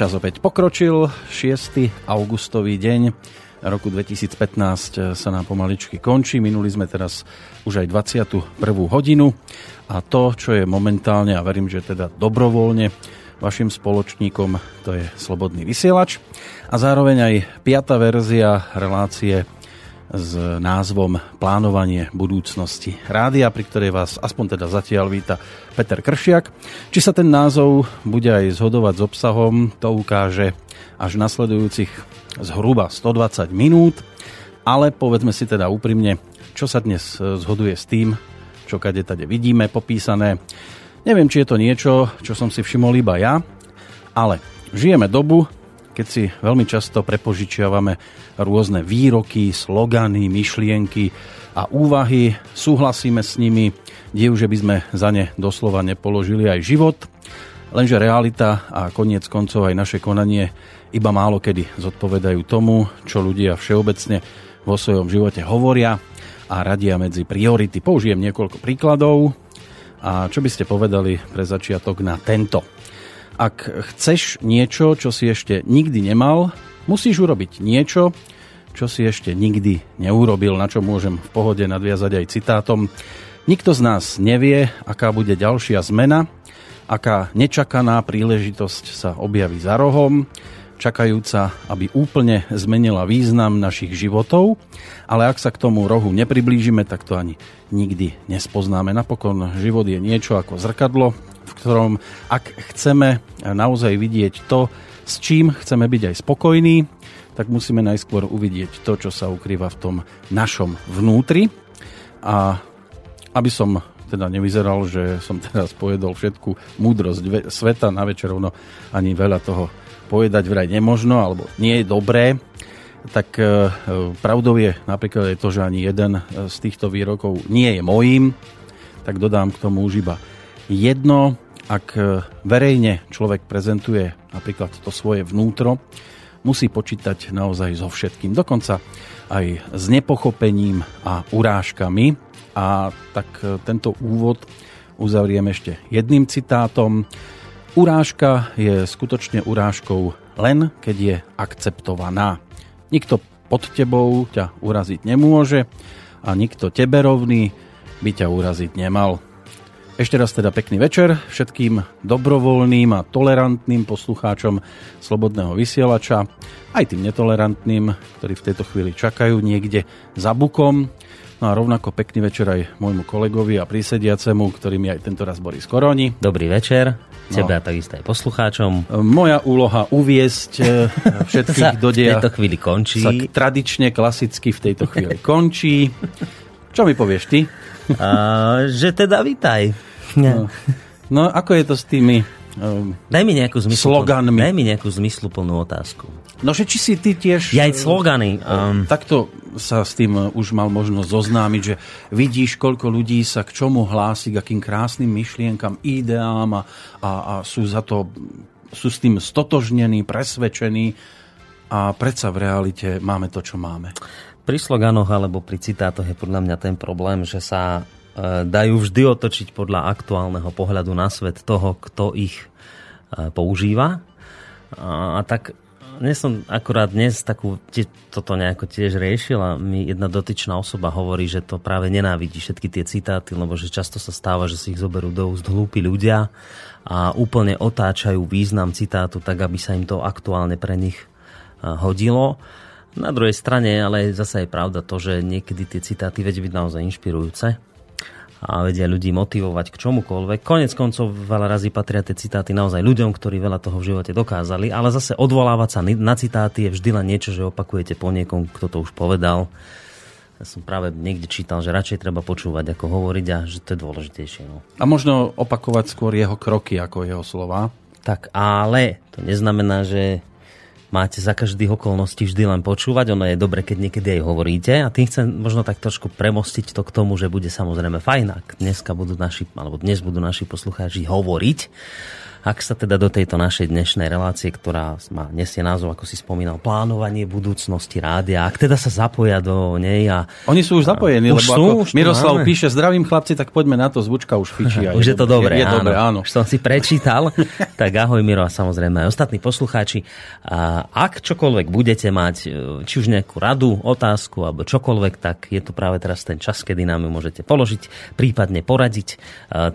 Čas opäť pokročil, 6. augustový deň roku 2015 sa nám pomaličky končí. Minuli sme teraz už aj 21. hodinu a to, čo je momentálne, a verím, že teda dobrovoľne, vašim spoločníkom, to je Slobodný vysielač a zároveň aj piata verzia relácie s názvom Plánovanie budúcnosti rádia, pri ktorej vás aspoň teda zatiaľ víta Peter Kršiak. Či sa ten názov bude aj zhodovať s obsahom, to ukáže až nasledujúcich zhruba 120 minút, ale povedzme si teda úprimne, čo sa dnes zhoduje s tým, čo kade tade vidíme popísané. Neviem, či je to niečo, čo som si všimol iba ja, ale žijeme dobu, keď si veľmi často prepožičiavame rôzne výroky, slogany, myšlienky a úvahy, súhlasíme s nimi, kde už by sme za ne doslova nepoložili aj život, lenže realita a koniec koncov aj naše konanie iba málo kedy zodpovedajú tomu, čo ľudia všeobecne vo svojom živote hovoria a radia medzi priority. Použijem niekoľko príkladov a čo by ste povedali pre začiatok na tento. Ak chceš niečo, čo si ešte nikdy nemal, musíš urobiť niečo, čo si ešte nikdy neurobil, na čo môžem v pohode nadviazať aj citátom. Nikto z nás nevie, aká bude ďalšia zmena, aká nečakaná príležitosť sa objaví za rohom, čakajúca, aby úplne zmenila význam našich životov, ale ak sa k tomu rohu nepriblížime, tak to ani nikdy nespoznáme. Napokon život je niečo ako zrkadlo, ktorom ak chceme naozaj vidieť to, s čím chceme byť aj spokojní, tak musíme najskôr uvidieť to, čo sa ukrýva v tom našom vnútri. A aby som teda nevyzeral, že som teraz pojedol všetku múdrosť sveta na večerovno, ani veľa toho povedať vraj nemožno, alebo nie je dobré, tak e, pravdou je napríklad aj to, že ani jeden z týchto výrokov nie je mojím, tak dodám k tomu už iba jedno, ak e, verejne človek prezentuje napríklad to svoje vnútro, musí počítať naozaj so všetkým. Dokonca aj s nepochopením a urážkami. A tak e, tento úvod uzavriem ešte jedným citátom. Urážka je skutočne urážkou len keď je akceptovaná. Nikto pod tebou ťa uraziť nemôže a nikto tebe rovný by ťa uraziť nemal. Ešte raz teda pekný večer všetkým dobrovoľným a tolerantným poslucháčom Slobodného vysielača, aj tým netolerantným, ktorí v tejto chvíli čakajú niekde za bukom. No a rovnako pekný večer aj môjmu kolegovi a prísediacemu, ktorým je aj tento raz Boris Koroni. Dobrý večer, tebe no. a takisto aj poslucháčom. Moja úloha uviesť eh, všetkých do deja. v tejto chvíli končí. Sa tradične, klasicky v tejto chvíli končí. Čo mi povieš ty? A, že teda No. no ako je to s tými um, daj mi nejakú sloganmi? Daj mi nejakú zmysluplnú otázku. No že či si ty tiež... Ja aj slogany. Um, takto sa s tým už mal možnosť zoznámiť, že vidíš, koľko ľudí sa k čomu hlási, k akým krásnym myšlienkam, ideám a, a, a sú za to sú s tým stotožnení, presvedčení a predsa v realite máme to, čo máme. Pri sloganoch alebo pri citátoch je podľa mňa ten problém, že sa dajú vždy otočiť podľa aktuálneho pohľadu na svet toho, kto ich e, používa. A, a tak dnes som akurát dnes takú, toto nejako tiež riešil a mi jedna dotyčná osoba hovorí, že to práve nenávidí všetky tie citáty, lebo že často sa stáva, že si ich zoberú do úst hlúpi ľudia a úplne otáčajú význam citátu tak, aby sa im to aktuálne pre nich e, hodilo. Na druhej strane ale zase je pravda to, že niekedy tie citáty vedia byť naozaj inšpirujúce a vedia ľudí motivovať k čomukoľvek. Konec koncov veľa razy patria tie citáty naozaj ľuďom, ktorí veľa toho v živote dokázali, ale zase odvolávať sa na citáty je vždy len niečo, že opakujete po niekom, kto to už povedal. Ja som práve niekde čítal, že radšej treba počúvať, ako hovoriť a že to je dôležitejšie. No. A možno opakovať skôr jeho kroky ako jeho slova. Tak ale to neznamená, že máte za každých okolností vždy len počúvať. Ono je dobre, keď niekedy aj hovoríte. A tým chcem možno tak trošku premostiť to k tomu, že bude samozrejme fajn, ak dneska budú naši, alebo dnes budú naši poslucháči hovoriť. Ak sa teda do tejto našej dnešnej relácie, ktorá má nesie názov, ako si spomínal, plánovanie budúcnosti rádia, ak teda sa zapoja do nej a... Oni sú už zapojení, už lebo sú, ako Miroslav máme. píše, zdravím chlapci, tak poďme na to, zvučka už fičí. už je, je to dobré, je, je áno. Dobré, áno. Už som si prečítal. tak ahoj Miro a samozrejme aj ostatní poslucháči. A ak čokoľvek budete mať, e, či už nejakú radu, otázku alebo čokoľvek, tak je to práve teraz ten čas, kedy nám ju môžete položiť, prípadne poradiť.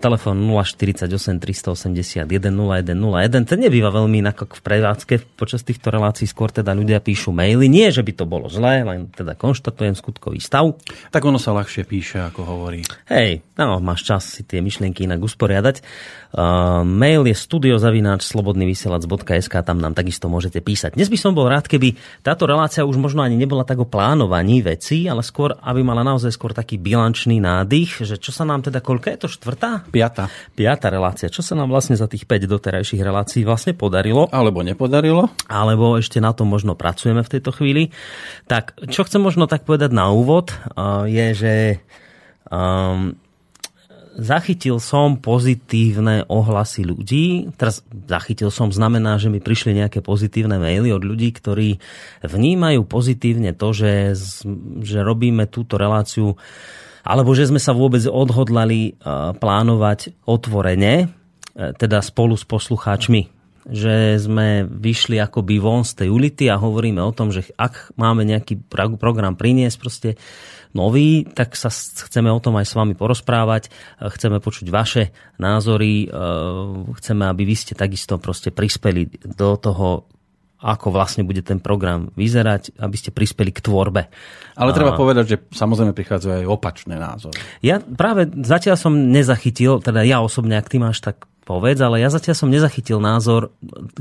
Telefón 048 381 0101. Ten nebýva veľmi inak v prevádzke počas týchto relácií, skôr teda ľudia píšu maily. Nie, že by to bolo zlé, len teda konštatujem skutkový stav. Tak ono sa ľahšie píše, ako hovorí. Hej, no, máš čas si tie myšlienky inak usporiadať. Uh, mail je studiozavináč slobodnyvysielac.sk, tam nám takisto môžete písať. Dnes by som bol rád, keby táto relácia už možno ani nebola tak o plánovaní veci, ale skôr, aby mala naozaj skôr taký bilančný nádych, že čo sa nám teda, koľko je to, štvrtá? Piata. Piata relácia. Čo sa nám vlastne za tých 5 doterajších relácií vlastne podarilo? Alebo nepodarilo? Alebo ešte na tom možno pracujeme v tejto chvíli. Tak, čo chcem možno tak povedať na úvod, uh, je, že um, zachytil som pozitívne ohlasy ľudí. Teraz zachytil som znamená, že mi prišli nejaké pozitívne maily od ľudí, ktorí vnímajú pozitívne to, že, že robíme túto reláciu alebo že sme sa vôbec odhodlali plánovať otvorene, teda spolu s poslucháčmi že sme vyšli akoby von z tej ulity a hovoríme o tom, že ak máme nejaký program priniesť proste nový, tak sa chceme o tom aj s vami porozprávať, chceme počuť vaše názory, e, chceme, aby vy ste takisto proste prispeli do toho, ako vlastne bude ten program vyzerať, aby ste prispeli k tvorbe. Ale treba a... povedať, že samozrejme prichádzajú aj opačné názory. Ja práve zatiaľ som nezachytil, teda ja osobne, ak ty máš tak povedz, ale ja zatiaľ som nezachytil názor,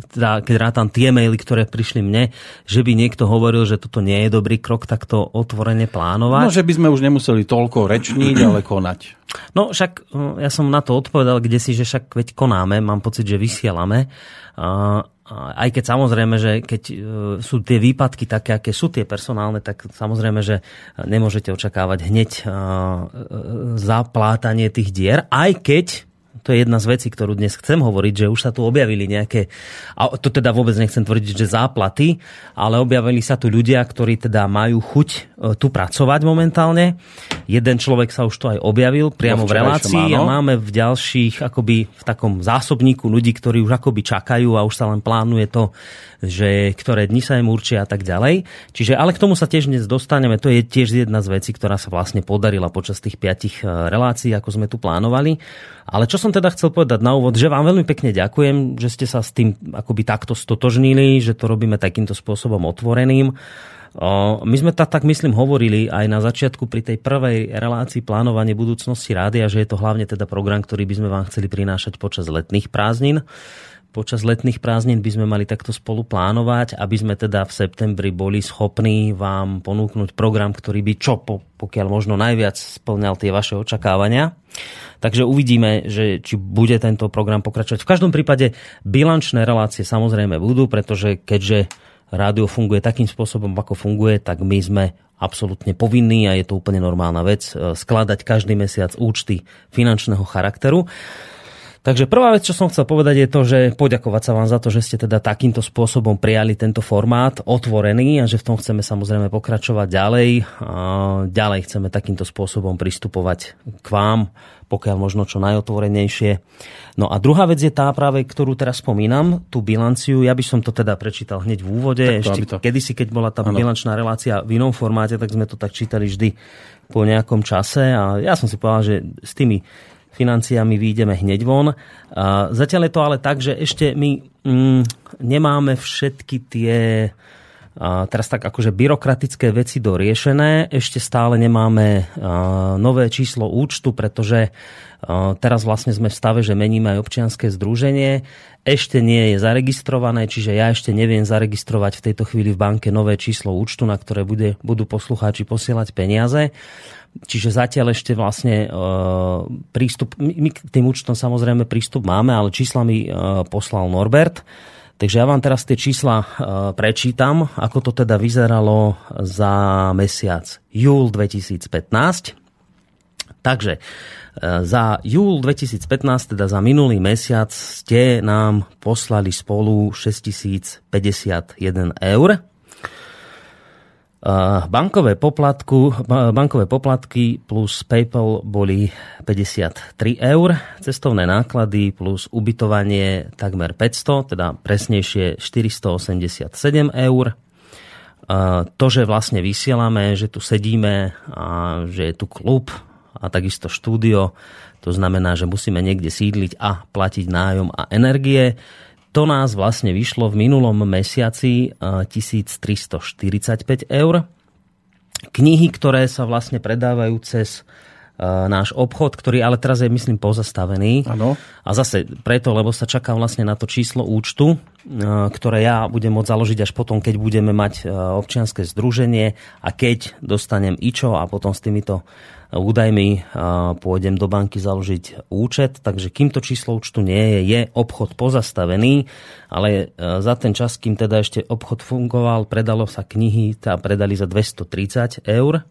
teda, keď rátam tie maily, ktoré prišli mne, že by niekto hovoril, že toto nie je dobrý krok takto otvorene plánovať. No, že by sme už nemuseli toľko rečniť, ale konať. No však hm, ja som na to odpovedal, kde si, že však veď konáme, mám pocit, že vysielame. Aj keď samozrejme, že keď e, sú tie výpadky také, aké sú tie personálne, tak samozrejme, že nemôžete očakávať hneď e, e, zaplátanie tých dier, aj keď to je jedna z vecí, ktorú dnes chcem hovoriť, že už sa tu objavili nejaké, a to teda vôbec nechcem tvrdiť, že záplaty, ale objavili sa tu ľudia, ktorí teda majú chuť e, tu pracovať momentálne. Jeden človek sa už tu aj objavil priamo v relácii a máme v ďalších akoby v takom zásobníku ľudí, ktorí už akoby čakajú a už sa len plánuje to, že ktoré dni sa im určia a tak ďalej. Čiže, ale k tomu sa tiež dnes dostaneme. To je tiež jedna z vecí, ktorá sa vlastne podarila počas tých piatich e, relácií, ako sme tu plánovali. Ale čo som teda chcel povedať na úvod, že vám veľmi pekne ďakujem, že ste sa s tým akoby takto stotožnili, že to robíme takýmto spôsobom otvoreným. My sme tak, tak myslím hovorili aj na začiatku pri tej prvej relácii plánovanie budúcnosti rádia, že je to hlavne teda program, ktorý by sme vám chceli prinášať počas letných prázdnin počas letných prázdnin by sme mali takto spolu plánovať, aby sme teda v septembri boli schopní vám ponúknuť program, ktorý by čo pokiaľ možno najviac splňal tie vaše očakávania. Takže uvidíme, že či bude tento program pokračovať. V každom prípade bilančné relácie samozrejme budú, pretože keďže rádio funguje takým spôsobom, ako funguje, tak my sme absolútne povinní a je to úplne normálna vec eh, skladať každý mesiac účty finančného charakteru. Takže prvá vec, čo som chcel povedať, je to, že poďakovať sa vám za to, že ste teda takýmto spôsobom prijali tento formát otvorený a že v tom chceme samozrejme pokračovať ďalej. A ďalej chceme takýmto spôsobom pristupovať k vám, pokiaľ možno čo najotvorenejšie. No a druhá vec je tá práve, ktorú teraz spomínam, tú bilanciu. Ja by som to teda prečítal hneď v úvode. Tak Ešte to. kedysi, keď bola tá ano. bilančná relácia v inom formáte, tak sme to tak čítali vždy po nejakom čase a ja som si povedal, že s tými financiami výjdeme hneď von. Zatiaľ je to ale tak, že ešte my mm, nemáme všetky tie a teraz tak akože byrokratické veci doriešené. Ešte stále nemáme nové číslo účtu, pretože teraz vlastne sme v stave, že meníme aj občianské združenie. Ešte nie je zaregistrované, čiže ja ešte neviem zaregistrovať v tejto chvíli v banke nové číslo účtu, na ktoré bude, budú poslucháči posielať peniaze. Čiže zatiaľ ešte vlastne e, prístup, my k tým účtom samozrejme prístup máme, ale čísla mi e, poslal Norbert. Takže ja vám teraz tie čísla e, prečítam, ako to teda vyzeralo za mesiac júl 2015. Takže za júl 2015, teda za minulý mesiac, ste nám poslali spolu 6051 eur. Bankové, poplatku, bankové poplatky plus PayPal boli 53 eur, cestovné náklady plus ubytovanie takmer 500, teda presnejšie 487 eur. To, že vlastne vysielame, že tu sedíme a že je tu klub a takisto štúdio, to znamená, že musíme niekde sídliť a platiť nájom a energie to nás vlastne vyšlo v minulom mesiaci 1345 eur. Knihy, ktoré sa vlastne predávajú cez náš obchod, ktorý ale teraz je, myslím, pozastavený. Ano. A zase preto, lebo sa čaká vlastne na to číslo účtu, ktoré ja budem môcť založiť až potom, keď budeme mať občianske združenie a keď dostanem IČO a potom s týmito údajmi pôjdem do banky založiť účet, takže kým to číslo účtu nie je, je obchod pozastavený, ale za ten čas, kým teda ešte obchod fungoval, predalo sa knihy, tá predali za 230 eur.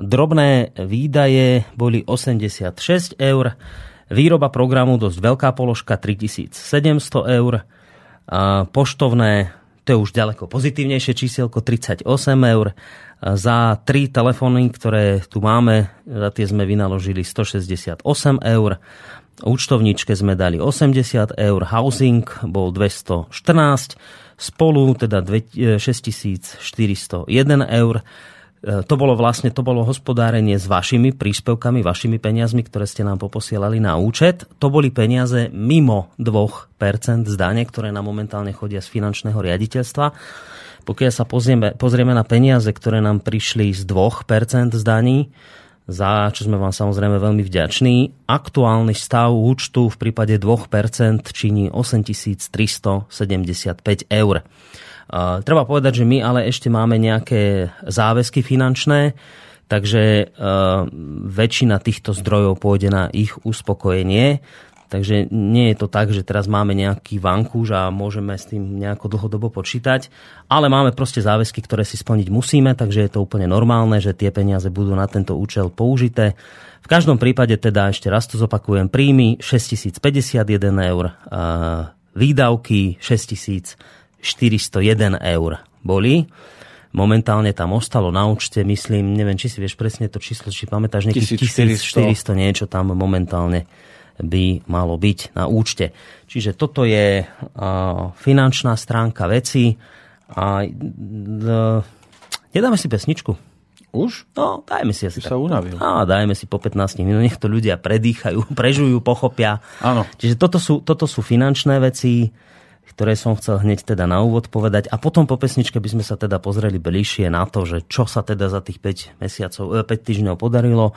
Drobné výdaje boli 86 eur, výroba programu dosť veľká položka 3700 eur, poštovné to je už ďaleko pozitívnejšie čísielko 38 eur za tri telefóny, ktoré tu máme, za tie sme vynaložili 168 eur. Účtovníčke sme dali 80 eur, housing bol 214, spolu teda 6401 eur. E, to bolo vlastne to bolo hospodárenie s vašimi príspevkami, vašimi peniazmi, ktoré ste nám poposielali na účet. To boli peniaze mimo 2% zdanie, ktoré nám momentálne chodia z finančného riaditeľstva. Pokiaľ sa pozrieme, pozrieme na peniaze, ktoré nám prišli z 2% zdaní, za čo sme vám samozrejme veľmi vďační. Aktuálny stav účtu v prípade 2% činí 8375 eur. Uh, treba povedať, že my ale ešte máme nejaké záväzky finančné, takže uh, väčšina týchto zdrojov pôjde na ich uspokojenie. Takže nie je to tak, že teraz máme nejaký vankúš a môžeme s tým nejako dlhodobo počítať, ale máme proste záväzky, ktoré si splniť musíme, takže je to úplne normálne, že tie peniaze budú na tento účel použité. V každom prípade teda ešte raz to zopakujem, príjmy 6051 eur, výdavky 6401 eur boli. Momentálne tam ostalo na účte, myslím, neviem, či si vieš presne to číslo, či pamätáš, nejakých 1400 niečo tam momentálne by malo byť na účte. Čiže toto je finančná stránka veci. A, nedáme si pesničku? Už? No, dajme si asi. tak. sa unavil. Á, dajme si po 15 minút, nech to ľudia predýchajú, prežujú, pochopia. Áno. Čiže toto sú, toto sú finančné veci, ktoré som chcel hneď teda na úvod povedať. A potom po pesničke by sme sa teda pozreli bližšie na to, že čo sa teda za tých 5 mesiacov, 5 e, týždňov podarilo,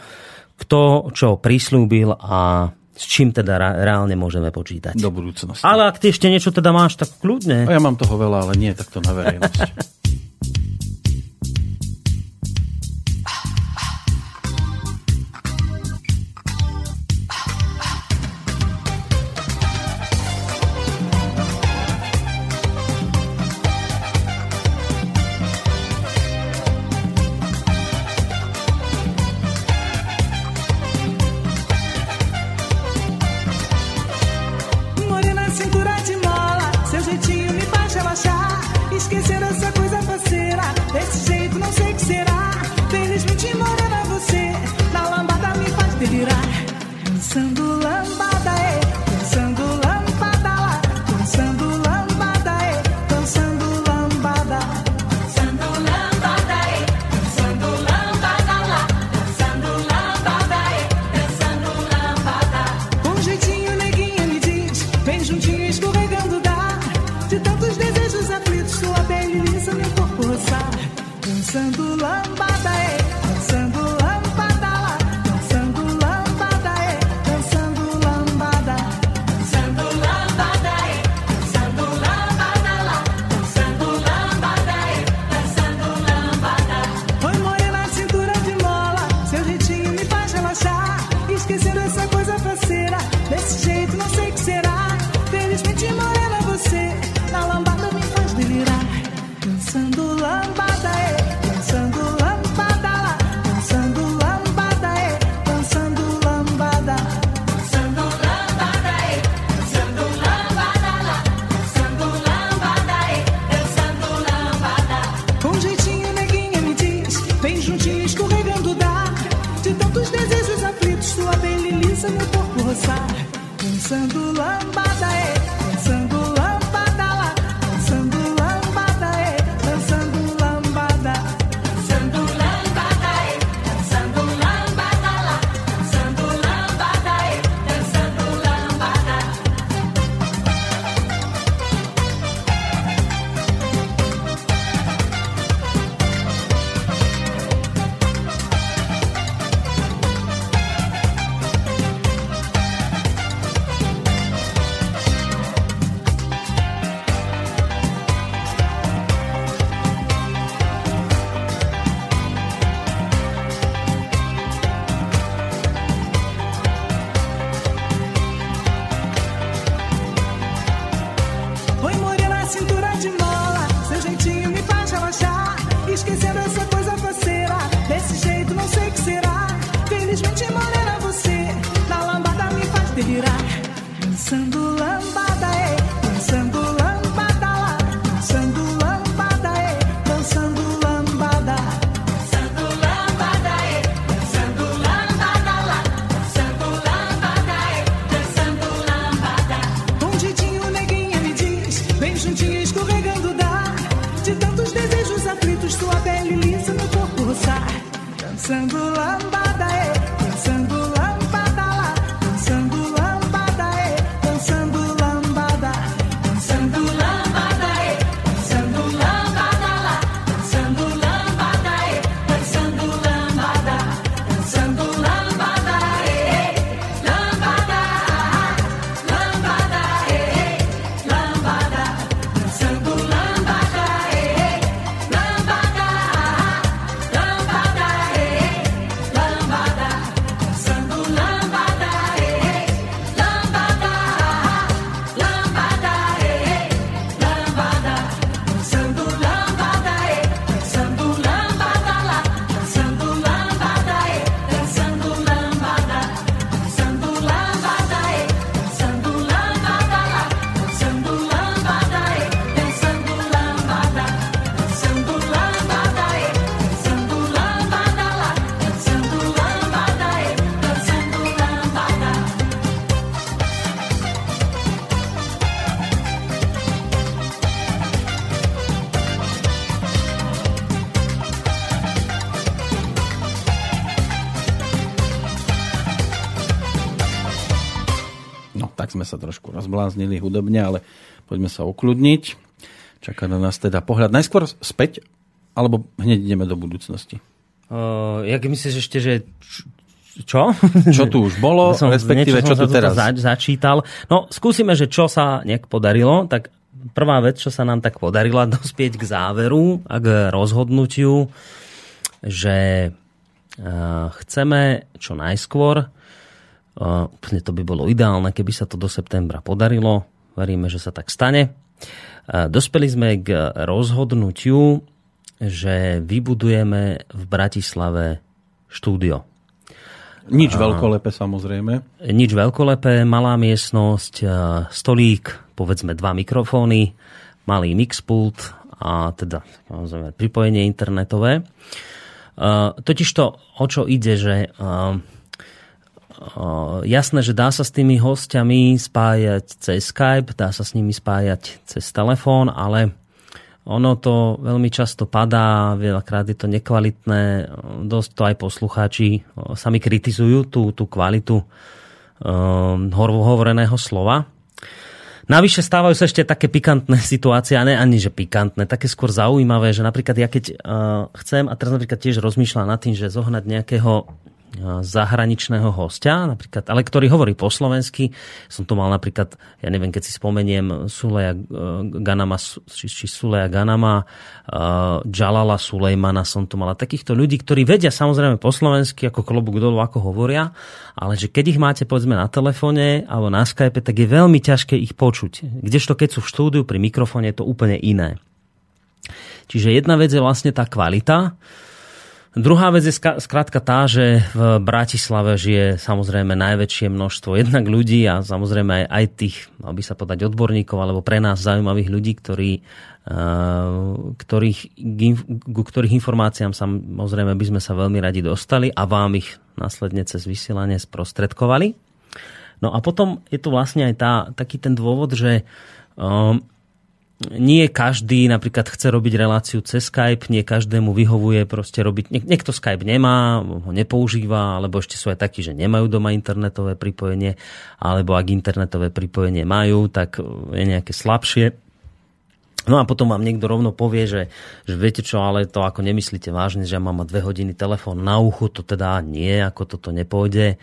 kto čo prislúbil a s čím teda reálne môžeme počítať. Do budúcnosti. Ale ak ty ešte niečo teda máš, tak kľudne. A ja mám toho veľa, ale nie takto na verejnosť. trošku rozbláznili hudobne, ale poďme sa ukludniť. Čaká na nás teda pohľad najskôr späť, alebo hneď ideme do budúcnosti. Uh, jak myslíš ešte, že čo? Čo tu už bolo, respektíve čo som tu teraz? Zač- začítal. No, skúsime, že čo sa nejak podarilo. Tak prvá vec, čo sa nám tak podarila, dospieť k záveru a k rozhodnutiu, že uh, chceme čo najskôr, uh, úplne to by bolo ideálne, keby sa to do septembra podarilo. Veríme, že sa tak stane. Uh, dospeli sme k rozhodnutiu, že vybudujeme v Bratislave štúdio. Nič veľkolepé samozrejme. Nič veľkolepé, malá miestnosť, stolík, povedzme dva mikrofóny, malý mixpult a teda samozrejme pripojenie internetové. Totiž to, o čo ide, že jasné, že dá sa s tými hostiami spájať cez Skype, dá sa s nimi spájať cez telefón, ale ono to veľmi často padá, veľakrát je to nekvalitné, dosť to aj poslucháči sami kritizujú tú, tú kvalitu um, hovoreného slova. Navyše stávajú sa ešte také pikantné situácie, a ne ani že pikantné, také skôr zaujímavé, že napríklad ja keď uh, chcem, a teraz napríklad tiež rozmýšľam nad tým, že zohnať nejakého zahraničného hostia, napríklad, ale ktorý hovorí po slovensky. Som tu mal napríklad, ja neviem, keď si spomeniem Suleja Ganama, či, či Suleja Ganama, uh, Jalala Sulejmana som tu mala. Takýchto ľudí, ktorí vedia samozrejme po slovensky, ako klobúk dolu, ako hovoria, ale že keď ich máte povedzme na telefóne alebo na Skype, tak je veľmi ťažké ich počuť. Kdežto keď sú v štúdiu pri mikrofóne, je to úplne iné. Čiže jedna vec je vlastne tá kvalita, Druhá vec je skrátka tá, že v Bratislave žije samozrejme najväčšie množstvo jednak ľudí a samozrejme aj, aj tých, mal by sa podať odborníkov, alebo pre nás zaujímavých ľudí, ktorí, uh, ktorých, ku ktorých informáciám samozrejme by sme sa veľmi radi dostali a vám ich následne cez vysielanie sprostredkovali. No a potom je tu vlastne aj tá, taký ten dôvod, že um, nie každý napríklad chce robiť reláciu cez Skype, nie každému vyhovuje proste robiť, niek- niekto Skype nemá, ho nepoužíva, alebo ešte sú aj takí, že nemajú doma internetové pripojenie, alebo ak internetové pripojenie majú, tak je nejaké slabšie. No a potom vám niekto rovno povie, že, že viete čo, ale to ako nemyslíte vážne, že ja mám dve hodiny telefón na uchu, to teda nie, ako toto nepôjde.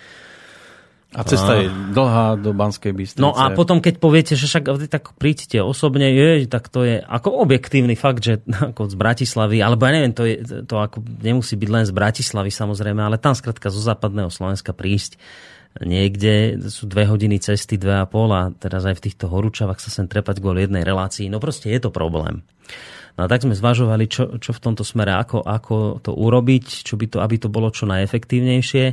A cesta je dlhá do Banskej Bystrice. No a potom, keď poviete, že však tak príďte osobne, je, tak to je ako objektívny fakt, že ako z Bratislavy, alebo ja neviem, to, je, to ako nemusí byť len z Bratislavy samozrejme, ale tam skrátka zo západného Slovenska prísť niekde sú dve hodiny cesty, dve a pol a teraz aj v týchto horúčavách sa sem trepať kvôli jednej relácii. No proste je to problém. No a tak sme zvažovali, čo, čo v tomto smere, ako, ako to urobiť, čo by to, aby to bolo čo najefektívnejšie.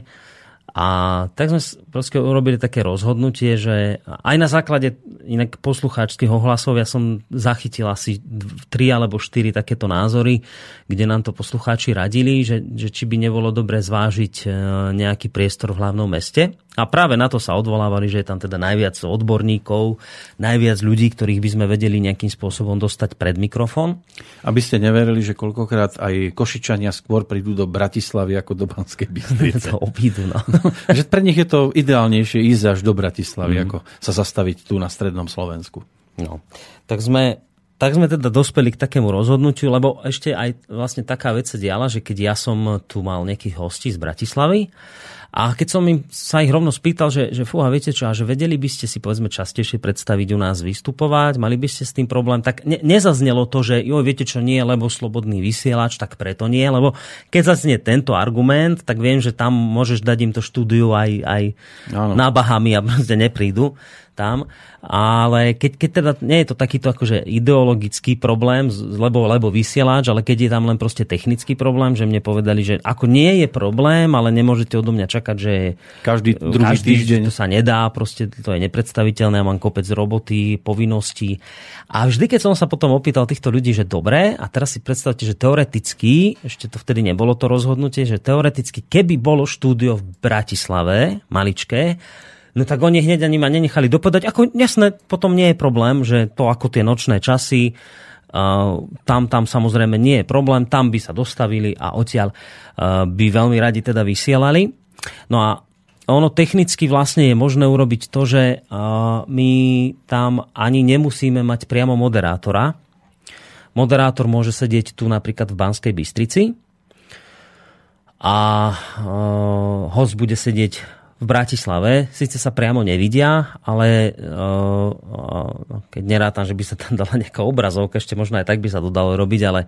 A tak sme proste urobili také rozhodnutie, že aj na základe inak poslucháčských ohlasov ja som zachytil asi tri alebo štyri takéto názory, kde nám to poslucháči radili, že, že či by nebolo dobre zvážiť e, nejaký priestor v hlavnom meste. A práve na to sa odvolávali, že je tam teda najviac odborníkov, najviac ľudí, ktorých by sme vedeli nejakým spôsobom dostať pred mikrofón. Aby ste neverili, že koľkokrát aj Košičania skôr prídu do Bratislavy ako do Banskej Bystrice. to obídu, no. že pre nich je to ideálnejšie ísť až do Bratislavy, mm. ako sa zastaviť tu na strednom Slovensku. No, tak sme, tak sme teda dospeli k takému rozhodnutiu, lebo ešte aj vlastne taká vec sa diala, že keď ja som tu mal nejakých hostí z Bratislavy, a keď som im sa ich rovno spýtal, že, že fúha, viete čo, a že vedeli by ste si povedzme častejšie predstaviť u nás vystupovať, mali by ste s tým problém, tak ne, nezaznelo to, že jo, viete čo, nie, lebo slobodný vysielač, tak preto nie, lebo keď zaznie tento argument, tak viem, že tam môžeš dať im to štúdiu aj, aj na Bahamy a proste neprídu tam. Ale keď, keď teda nie je to takýto akože ideologický problém, lebo, lebo vysielač, ale keď je tam len proste technický problém, že mne povedali, že ako nie je problém, ale nemôžete odo mňa čakať, že Každý druhý každý, týždeň. to sa nedá, proste to je nepredstaviteľné, mám kopec roboty, povinností. A vždy, keď som sa potom opýtal týchto ľudí, že dobre, a teraz si predstavte, že teoreticky, ešte to vtedy nebolo to rozhodnutie, že teoreticky, keby bolo štúdio v Bratislave, maličké, No tak oni hneď ani ma nenechali dopovedať. Ako jasné, potom nie je problém, že to ako tie nočné časy, uh, tam, tam samozrejme nie je problém, tam by sa dostavili a odtiaľ uh, by veľmi radi teda vysielali. No a ono technicky vlastne je možné urobiť to, že my tam ani nemusíme mať priamo moderátora. Moderátor môže sedieť tu napríklad v Banskej Bystrici a host bude sedieť v Bratislave. Sice sa priamo nevidia, ale keď nerátam, že by sa tam dala nejaká obrazovka, ešte možno aj tak by sa to dalo robiť, ale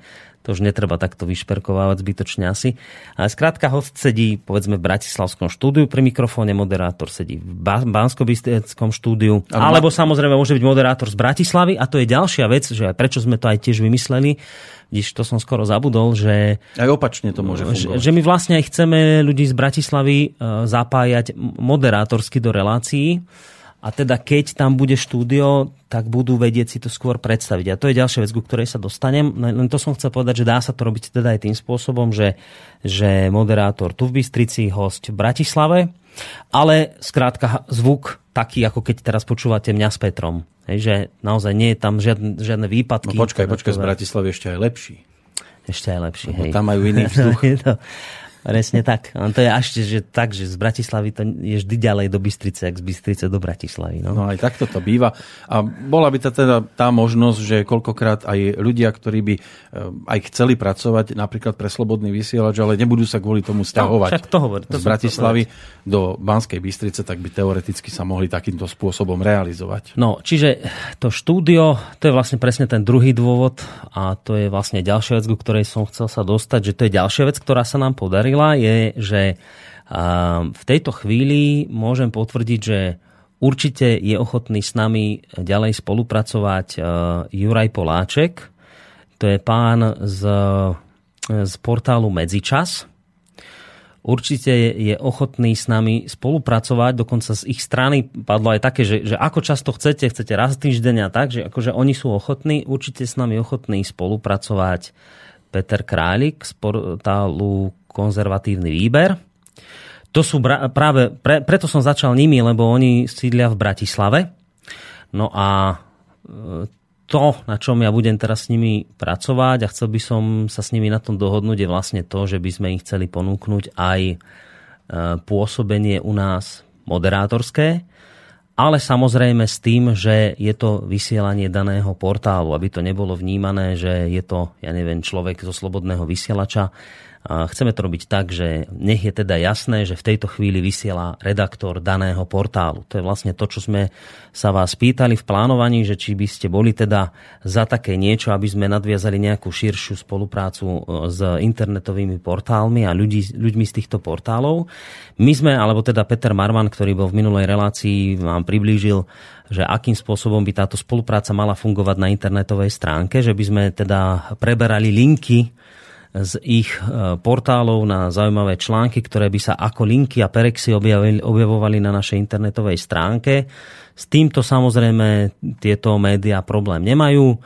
to už netreba takto vyšperkovávať zbytočne asi. Ale skrátka, host sedí povedzme v Bratislavskom štúdiu pri mikrofóne, moderátor sedí v ba- Bansko-Bystreckom štúdiu, ma- alebo samozrejme môže byť moderátor z Bratislavy a to je ďalšia vec, že aj prečo sme to aj tiež vymysleli, když to som skoro zabudol, že Aj opačne to môže že, fungovať. že my vlastne aj chceme ľudí z Bratislavy e, zapájať moderátorsky do relácií a teda keď tam bude štúdio, tak budú vedieť si to skôr predstaviť. A to je ďalšia vec, ku ktorej sa dostanem. Len len to som chcel povedať, že dá sa to robiť teda aj tým spôsobom, že, že moderátor tu v Bystrici, host v Bratislave, ale skrátka zvuk taký, ako keď teraz počúvate mňa s Petrom. Hej, že naozaj nie je tam žiadne, žiadne No výpadky. počkaj, Teda počkaj, to- z Bratislavy ešte aj lepší. Ešte aj lepší. Lebo hej. tam majú iný vzduch. To, presne tak. A to je až že tak, že z Bratislavy to je vždy ďalej do Bystrice, ak z Bystrice do Bratislavy. No. No aj takto to býva. A bola by to teda tá možnosť, že koľkokrát aj ľudia, ktorí by eh, aj chceli pracovať napríklad pre Slobodný vysielač, ale nebudú sa kvôli tomu No, však to hovorí, to z Bratislavy do Banskej Bystrice, tak by teoreticky sa mohli takýmto spôsobom realizovať. No, čiže to štúdio, to je vlastne presne ten druhý dôvod a to je vlastne ďalšia vec, ku ktorej som chcel sa dostať, že to je ďalšia vec, ktorá sa nám podarila, je, že v tejto chvíli môžem potvrdiť, že určite je ochotný s nami ďalej spolupracovať Juraj Poláček, to je pán z, z portálu Medzičas, určite je ochotný s nami spolupracovať, dokonca z ich strany padlo aj také, že, že ako často chcete, chcete raz týždeň a tak, že akože oni sú ochotní, určite s nami ochotní spolupracovať Peter Králik z portálu Konzervatívny výber. To sú práve, pre, preto som začal nimi, lebo oni sídlia v Bratislave. No a e, to, na čom ja budem teraz s nimi pracovať a chcel by som sa s nimi na tom dohodnúť, je vlastne to, že by sme im chceli ponúknuť aj e, pôsobenie u nás moderátorské, ale samozrejme s tým, že je to vysielanie daného portálu, aby to nebolo vnímané, že je to, ja neviem, človek zo slobodného vysielača, Chceme to robiť tak, že nech je teda jasné, že v tejto chvíli vysiela redaktor daného portálu. To je vlastne to, čo sme sa vás pýtali v plánovaní, že či by ste boli teda za také niečo, aby sme nadviazali nejakú širšiu spoluprácu e, s internetovými portálmi a ľudí, ľuďmi z týchto portálov. My sme, alebo teda Peter Marman, ktorý bol v minulej relácii, vám priblížil že akým spôsobom by táto spolupráca mala fungovať na internetovej stránke, že by sme teda preberali linky z ich e, portálov na zaujímavé články, ktoré by sa ako linky a perexy objavovali na našej internetovej stránke. S týmto samozrejme tieto médiá problém nemajú.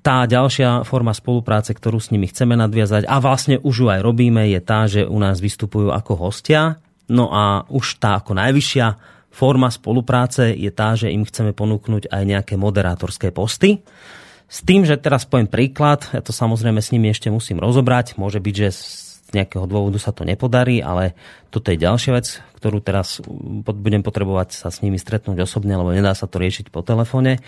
Tá ďalšia forma spolupráce, ktorú s nimi chceme nadviazať a vlastne už ju aj robíme, je tá, že u nás vystupujú ako hostia. No a už tá ako najvyššia forma spolupráce je tá, že im chceme ponúknuť aj nejaké moderátorské posty s tým, že teraz poviem príklad, ja to samozrejme s nimi ešte musím rozobrať, môže byť, že z nejakého dôvodu sa to nepodarí, ale toto je ďalšia vec, ktorú teraz budem potrebovať sa s nimi stretnúť osobne, lebo nedá sa to riešiť po telefóne.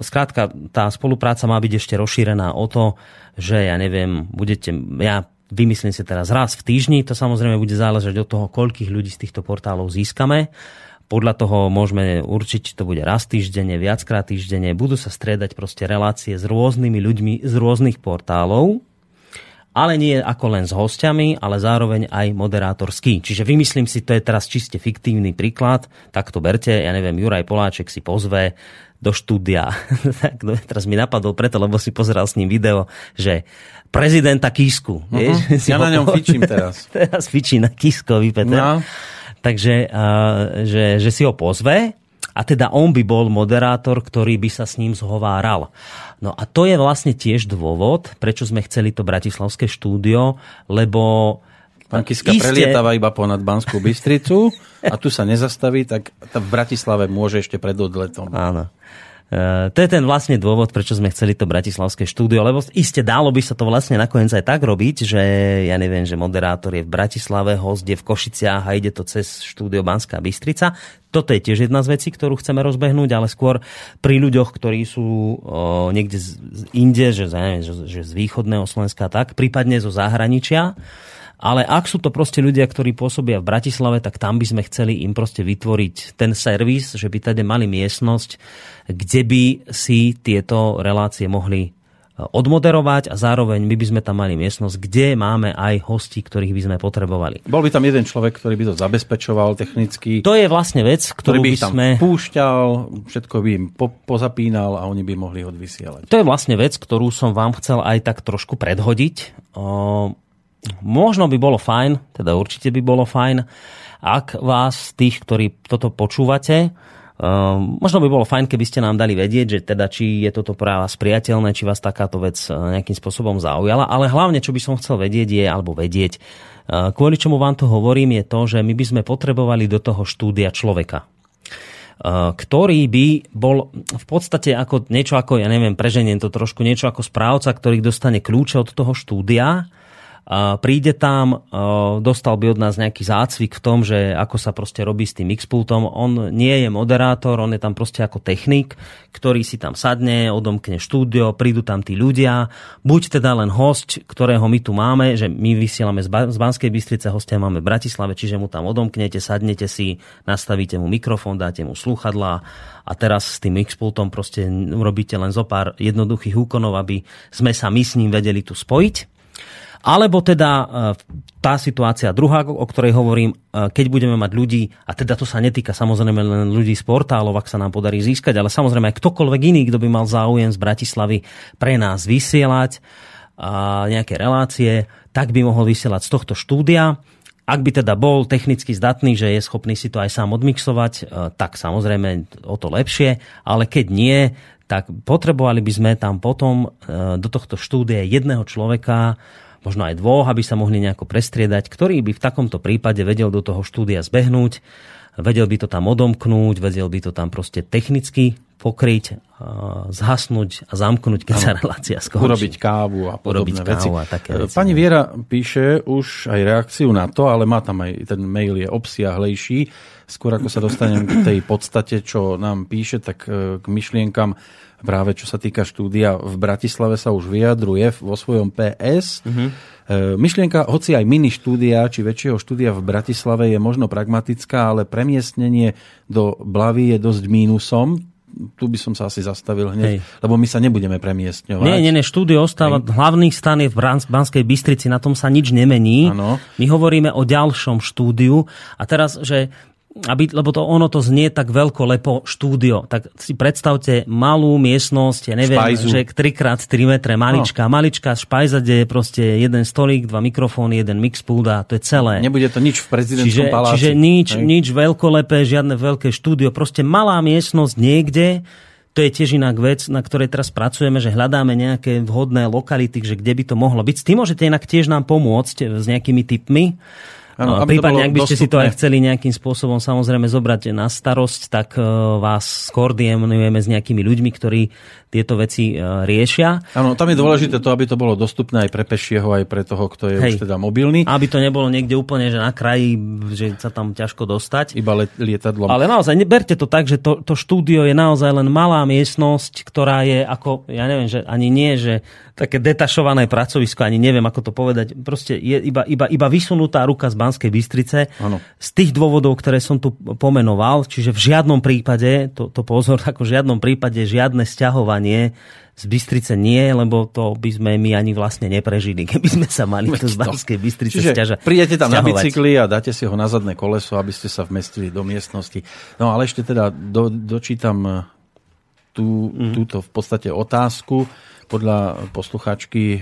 Skrátka, tá spolupráca má byť ešte rozšírená o to, že ja neviem, budete, ja vymyslím si teraz raz v týždni, to samozrejme bude záležať od toho, koľkých ľudí z týchto portálov získame podľa toho môžeme určiť, či to bude raz týždenne, viackrát týždenne. Budú sa striedať proste relácie s rôznymi ľuďmi z rôznych portálov, ale nie ako len s hostiami, ale zároveň aj moderátorský. Čiže vymyslím si, to je teraz čiste fiktívny príklad, tak to berte, ja neviem, Juraj Poláček si pozve do štúdia. tak no, teraz mi napadol preto, lebo si pozeral s ním video, že prezidenta Kisku. Uh-huh. Vieš, ja na ňom fičím teraz. teraz fičí na Kiskovi, Peter. No. Takže že, že si ho pozve a teda on by bol moderátor, ktorý by sa s ním zhováral. No a to je vlastne tiež dôvod, prečo sme chceli to bratislavské štúdio, lebo Pán Kiska iste... prelietáva iba ponad Banskú Bystricu a tu sa nezastaví, tak v Bratislave môže ešte pred odletom. Áno. Eh, to je ten vlastne dôvod, prečo sme chceli to bratislavské štúdio, lebo iste dálo by sa to vlastne nakoniec aj tak robiť, že ja neviem, že moderátor je v Bratislave, host je v Košiciach a ide to cez štúdio Banská Bystrica. Toto je tiež jedna z vecí, ktorú chceme rozbehnúť, ale skôr pri ľuďoch, ktorí sú o, niekde z, inde, že, že, že z východného Slovenska tak, prípadne zo zahraničia ale ak sú to proste ľudia, ktorí pôsobia v Bratislave, tak tam by sme chceli im proste vytvoriť ten servis, že by teda mali miestnosť, kde by si tieto relácie mohli e, odmoderovať a zároveň my by sme tam mali miestnosť, kde máme aj hosti, ktorých by sme potrebovali. Bol by tam jeden človek, ktorý by to zabezpečoval technicky. To je vlastne vec, ktorú ktorý by, by tam sme... púšťal, všetko by im po, pozapínal a oni by mohli odvysielať. To je vlastne vec, ktorú som vám chcel aj tak trošku predhodiť. Možno by bolo fajn, teda určite by bolo fajn, ak vás, tých, ktorí toto počúvate, Um, možno by bolo fajn, keby ste nám dali vedieť, že teda či je toto pre vás priateľné, či vás takáto vec e, nejakým spôsobom zaujala, ale hlavne, čo by som chcel vedieť je, alebo vedieť, uh, kvôli čomu vám to hovorím, je to, že my by sme potrebovali do toho štúdia človeka ktorý by bol v podstate ako niečo ako, ja neviem, preženiem to trošku, niečo ako správca, ktorý dostane kľúče od toho štúdia príde tam, dostal by od nás nejaký zácvik v tom, že ako sa proste robí s tým X-pultom. On nie je moderátor, on je tam proste ako technik, ktorý si tam sadne, odomkne štúdio, prídu tam tí ľudia, buď teda len host, ktorého my tu máme, že my vysielame z, z Banskej Bystrice, hostia máme v Bratislave, čiže mu tam odomknete, sadnete si, nastavíte mu mikrofón, dáte mu sluchadlá a teraz s tým X-pultom proste urobíte len zo pár jednoduchých úkonov, aby sme sa my s ním vedeli tu spojiť alebo teda e, tá situácia druhá, o ktorej hovorím, e, keď budeme mať ľudí, a teda to sa netýka samozrejme len ľudí z portálov, ak sa nám podarí získať, ale samozrejme aj ktokoľvek iný, kto by mal záujem z Bratislavy pre nás vysielať a nejaké relácie, tak by mohol vysielať z tohto štúdia. Ak by teda bol technicky zdatný, že je schopný si to aj sám odmixovať, e, tak samozrejme o to lepšie, ale keď nie, tak potrebovali by sme tam potom do tohto štúdia jedného človeka, možno aj dvoch, aby sa mohli nejako prestriedať, ktorý by v takomto prípade vedel do toho štúdia zbehnúť, vedel by to tam odomknúť, vedel by to tam proste technicky pokryť, zhasnúť a zamknúť, keď ano, sa relácia skončí. Urobiť kávu a podobné Urobiť veci. kávu a také veci. Pani Viera píše už aj reakciu na to, ale má tam aj ten mail je obsiahlejší. Skôr ako sa dostanem k tej podstate, čo nám píše, tak e, k myšlienkam práve čo sa týka štúdia v Bratislave sa už vyjadruje vo svojom PS. Uh-huh. Myšlienka, hoci aj mini štúdia, či väčšieho štúdia v Bratislave je možno pragmatická, ale premiestnenie do Blavy je dosť mínusom tu by som sa asi zastavil hneď, Hej. lebo my sa nebudeme premiestňovať. Nie, nie, nie, štúdio ostáva, Hej. hlavný stan je v Banskej Bystrici, na tom sa nič nemení. Ano. My hovoríme o ďalšom štúdiu a teraz, že aby, lebo to ono to znie tak veľko lepo štúdio. Tak si predstavte malú miestnosť, ja neviem, Špajzu. že 3x3 metre, malička, no. malička špajza, kde je proste jeden stolík, dva mikrofóny, jeden mixpult a to je celé. Nebude to nič v prezidentskom čiže, paláci. Čiže nič, nič veľkolepé, žiadne veľké štúdio, proste malá miestnosť niekde, to je tiež inak vec, na ktorej teraz pracujeme, že hľadáme nejaké vhodné lokality, že kde by to mohlo byť. S tým môžete inak tiež nám pomôcť s nejakými tipmi. Ano, no, prípadne, ak by ste dostupné. si to aj chceli nejakým spôsobom samozrejme zobrať na starosť, tak uh, vás skoordinujeme s nejakými ľuďmi, ktorí tieto veci uh, riešia. Áno, tam je dôležité to, aby to bolo dostupné aj pre pešieho, aj pre toho, kto je Hej. už teda mobilný. Aby to nebolo niekde úplne, že na kraji, že sa tam ťažko dostať. Iba let, lietadlom. Ale naozaj, neberte to tak, že to, to štúdio je naozaj len malá miestnosť, ktorá je ako, ja neviem, že ani nie, že také detašované pracovisko, ani neviem, ako to povedať. Proste je iba, iba, iba vysunutá ruka z Banskej Bystrice. Ano. Z tých dôvodov, ktoré som tu pomenoval, čiže v žiadnom prípade, to, to pozor, ako v žiadnom prípade žiadne sťahovanie z Bystrice nie, lebo to by sme my ani vlastne neprežili, keby sme sa mali tu z Banskej Bystrice Čiže stiaža, prídete tam sťahovať. na bicykli a dáte si ho na zadné koleso, aby ste sa vmestili do miestnosti. No ale ešte teda do, dočítam tú, mm. túto v podstate otázku podľa poslucháčky e,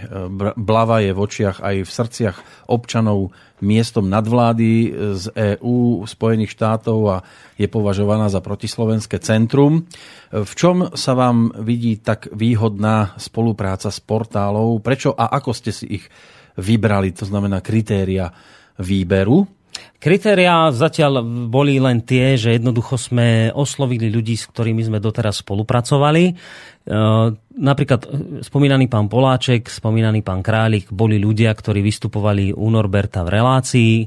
Blava je v očiach aj v srdciach občanov miestom nadvlády z EÚ, Spojených štátov a je považovaná za protislovenské centrum. V čom sa vám vidí tak výhodná spolupráca s portálov? Prečo a ako ste si ich vybrali? To znamená kritéria výberu. Kritériá zatiaľ boli len tie, že jednoducho sme oslovili ľudí, s ktorými sme doteraz spolupracovali. E, napríklad e, spomínaný pán Poláček, spomínaný pán Králik boli ľudia, ktorí vystupovali u Norberta v relácii. E,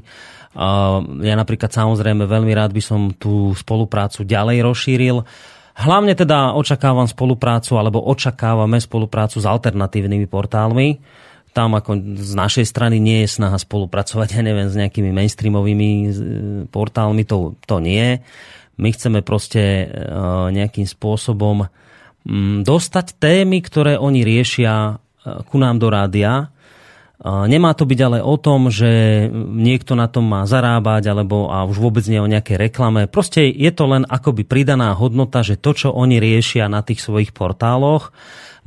ja napríklad samozrejme veľmi rád by som tú spoluprácu ďalej rozšíril. Hlavne teda očakávam spoluprácu, alebo očakávame spoluprácu s alternatívnymi portálmi tam ako z našej strany nie je snaha spolupracovať, ja neviem, s nejakými mainstreamovými portálmi, to, to nie. My chceme proste e, nejakým spôsobom mm, dostať témy, ktoré oni riešia e, ku nám do rádia. Nemá to byť ale o tom, že niekto na tom má zarábať, alebo a už vôbec nie o nejakej reklame. Proste je to len akoby pridaná hodnota, že to, čo oni riešia na tých svojich portáloch,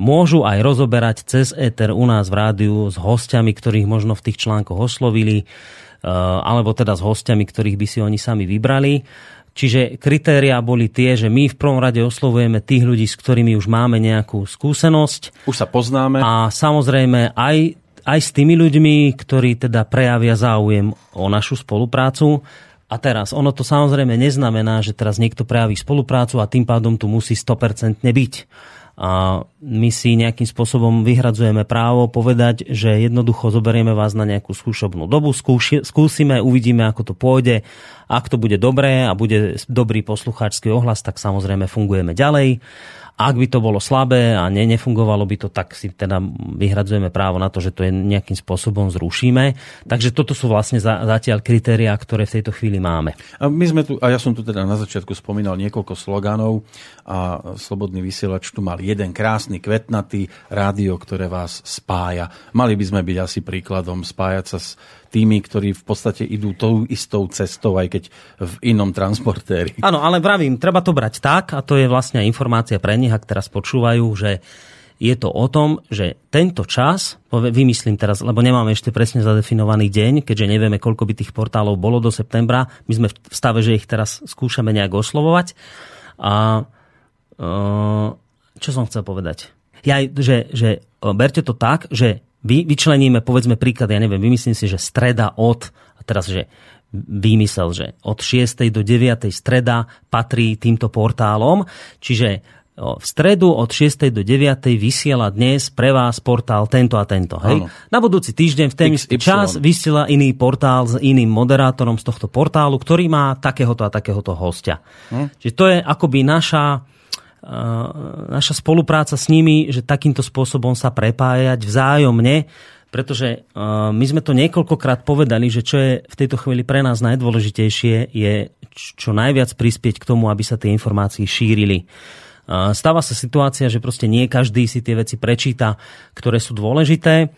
môžu aj rozoberať cez éter u nás v rádiu s hostiami, ktorých možno v tých článkoch oslovili, eh, alebo teda s hostiami, ktorých by si oni sami vybrali. Čiže kritéria boli tie, že my v prvom rade oslovujeme tých ľudí, s ktorými už máme nejakú skúsenosť. Už sa poznáme. A samozrejme aj, aj s tými ľuďmi, ktorí teda prejavia záujem o našu spoluprácu. A teraz, ono to samozrejme neznamená, že teraz niekto prejaví spoluprácu a tým pádom tu musí 100% byť a my si nejakým spôsobom vyhradzujeme právo povedať, že jednoducho zoberieme vás na nejakú skúšobnú dobu, skúši, skúsime, uvidíme, ako to pôjde. Ak to bude dobré a bude dobrý poslucháčsky ohlas, tak samozrejme fungujeme ďalej. Ak by to bolo slabé a ne, nefungovalo by to, tak si teda vyhradzujeme právo na to, že to je nejakým spôsobom zrušíme. Takže toto sú vlastne za, zatiaľ kritériá, ktoré v tejto chvíli máme. A my sme tu, a ja som tu teda na začiatku spomínal niekoľko sloganov a Slobodný vysielač tu mal jeden krásny, kvetnatý rádio, ktoré vás spája. Mali by sme byť asi príkladom spájať sa s tými, ktorí v podstate idú tou istou cestou, aj keď v inom transportéri. Áno, ale vravím, treba to brať tak, a to je vlastne informácia pre nich, ak teraz počúvajú, že je to o tom, že tento čas, vymyslím teraz, lebo nemáme ešte presne zadefinovaný deň, keďže nevieme, koľko by tých portálov bolo do septembra, my sme v stave, že ich teraz skúšame nejak oslovovať. A čo som chcel povedať? Ja, že, že berte to tak, že vy, vyčleníme, povedzme príklad, ja neviem, vymyslím si, že streda od, a teraz, že vymysel, že od 6. do 9. streda patrí týmto portálom, čiže v stredu od 6. do 9. vysiela dnes pre vás portál tento a tento. Hej? Na budúci týždeň v ten istý čas vysiela iný portál s iným moderátorom z tohto portálu, ktorý má takéhoto a takéhoto hostia. Hm. Čiže to je akoby naša, naša spolupráca s nimi, že takýmto spôsobom sa prepájať vzájomne, pretože uh, my sme to niekoľkokrát povedali, že čo je v tejto chvíli pre nás najdôležitejšie, je čo najviac prispieť k tomu, aby sa tie informácie šírili. Stáva sa situácia, že proste nie každý si tie veci prečíta, ktoré sú dôležité.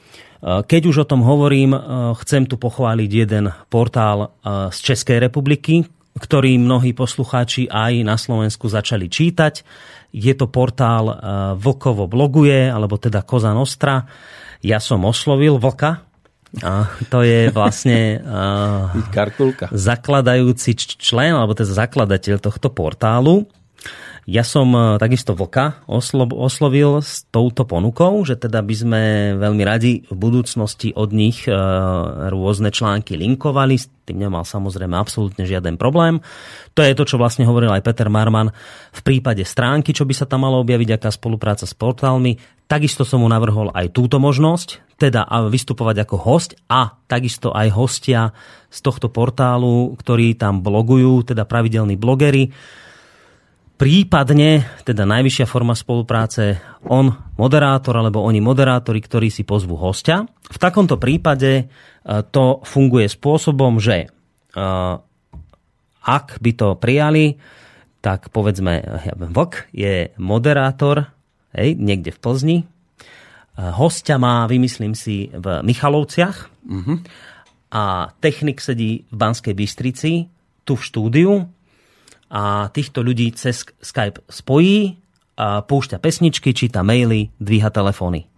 Keď už o tom hovorím, chcem tu pochváliť jeden portál z Českej republiky, ktorý mnohí poslucháči aj na Slovensku začali čítať. Je to portál Vlkovo bloguje, alebo teda Koza Nostra. Ja som oslovil Vlka, a to je vlastne uh, zakladajúci člen, alebo teda zakladateľ tohto portálu. Ja som e, takisto Vlka oslovil s touto ponukou, že teda by sme veľmi radi v budúcnosti od nich e, rôzne články linkovali. S tým nemal samozrejme absolútne žiaden problém. To je to, čo vlastne hovoril aj Peter Marman v prípade stránky, čo by sa tam malo objaviť, aká spolupráca s portálmi. Takisto som mu navrhol aj túto možnosť, teda vystupovať ako host a takisto aj hostia z tohto portálu, ktorí tam blogujú, teda pravidelní blogery prípadne, teda najvyššia forma spolupráce, on moderátor alebo oni moderátori, ktorí si pozvú hostia. V takomto prípade e, to funguje spôsobom, že e, ak by to prijali, tak povedzme, ja Vlk je moderátor hej, niekde v Plzni. E, hostia má, vymyslím si, v Michalovciach mm-hmm. a technik sedí v Banskej Bystrici, tu v štúdiu a týchto ľudí cez Skype spojí, a púšťa pesničky, číta maily, dvíha telefóny.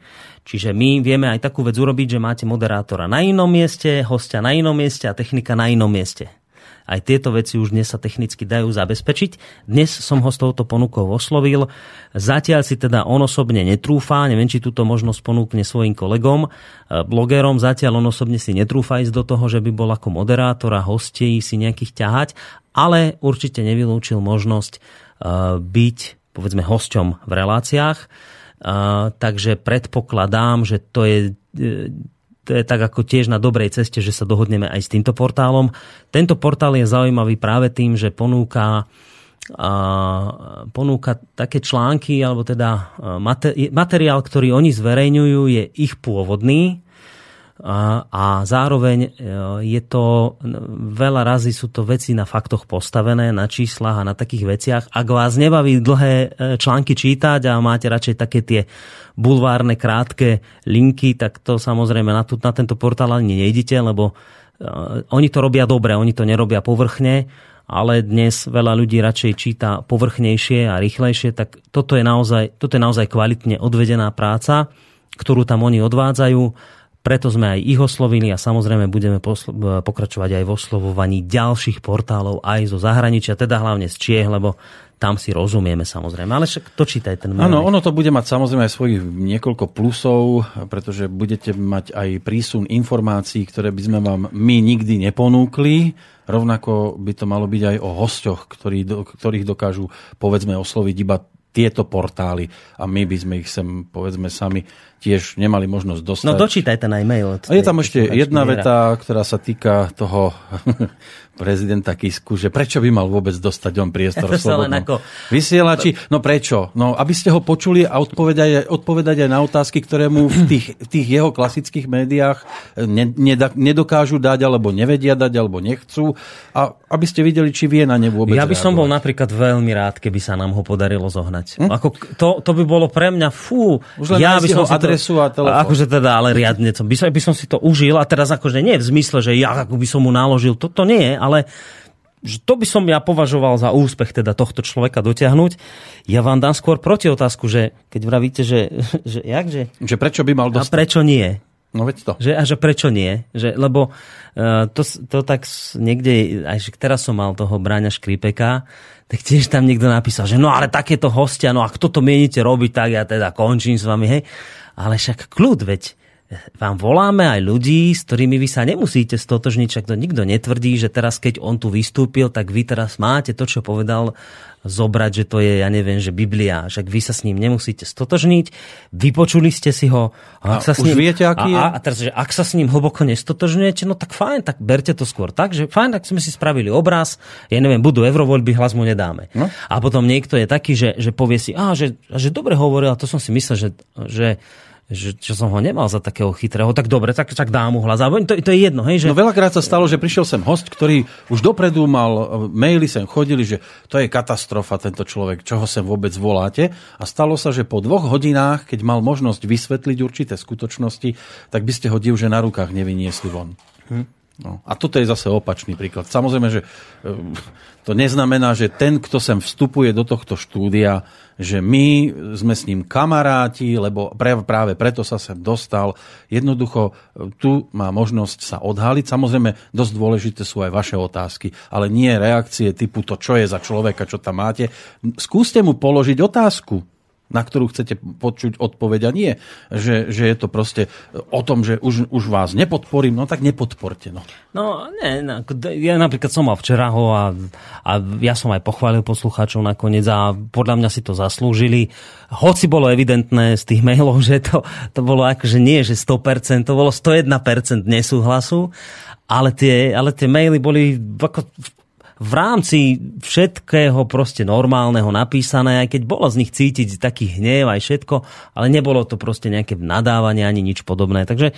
Čiže my vieme aj takú vec urobiť, že máte moderátora na inom mieste, hostia na inom mieste a technika na inom mieste. Aj tieto veci už dnes sa technicky dajú zabezpečiť. Dnes som ho s touto ponukou oslovil. Zatiaľ si teda on osobne netrúfa, neviem, či túto možnosť ponúkne svojim kolegom, e, blogerom. Zatiaľ on osobne si netrúfa ísť do toho, že by bol ako moderátor a hostí si nejakých ťahať, ale určite nevylúčil možnosť e, byť povedzme hosťom v reláciách. Uh, takže predpokladám, že to je to je tak ako tiež na dobrej ceste, že sa dohodneme aj s týmto portálom. Tento portál je zaujímavý práve tým, že ponúka a ponúka také články, alebo teda materiál, ktorý oni zverejňujú, je ich pôvodný, a, zároveň e, je to, veľa razy sú to veci na faktoch postavené, na číslach a na takých veciach. Ak vás nebaví dlhé e, články čítať a máte radšej také tie bulvárne krátke linky, tak to samozrejme na, tu, na tento portál ani nejdete, lebo uh, oni to robia dobre, oni to nerobia povrchne, ale dnes veľa ľudí radšej číta povrchnejšie a rýchlejšie, tak toto je naozaj, toto je naozaj kvalitne odvedená práca, ktorú tam oni odvádzajú preto sme aj ich oslovili a samozrejme budeme pokračovať aj v oslovovaní ďalších portálov aj zo zahraničia, teda hlavne z Čiech, lebo tam si rozumieme samozrejme. Ale však to čítaj ten Áno, ono to bude mať samozrejme aj svojich niekoľko plusov, pretože budete mať aj prísun informácií, ktoré by sme vám my nikdy neponúkli. Rovnako by to malo byť aj o ktorí, ktorých dokážu povedzme osloviť iba tieto portály a my by sme ich sem, povedzme sami, tiež nemali možnosť dostať. No dočítaj ten aj mail. Je tam ešte jedna veta, ktorá sa týka toho prezidenta Kisku, že prečo by mal vôbec dostať on priestor v slobodnom ako... vysielači. No prečo? No, aby ste ho počuli a odpovedať, odpovedať aj na otázky, ktoré mu v tých, v tých jeho klasických médiách ne, nedokážu dať, alebo nevedia dať, alebo nechcú. A aby ste videli, či vie na ne vôbec Ja by som reagovať. bol napríklad veľmi rád, keby sa nám ho podarilo zohnať. Hm? Ako, to, to by bolo pre mňa, fú, Už len ja by som adresu to, a telefón. Akože teda, ale riadne, by som, by som si to užil a teraz akože nie v zmysle, že ja ako by som mu naložil, to, to nie, ale že to by som ja považoval za úspech teda tohto človeka dotiahnuť. Ja vám dám skôr proti otázku, že keď vravíte, že, že jak, že... Že prečo by mal dostať? A prečo nie? No veď to. Že, a že prečo nie? Že, lebo uh, to, to tak niekde, aj že teraz som mal toho Bráňa Škripeka, tak tiež tam niekto napísal, že no ale takéto hostia, no a kto to mienite robiť, tak ja teda končím s vami, hej. Ale však kľud, veď vám voláme aj ľudí, s ktorými vy sa nemusíte stotožniť, však to nikto netvrdí, že teraz, keď on tu vystúpil, tak vy teraz máte to, čo povedal zobrať, že to je, ja neviem, že Biblia, že vy sa s ním nemusíte stotožniť, vypočuli ste si ho. A, ak sa s ním, viete, aký a, je? A, a teraz, že ak sa s ním hlboko nestotožňujete, no tak fajn, tak berte to skôr tak, že fajn, tak sme si spravili obraz, ja neviem, budú eurovoľby, hlas mu nedáme. No? A potom niekto je taký, že, že povie si, a, že, že dobre hovoril, a to som si myslel, že, že že, že som ho nemal za takého chytrého, tak dobre, tak, tak dám mu hlas. To, to je jedno, hej, že... No veľakrát sa stalo, že prišiel sem host, ktorý už dopredu mal, e, maily sem chodili, že to je katastrofa tento človek, čoho sem vôbec voláte. A stalo sa, že po dvoch hodinách, keď mal možnosť vysvetliť určité skutočnosti, tak by ste ho divže na rukách nevyniesli von. Hm? No. A toto je zase opačný príklad. Samozrejme, že e, to neznamená, že ten, kto sem vstupuje do tohto štúdia, že my sme s ním kamaráti, lebo práve preto sa sem dostal. Jednoducho tu má možnosť sa odhaliť. Samozrejme, dosť dôležité sú aj vaše otázky, ale nie reakcie typu to, čo je za človeka, čo tam máte. Skúste mu položiť otázku na ktorú chcete počuť odpoveď a nie, že, že je to proste o tom, že už, už vás nepodporím, no tak nepodporte. No, no nie, ja napríklad som mal včera ho a, a ja som aj pochválil poslucháčov nakoniec a podľa mňa si to zaslúžili. Hoci bolo evidentné z tých mailov, že to, to bolo akože nie, že 100%, to bolo 101% nesúhlasu, ale tie, ale tie maily boli ako v rámci všetkého proste normálneho napísané, aj keď bolo z nich cítiť taký hnev aj všetko, ale nebolo to proste nejaké nadávanie ani nič podobné. Takže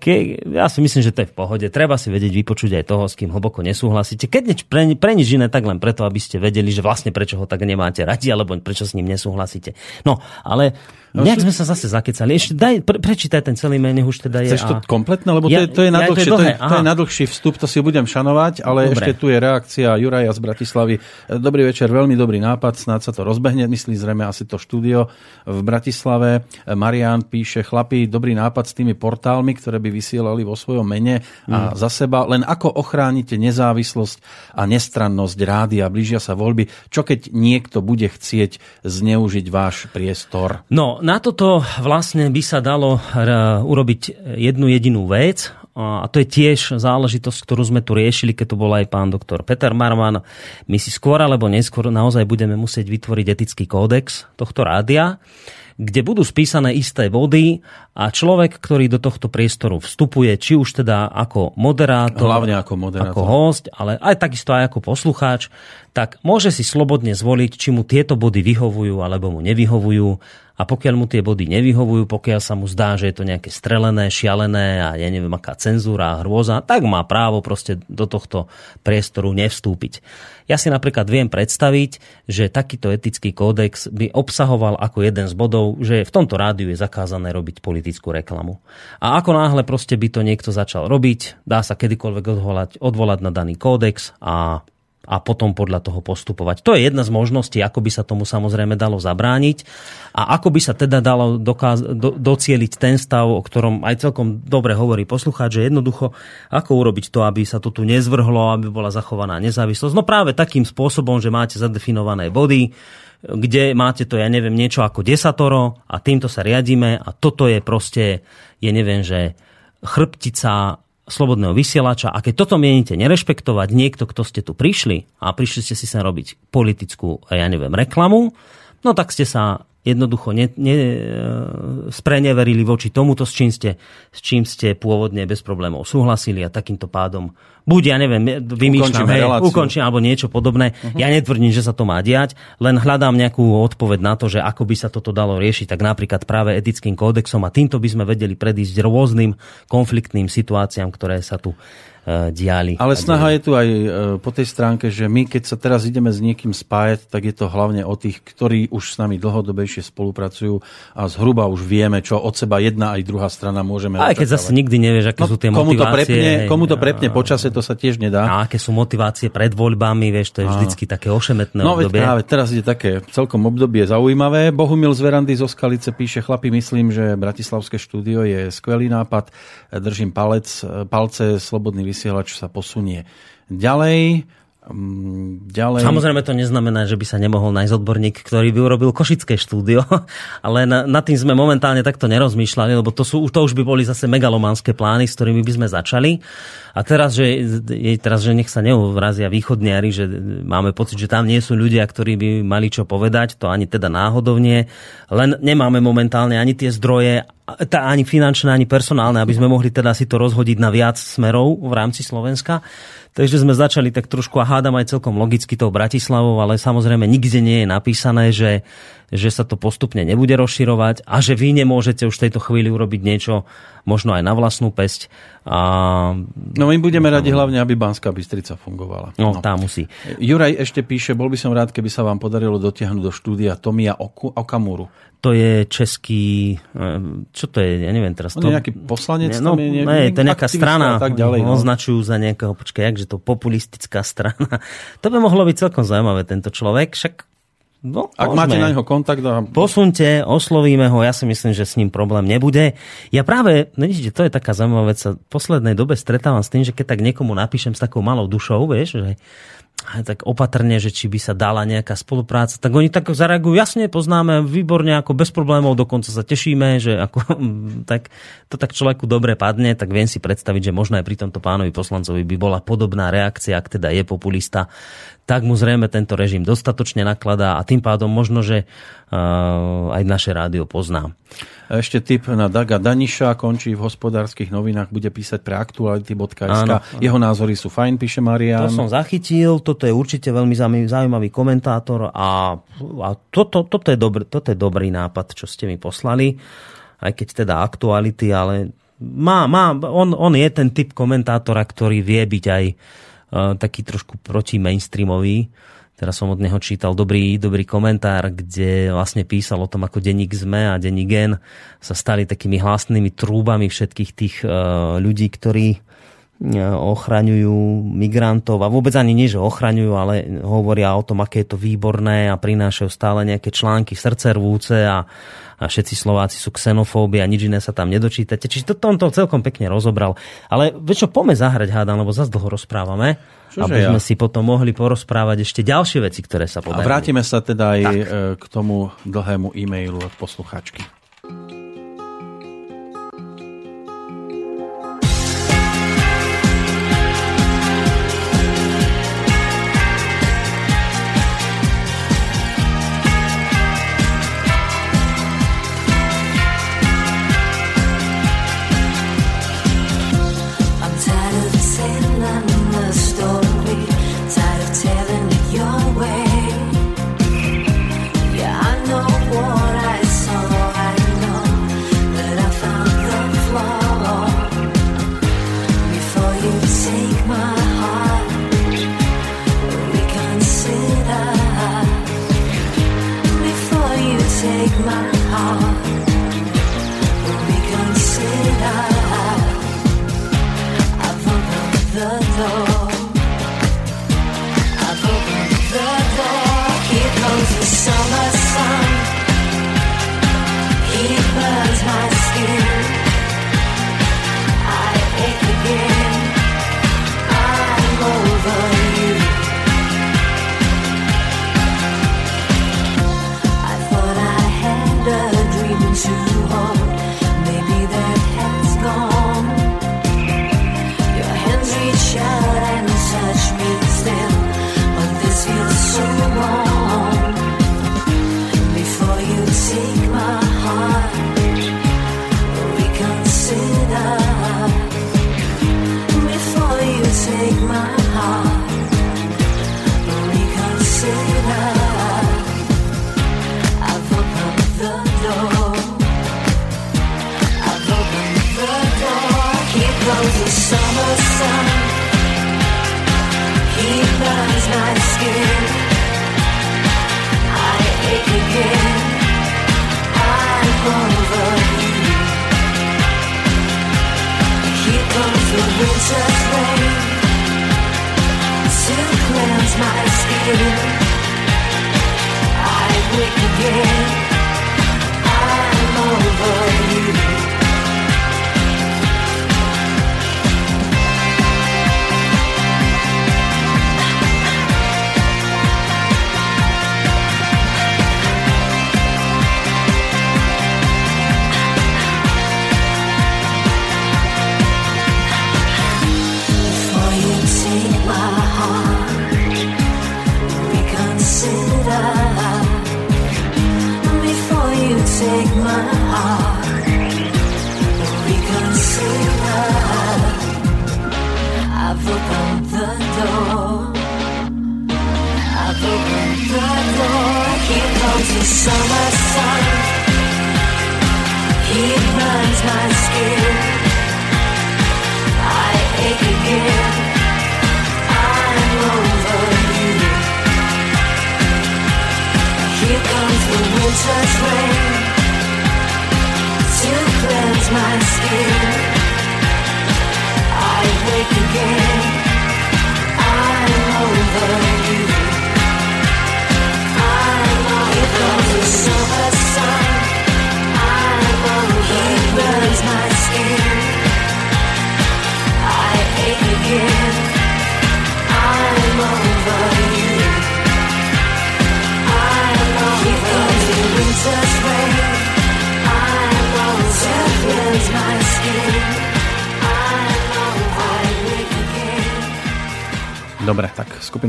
ke, ja si myslím, že to je v pohode. Treba si vedieť vypočuť aj toho, s kým hlboko nesúhlasíte. Keď nič, pre, pre nič iné, tak len preto, aby ste vedeli, že vlastne prečo ho tak nemáte radi, alebo prečo s ním nesúhlasíte. No, ale Nejak sme sa zase zakecali. Ešte daj, pre, prečítaj ten celý mail, už teda je. Chceš to a... kompletné? Lebo ja, to, je, to, je ja, to, je to, je, to je nadlhší vstup, to si budem šanovať, ale Dobre. ešte tu je reakcia Juraja z Bratislavy. Dobrý večer, veľmi dobrý nápad, snáď sa to rozbehne, myslí zrejme asi to štúdio v Bratislave. Marian píše, chlapi, dobrý nápad s tými portálmi, ktoré by vysielali vo svojom mene a mm. za seba. Len ako ochránite nezávislosť a nestrannosť rádia, blížia sa voľby. Čo keď niekto bude chcieť zneužiť váš priestor? No, na toto vlastne by sa dalo urobiť jednu jedinú vec a to je tiež záležitosť, ktorú sme tu riešili, keď tu bol aj pán doktor Peter Marman. My si skôr alebo neskôr naozaj budeme musieť vytvoriť etický kódex tohto rádia kde budú spísané isté body a človek, ktorý do tohto priestoru vstupuje, či už teda ako moderátor, Hlavne ako, moderátor. ako host, ale aj takisto aj ako poslucháč, tak môže si slobodne zvoliť, či mu tieto body vyhovujú alebo mu nevyhovujú a pokiaľ mu tie body nevyhovujú, pokiaľ sa mu zdá, že je to nejaké strelené, šialené a ja neviem aká cenzúra a hrôza, tak má právo proste do tohto priestoru nevstúpiť. Ja si napríklad viem predstaviť, že takýto etický kódex by obsahoval ako jeden z bodov, že v tomto rádiu je zakázané robiť politickú reklamu. A ako náhle proste by to niekto začal robiť, dá sa kedykoľvek odvolať, odvolať na daný kódex a a potom podľa toho postupovať. To je jedna z možností, ako by sa tomu samozrejme dalo zabrániť a ako by sa teda dalo dokáz- do- docieliť ten stav, o ktorom aj celkom dobre hovorí poslucháč, že jednoducho ako urobiť to, aby sa to tu nezvrhlo, aby bola zachovaná nezávislosť. No práve takým spôsobom, že máte zadefinované body, kde máte to, ja neviem, niečo ako desatoro a týmto sa riadíme a toto je proste, je neviem, že chrbtica slobodného vysielača a keď toto mienite nerešpektovať niekto, kto ste tu prišli a prišli ste si sa robiť politickú, ja neviem, reklamu, no tak ste sa jednoducho ne, ne, e, spreneverili voči tomuto, s čím, ste, s čím ste pôvodne bez problémov súhlasili a takýmto pádom buď, ja neviem, vymýšľam, hej, ukončím alebo niečo podobné. Uh-huh. Ja netvrdím, že sa to má diať, len hľadám nejakú odpoveď na to, že ako by sa toto dalo riešiť, tak napríklad práve etickým kódexom a týmto by sme vedeli predísť rôznym konfliktným situáciám, ktoré sa tu E, diali. Ale snaha je tu aj e, po tej stránke, že my, keď sa teraz ideme s niekým spájať, tak je to hlavne o tých, ktorí už s nami dlhodobejšie spolupracujú a zhruba už vieme, čo od seba jedna aj druhá strana môžeme Aj keď zase nikdy nevieš, aké no, sú tie komu motivácie. To prepne, komu to prepne počase, to sa tiež nedá. A aké sú motivácie pred voľbami, vieš, to je vždycky také ošemetné no, obdobie. Práve teraz je také celkom obdobie zaujímavé. Bohumil z Verandy zo Skalice píše, chlapi, myslím, že Bratislavské štúdio je skvelý nápad. Držím palec, palce, slobodný vysielač sa posunie ďalej. Mm, ďalej... Samozrejme to neznamená, že by sa nemohol nájsť odborník, ktorý by urobil košické štúdio, ale na, nad tým sme momentálne takto nerozmýšľali, lebo to, sú, to už by boli zase megalománske plány, s ktorými by sme začali. A teraz, že, teraz, že nech sa neuvrazia východniari, že máme pocit, že tam nie sú ľudia, ktorí by mali čo povedať, to ani teda náhodovne. Len nemáme momentálne ani tie zdroje, tá, ani finančné, ani personálne, aby sme mohli teda si to rozhodiť na viac smerov v rámci Slovenska. Takže sme začali tak trošku a hádam aj celkom logicky tou Bratislavou, ale samozrejme nikde nie je napísané, že, že sa to postupne nebude rozširovať a že vy nemôžete už v tejto chvíli urobiť niečo možno aj na vlastnú pesť. A... No my budeme radi hlavne, aby Banská Bystrica fungovala. No, no, tá musí. Juraj ešte píše, bol by som rád, keby sa vám podarilo dotiahnuť do štúdia Tomia Okamuru to je český, eh, čo to je, ja neviem teraz. On to, je nejaký poslanec? Ne, no, je, ne, to je nejaká strana, tak ďalej, no. označujú za nejakého, počkaj, jakže to populistická strana. To by mohlo byť celkom zaujímavé, tento človek, však No, Ak môžeme. máte na neho kontakt... A... Posunte, oslovíme ho, ja si myslím, že s ním problém nebude. Ja práve, vidíte, to je taká zaujímavá vec, sa v poslednej dobe stretávam s tým, že keď tak niekomu napíšem s takou malou dušou, vieš, že tak opatrne, že či by sa dala nejaká spolupráca, tak oni tak zareagujú, jasne, poznáme, výborne, ako bez problémov, dokonca sa tešíme, že ako, tak, to tak človeku dobre padne, tak viem si predstaviť, že možno aj pri tomto pánovi poslancovi by bola podobná reakcia, ak teda je populista, tak mu zrejme tento režim dostatočne nakladá a tým pádom možno, že uh, aj naše rádio pozná. Ešte tip na Daga Daniša, končí v hospodárskych novinách, bude písať pre aktuality.sk. Áno. Jeho názory sú fajn, píše Marian. To som zachytil, toto je určite veľmi zaujímavý komentátor a, a toto, toto, je dobrý, toto je dobrý nápad, čo ste mi poslali, aj keď teda aktuality, ale má, má, on, on je ten typ komentátora, ktorý vie byť aj taký trošku proti mainstreamový. Teraz som od neho čítal dobrý, dobrý komentár, kde vlastne písal o tom, ako denník ZME a denník GEN sa stali takými hlasnými trúbami všetkých tých ľudí, ktorí ochraňujú migrantov a vôbec ani nie, že ochraňujú, ale hovoria o tom, aké je to výborné a prinášajú stále nejaké články srdce rvúce a, a všetci Slováci sú xenofóbi a nič iné sa tam nedočítate. Čiže to, on to celkom pekne rozobral. Ale čo, poďme zahrať hádam, lebo zase dlho rozprávame. Čože aby ja? sme si potom mohli porozprávať ešte ďalšie veci, ktoré sa podarili. A vrátime sa teda aj tak. E, k tomu dlhému e-mailu od posluchačky.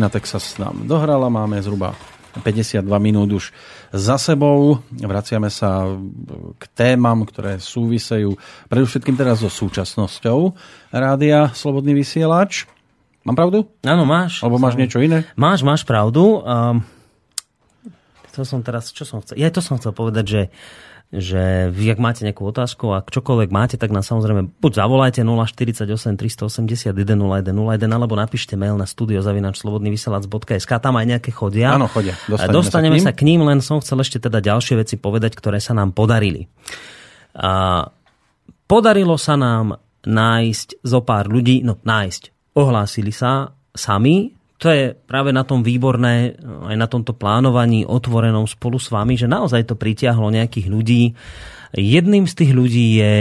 Tak skupina Texas nám dohrala, máme zhruba 52 minút už za sebou. Vraciame sa k témam, ktoré súvisejú predovšetkým teraz so súčasnosťou rádia Slobodný vysielač. Mám pravdu? Áno, máš. Alebo máš niečo iné? Máš, máš pravdu. Um, to som teraz, čo som chcel? Ja to som chcel povedať, že že vy, ak máte nejakú otázku a čokoľvek máte, tak nás samozrejme buď zavolajte 048 381 0101 alebo napíšte mail na studiozavinačslobodnyvysielac.sk tam aj nejaké chodia. Áno, chodia. A Dostaneme Dostaneme sa sa k ním, len som chcel ešte teda ďalšie veci povedať, ktoré sa nám podarili. A podarilo sa nám nájsť zo pár ľudí, no nájsť, ohlásili sa sami, to je práve na tom výborné, aj na tomto plánovaní otvorenom spolu s vami, že naozaj to pritiahlo nejakých ľudí. Jedným z tých ľudí je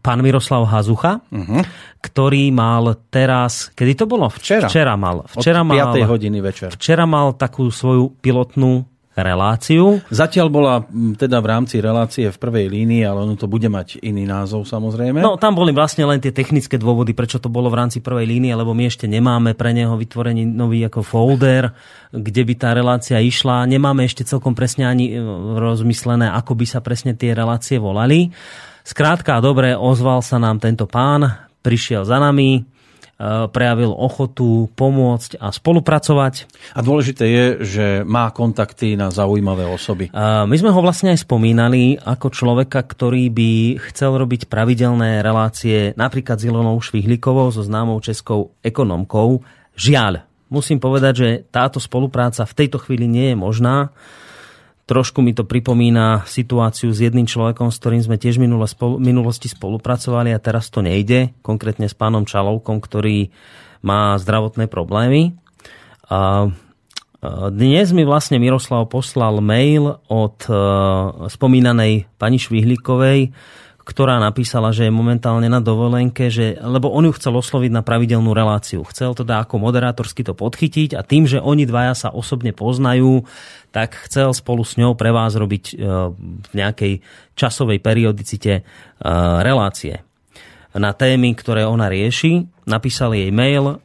pán Miroslav Hazucha, uh-huh. ktorý mal teraz, kedy to bolo? Včera. Včera mal. Včera Od mal, 5. hodiny večer. včera mal takú svoju pilotnú reláciu. Zatiaľ bola teda v rámci relácie v prvej línii, ale ono to bude mať iný názov samozrejme. No, tam boli vlastne len tie technické dôvody, prečo to bolo v rámci prvej línie, lebo my ešte nemáme pre neho vytvorený nový ako folder, kde by tá relácia išla. Nemáme ešte celkom presne ani e, rozmyslené, ako by sa presne tie relácie volali. Skrátka, dobre, ozval sa nám tento pán, prišiel za nami, prejavil ochotu pomôcť a spolupracovať. A dôležité je, že má kontakty na zaujímavé osoby. A My sme ho vlastne aj spomínali ako človeka, ktorý by chcel robiť pravidelné relácie napríklad s Ilonou Švihlikovou, so známou českou ekonomkou. Žiaľ, musím povedať, že táto spolupráca v tejto chvíli nie je možná. Trošku mi to pripomína situáciu s jedným človekom, s ktorým sme tiež spolu, minulosti spolupracovali a teraz to nejde. Konkrétne s pánom Čalovkom, ktorý má zdravotné problémy. A dnes mi vlastne Miroslav poslal mail od e, spomínanej pani Švihlíkovej, ktorá napísala, že je momentálne na dovolenke, že, lebo on ju chcel osloviť na pravidelnú reláciu. Chcel teda ako moderátorsky to podchytiť a tým, že oni dvaja sa osobne poznajú, tak chcel spolu s ňou pre vás robiť e, v nejakej časovej periodicite e, relácie na témy, ktoré ona rieši. Napísal jej mail e,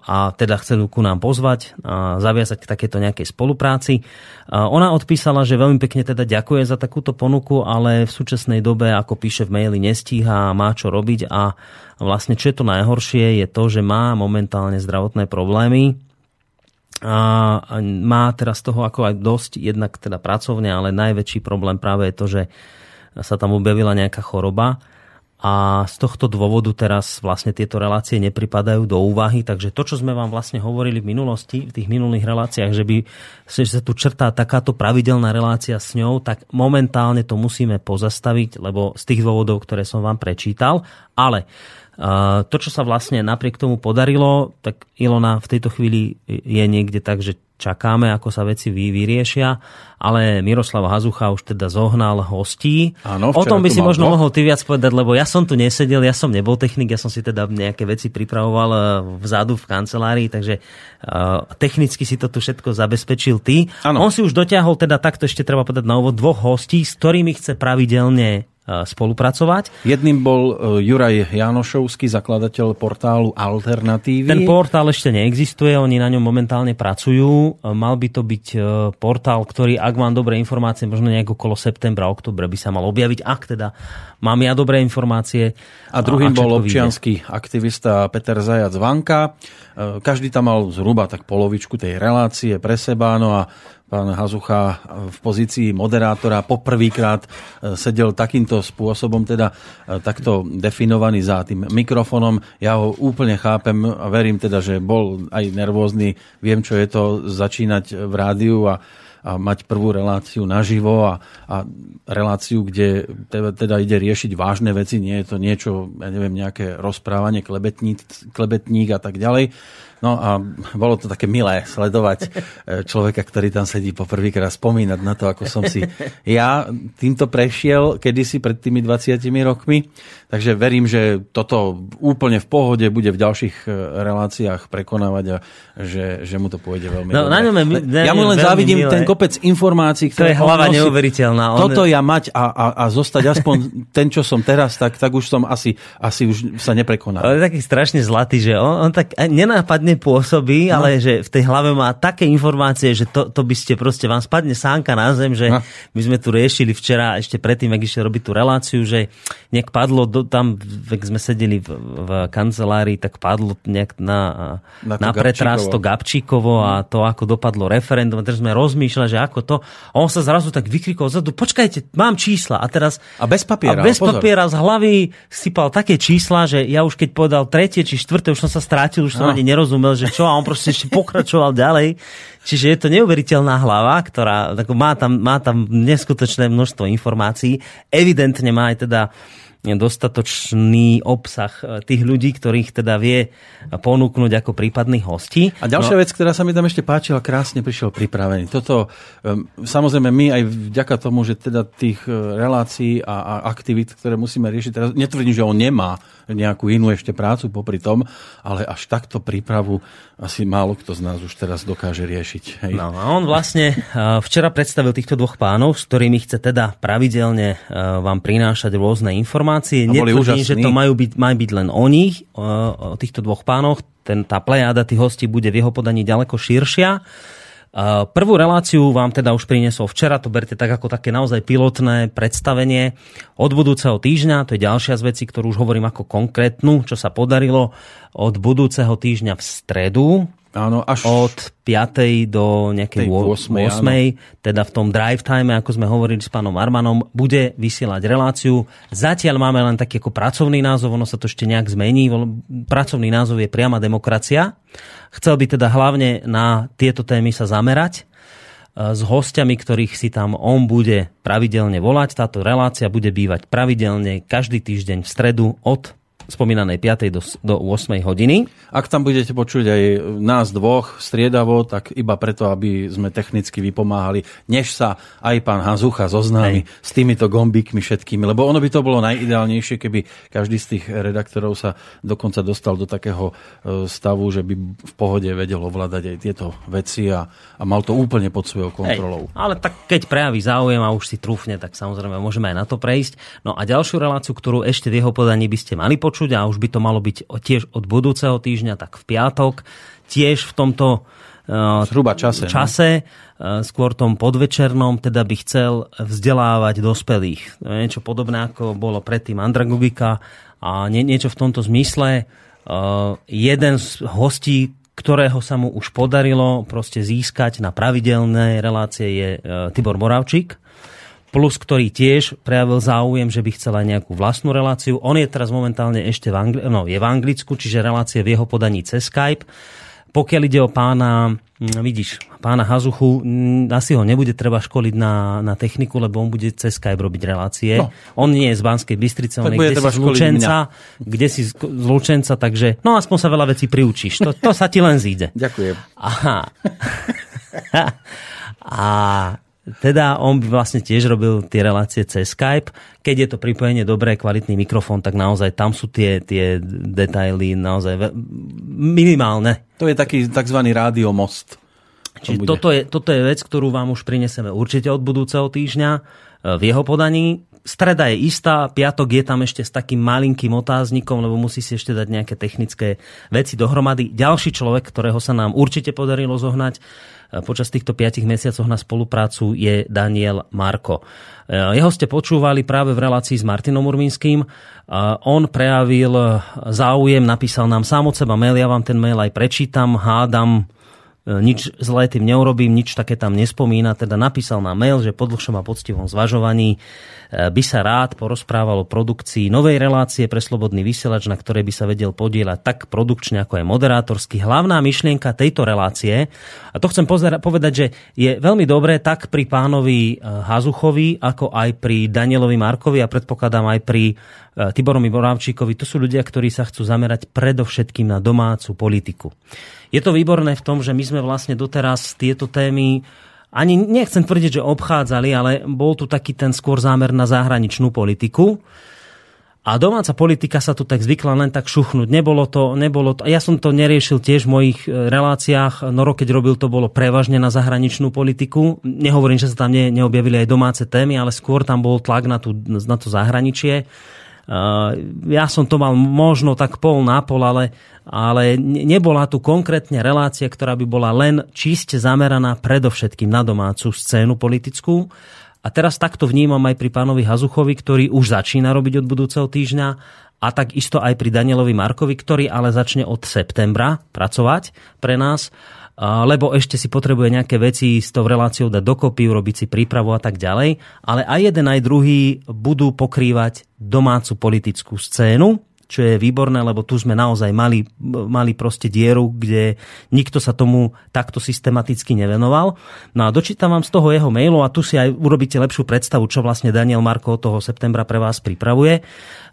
a teda chcel ku nám pozvať a zaviazať k takéto nejakej spolupráci. A Ona odpísala, že veľmi pekne teda ďakuje za takúto ponuku, ale v súčasnej dobe, ako píše v maili, nestíha má čo robiť a vlastne čo je to najhoršie, je to, že má momentálne zdravotné problémy a má teraz toho ako aj dosť, jednak teda pracovne, ale najväčší problém práve je to, že sa tam objavila nejaká choroba a z tohto dôvodu teraz vlastne tieto relácie nepripadajú do úvahy, takže to, čo sme vám vlastne hovorili v minulosti, v tých minulých reláciách, že by že sa tu črtá takáto pravidelná relácia s ňou, tak momentálne to musíme pozastaviť, lebo z tých dôvodov, ktoré som vám prečítal, ale to, čo sa vlastne napriek tomu podarilo, tak Ilona v tejto chvíli je niekde tak, že čakáme, ako sa veci vy, vyriešia, ale Miroslav Hazucha už teda zohnal hostí. Áno, o tom by si možno mohol ty viac povedať, lebo ja som tu nesedel, ja som nebol technik, ja som si teda nejaké veci pripravoval eh, vzadu v kancelárii, takže uh, technicky si to tu všetko zabezpečil ty. Áno. On si už dotiahol teda takto ešte treba povedať na úvod dvoch hostí, s ktorými chce pravidelne spolupracovať. Jedným bol e, Juraj Janošovský, zakladateľ portálu Alternatívy. Ten portál ešte neexistuje, oni na ňom momentálne pracujú. E, Mal by to byť e, portál, ktorý, ak mám dobré informácie, možno nejak okolo septembra, oktobre by sa mal objaviť, ak teda mám ja dobré informácie. A druhým ak bol občianský aktivista Peter Zajac Vanka. E, Každý tam mal zhruba tak polovičku tej relácie pre seba, no a pán Hazucha v pozícii moderátora poprvýkrát e, sedel takýmto spôsobom, teda e, takto definovaný za tým mikrofónom. Ja ho úplne chápem a verím teda, že bol aj nervózny. Viem, čo je to začínať v rádiu a a mať prvú reláciu naživo a, a reláciu, kde teda ide riešiť vážne veci, nie je to niečo, ja neviem, nejaké rozprávanie, klebetník, klebetník a tak ďalej. No a bolo to také milé sledovať e, človeka, ktorý tam sedí poprvýkrát, spomínať na to, ako som si ja týmto prešiel kedysi pred tými 20 rokmi. Takže verím, že toto úplne v pohode bude v ďalších e, reláciách prekonávať a že, že mu to pôjde veľmi No, dobre. na ňom je mi- na ja mu len závidím milé. ten kopec informácií, To je ktoré hlava nosí. neuveriteľná. On- Toto ja mať a, a, a zostať aspoň ten, čo som teraz, tak, tak už som asi, asi už sa neprekonal. On je taký strašne zlatý, že on, on tak nenápadne pôsobí, no. ale že v tej hlave má také informácie, že to, to by ste proste, vám spadne sánka na zem, že No. my sme tu riešili včera, ešte predtým, ak išiel robiť tú reláciu, že nejak padlo, do, tam, ak sme sedeli v, v kancelárii, tak padlo nejak na, Na na, pretras to Gabčíkovo a to, ako dopadlo referendum. A teraz sme rozmýšľali, že ako to. A on sa zrazu tak vykrikol zadu, počkajte, mám čísla. A teraz A bez papiera, a bez pozor. papiera z hlavy sypal také čísla, že ja už keď povedal tretie či štvrté, už som sa strátil, už som No. ani nerozumel, že čo a on proste ešte pokračoval ďalej. Čiže je to neuveriteľná hlava, ktorá má, tam, má tam neskutočné množstvo informácií. Evidentne má aj teda dostatočný obsah e, tých ľudí, ktorých teda vie ponúknuť ako prípadných hostí. A ďalšia no. vec, ktorá sa mi tam ešte páčila, krásne prišiel pripravený. Toto, um, samozrejme, my aj vďaka tomu, že teda tých e, relácií a, a aktivít, ktoré musíme riešiť, teraz netvrdím, že on nemá nejakú inú ešte prácu popri tom, ale až takto prípravu asi málo kto z nás už teraz dokáže riešiť. Hej. No a on vlastne uh, včera predstavil týchto dvoch pánov, s ktorými chce teda pravidelne uh, vám prinášať rôzne informácie. Netvrdím, že to majú byť, majú byť len o nich, o týchto dvoch pánoch. Ten, tá plejáda tých hostí bude v jeho podaní ďaleko širšia. Prvú reláciu vám teda už priniesol včera, to berte tak ako také naozaj pilotné predstavenie. Od budúceho týždňa, to je ďalšia z vecí, ktorú už hovorím ako konkrétnu, čo sa podarilo od budúceho týždňa v stredu, Áno, až od 5. do nejakej Tej 8. 8., teda v tom drive time, ako sme hovorili s pánom Armanom, bude vysielať reláciu. Zatiaľ máme len taký ako pracovný názov, ono sa to ešte nejak zmení. Pracovný názov je priama demokracia. Chcel by teda hlavne na tieto témy sa zamerať e, s hostiami, ktorých si tam on bude pravidelne volať. Táto relácia bude bývať pravidelne každý týždeň v stredu od spomínanej 5. do, do 8. hodiny. Ak tam budete počuť aj nás dvoch striedavo, tak iba preto, aby sme technicky vypomáhali, než sa aj pán Hazucha zoznámi Hej. s týmito gombíkmi všetkými. Lebo ono by to bolo najideálnejšie, keby každý z tých redaktorov sa dokonca dostal do takého e, stavu, že by v pohode vedel ovládať aj tieto veci a, a mal to úplne pod svojou kontrolou. Hej, ale tak keď prejaví záujem a už si trúfne, tak samozrejme môžeme aj na to prejsť. No a ďalšiu reláciu, ktorú ešte v jeho podaní by ste mali počuť a už by to malo byť tiež od budúceho týždňa, tak v piatok, tiež v tomto uh, Zhruba čase, no. čase uh, skôr tom podvečernom, teda by chcel vzdelávať dospelých. Niečo podobné, ako bolo predtým Andragogika a nie, niečo v tomto zmysle. Uh, jeden z hostí, ktorého sa mu už podarilo proste získať na pravidelné relácie je uh, Tibor Moravčík, plus ktorý tiež prejavil záujem, že by chcel aj nejakú vlastnú reláciu. On je teraz momentálne ešte v, Angli- no, je v Anglicku, čiže relácie v jeho podaní cez Skype. Pokiaľ ide o pána, mm, vidíš, pána Hazuchu, mm, asi ho nebude treba školiť na, na techniku, lebo on bude cez Skype robiť relácie. No. On nie je z Banskej Bystrice, on Tak je kde si z Lučenca, kde si z Lučenca, takže no aspoň sa veľa vecí priučíš. To, to sa ti len zíde. Ďakujem. Aha. A teda on by vlastne tiež robil tie relácie cez Skype. Keď je to pripojenie dobré, kvalitný mikrofón, tak naozaj tam sú tie, tie detaily naozaj minimálne. To je taký tzv. rádiomost. Čiže toto je, toto je vec, ktorú vám už prineseme určite od budúceho týždňa e, v jeho podaní. Streda je istá, piatok je tam ešte s takým malinkým otáznikom, lebo musí si ešte dať nejaké technické veci dohromady. Ďalší človek, ktorého sa nám určite podarilo zohnať, počas týchto 5 mesiacov na spoluprácu je Daniel Marko. Jeho ste počúvali práve v relácii s Martinom Urmínským. On prejavil záujem, napísal nám sám od seba mail, ja vám ten mail aj prečítam, hádam, E, nič zlé tým neurobím, nič také tam nespomína, teda napísal na mail, že po dlhšom a poctivom zvažovaní e, by sa rád porozprával o produkcii novej relácie pre Slobodný vysielač, na ktorej by sa vedel podielať tak produkčne, ako aj moderátorsky. Hlavná myšlienka tejto relácie, a to chcem povedať, že je veľmi dobré tak pri pánovi e, Hazuchovi, ako aj pri Danielovi Markovi a predpokladám aj pri Tiborovi Moravčíkovi. To sú ľudia, ktorí sa chcú zamerať predovšetkým na domácu politiku. Je to výborné v tom, že my sme vlastne doteraz tieto témy ani nechcem tvrdiť, že obchádzali, ale bol tu taký ten skôr zámer na zahraničnú politiku. A domáca politika sa tu tak zvykla len tak šuchnúť. Nebolo to, nebolo to, ja som to neriešil tiež v mojich e, reláciách. Noro, keď robil, to bolo prevažne na zahraničnú politiku. Nehovorím, že sa tam ne, neobjavili aj domáce témy, ale skôr tam bol tlak na, tú, na to zahraničie. Ja som to mal možno tak pol na pol, ale, ale nebola tu konkrétne relácia, ktorá by bola len čiste zameraná predovšetkým na domácu scénu politickú. A teraz takto vnímam aj pri pánovi Hazuchovi, ktorý už začína robiť od budúceho týždňa a takisto aj pri Danielovi Markovi, ktorý ale začne od septembra pracovať pre nás lebo ešte si potrebuje nejaké veci s tou reláciou dať dokopy, urobiť si prípravu a tak ďalej. Ale aj jeden, aj druhý budú pokrývať domácu politickú scénu, čo je výborné, lebo tu sme naozaj mali, mali proste dieru, kde nikto sa tomu takto systematicky nevenoval. No a dočítam vám z toho jeho mailu a tu si aj urobíte lepšiu predstavu, čo vlastne Daniel Marko od toho septembra pre vás pripravuje.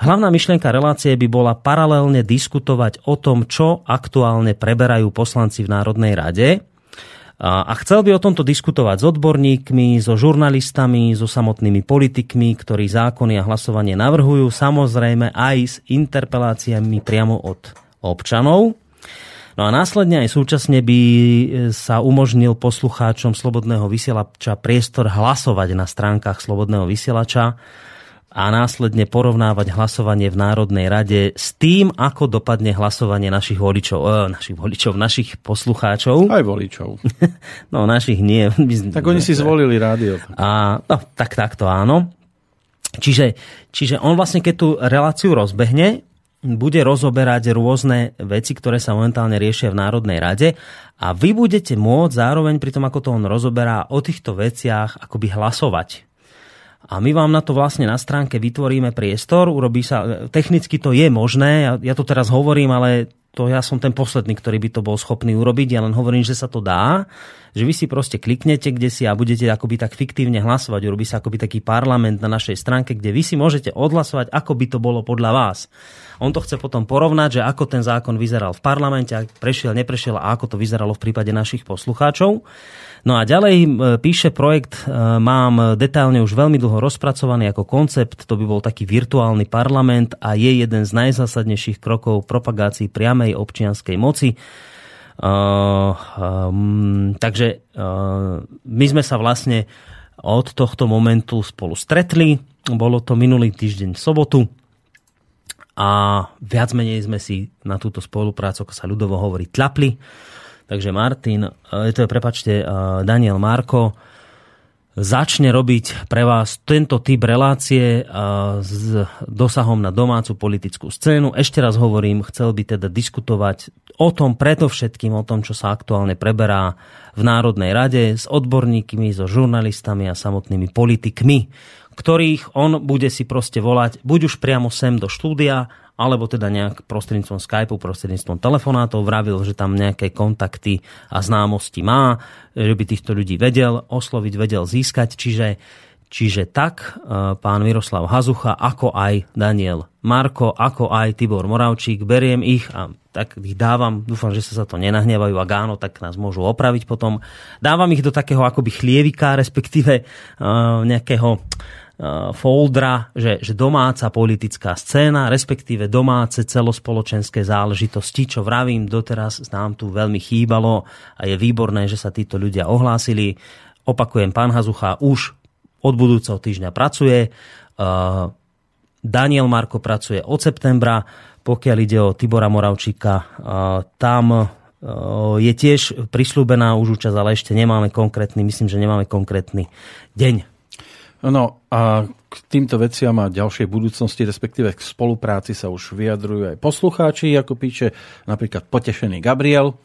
Hlavná myšlienka relácie by bola paralelne diskutovať o tom, čo aktuálne preberajú poslanci v Národnej rade, a chcel by o tomto diskutovať s odborníkmi, so žurnalistami, so samotnými politikmi, ktorí zákony a hlasovanie navrhujú, samozrejme aj s interpeláciami priamo od občanov. No a následne aj súčasne by sa umožnil poslucháčom Slobodného vysielača priestor hlasovať na stránkach Slobodného vysielača a následne porovnávať hlasovanie v Národnej rade s tým, ako dopadne hlasovanie našich voličov, e, našich voličov, našich poslucháčov. Aj voličov. no, našich nie. Tak oni si zvolili rádio. A, no, tak takto áno. Čiže, čiže on vlastne, keď tú reláciu rozbehne, bude rozoberať rôzne veci, ktoré sa momentálne riešia v Národnej rade a vy budete môcť zároveň pri tom, ako to on rozoberá, o týchto veciach akoby hlasovať a my vám na to vlastne na stránke vytvoríme priestor, urobí sa, technicky to je možné, ja, ja to teraz hovorím, ale to ja som ten posledný, ktorý by to bol schopný urobiť, ja len hovorím, že sa to dá, že vy si proste kliknete kde si a budete akoby tak fiktívne hlasovať, urobí sa akoby taký parlament na našej stránke, kde vy si môžete odhlasovať, ako by to bolo podľa vás. On to chce potom porovnať, že ako ten zákon vyzeral v parlamente, prešiel, neprešiel a ako to vyzeralo v prípade našich poslucháčov. No a ďalej píše projekt, e, mám detailne už veľmi dlho rozpracovaný ako koncept, to by bol taký virtuálny parlament a je jeden z najzásadnejších krokov propagácii priamej občianskej moci. Uh, um, takže uh, my sme sa vlastne od tohto momentu spolu stretli. Bolo to minulý týždeň v sobotu a viac menej sme si na túto spoluprácu, ako sa ľudovo hovorí, tlapli. Takže Martin, e, to je, prepačte, e, Daniel Marko, začne robiť pre vás tento typ relácie e, s dosahom na domácu politickú scénu. Ešte raz hovorím, chcel by teda diskutovať o tom, predovšetkým o tom, čo sa aktuálne preberá v Národnej rade s odborníkmi, so žurnalistami a samotnými politikmi, ktorých on bude si proste volať buď už priamo sem do štúdia, alebo teda nejak prostredníctvom Skypeu, prostredníctvom telefonátov vravil, že tam nejaké kontakty a známosti má, že by týchto ľudí vedel osloviť, vedel získať. Čiže, čiže tak e, pán Miroslav Hazucha, ako aj Daniel Marko, ako aj Tibor Moravčík, beriem ich a tak ich dávam, dúfam, že sa za to nenahnevajú, ak áno, tak nás môžu opraviť potom. Dávam ich do takého akoby chlievika, respektíve uh, nejakého foldra, že, že domáca politická scéna, respektíve domáce celospoločenské záležitosti, čo vravím, doteraz nám tu veľmi chýbalo a je výborné, že sa títo ľudia ohlásili. Opakujem, pán Hazucha už od budúceho týždňa pracuje. Uh, Daniel Marko pracuje od septembra. Pokiaľ ide o Tibora Moravčíka, uh, tam je tiež prislúbená už účasť, ale ešte nemáme konkrétny, myslím, že nemáme konkrétny deň. No a k týmto veciam a ďalšej budúcnosti, respektíve k spolupráci sa už vyjadrujú aj poslucháči, ako píše napríklad potešený Gabriel.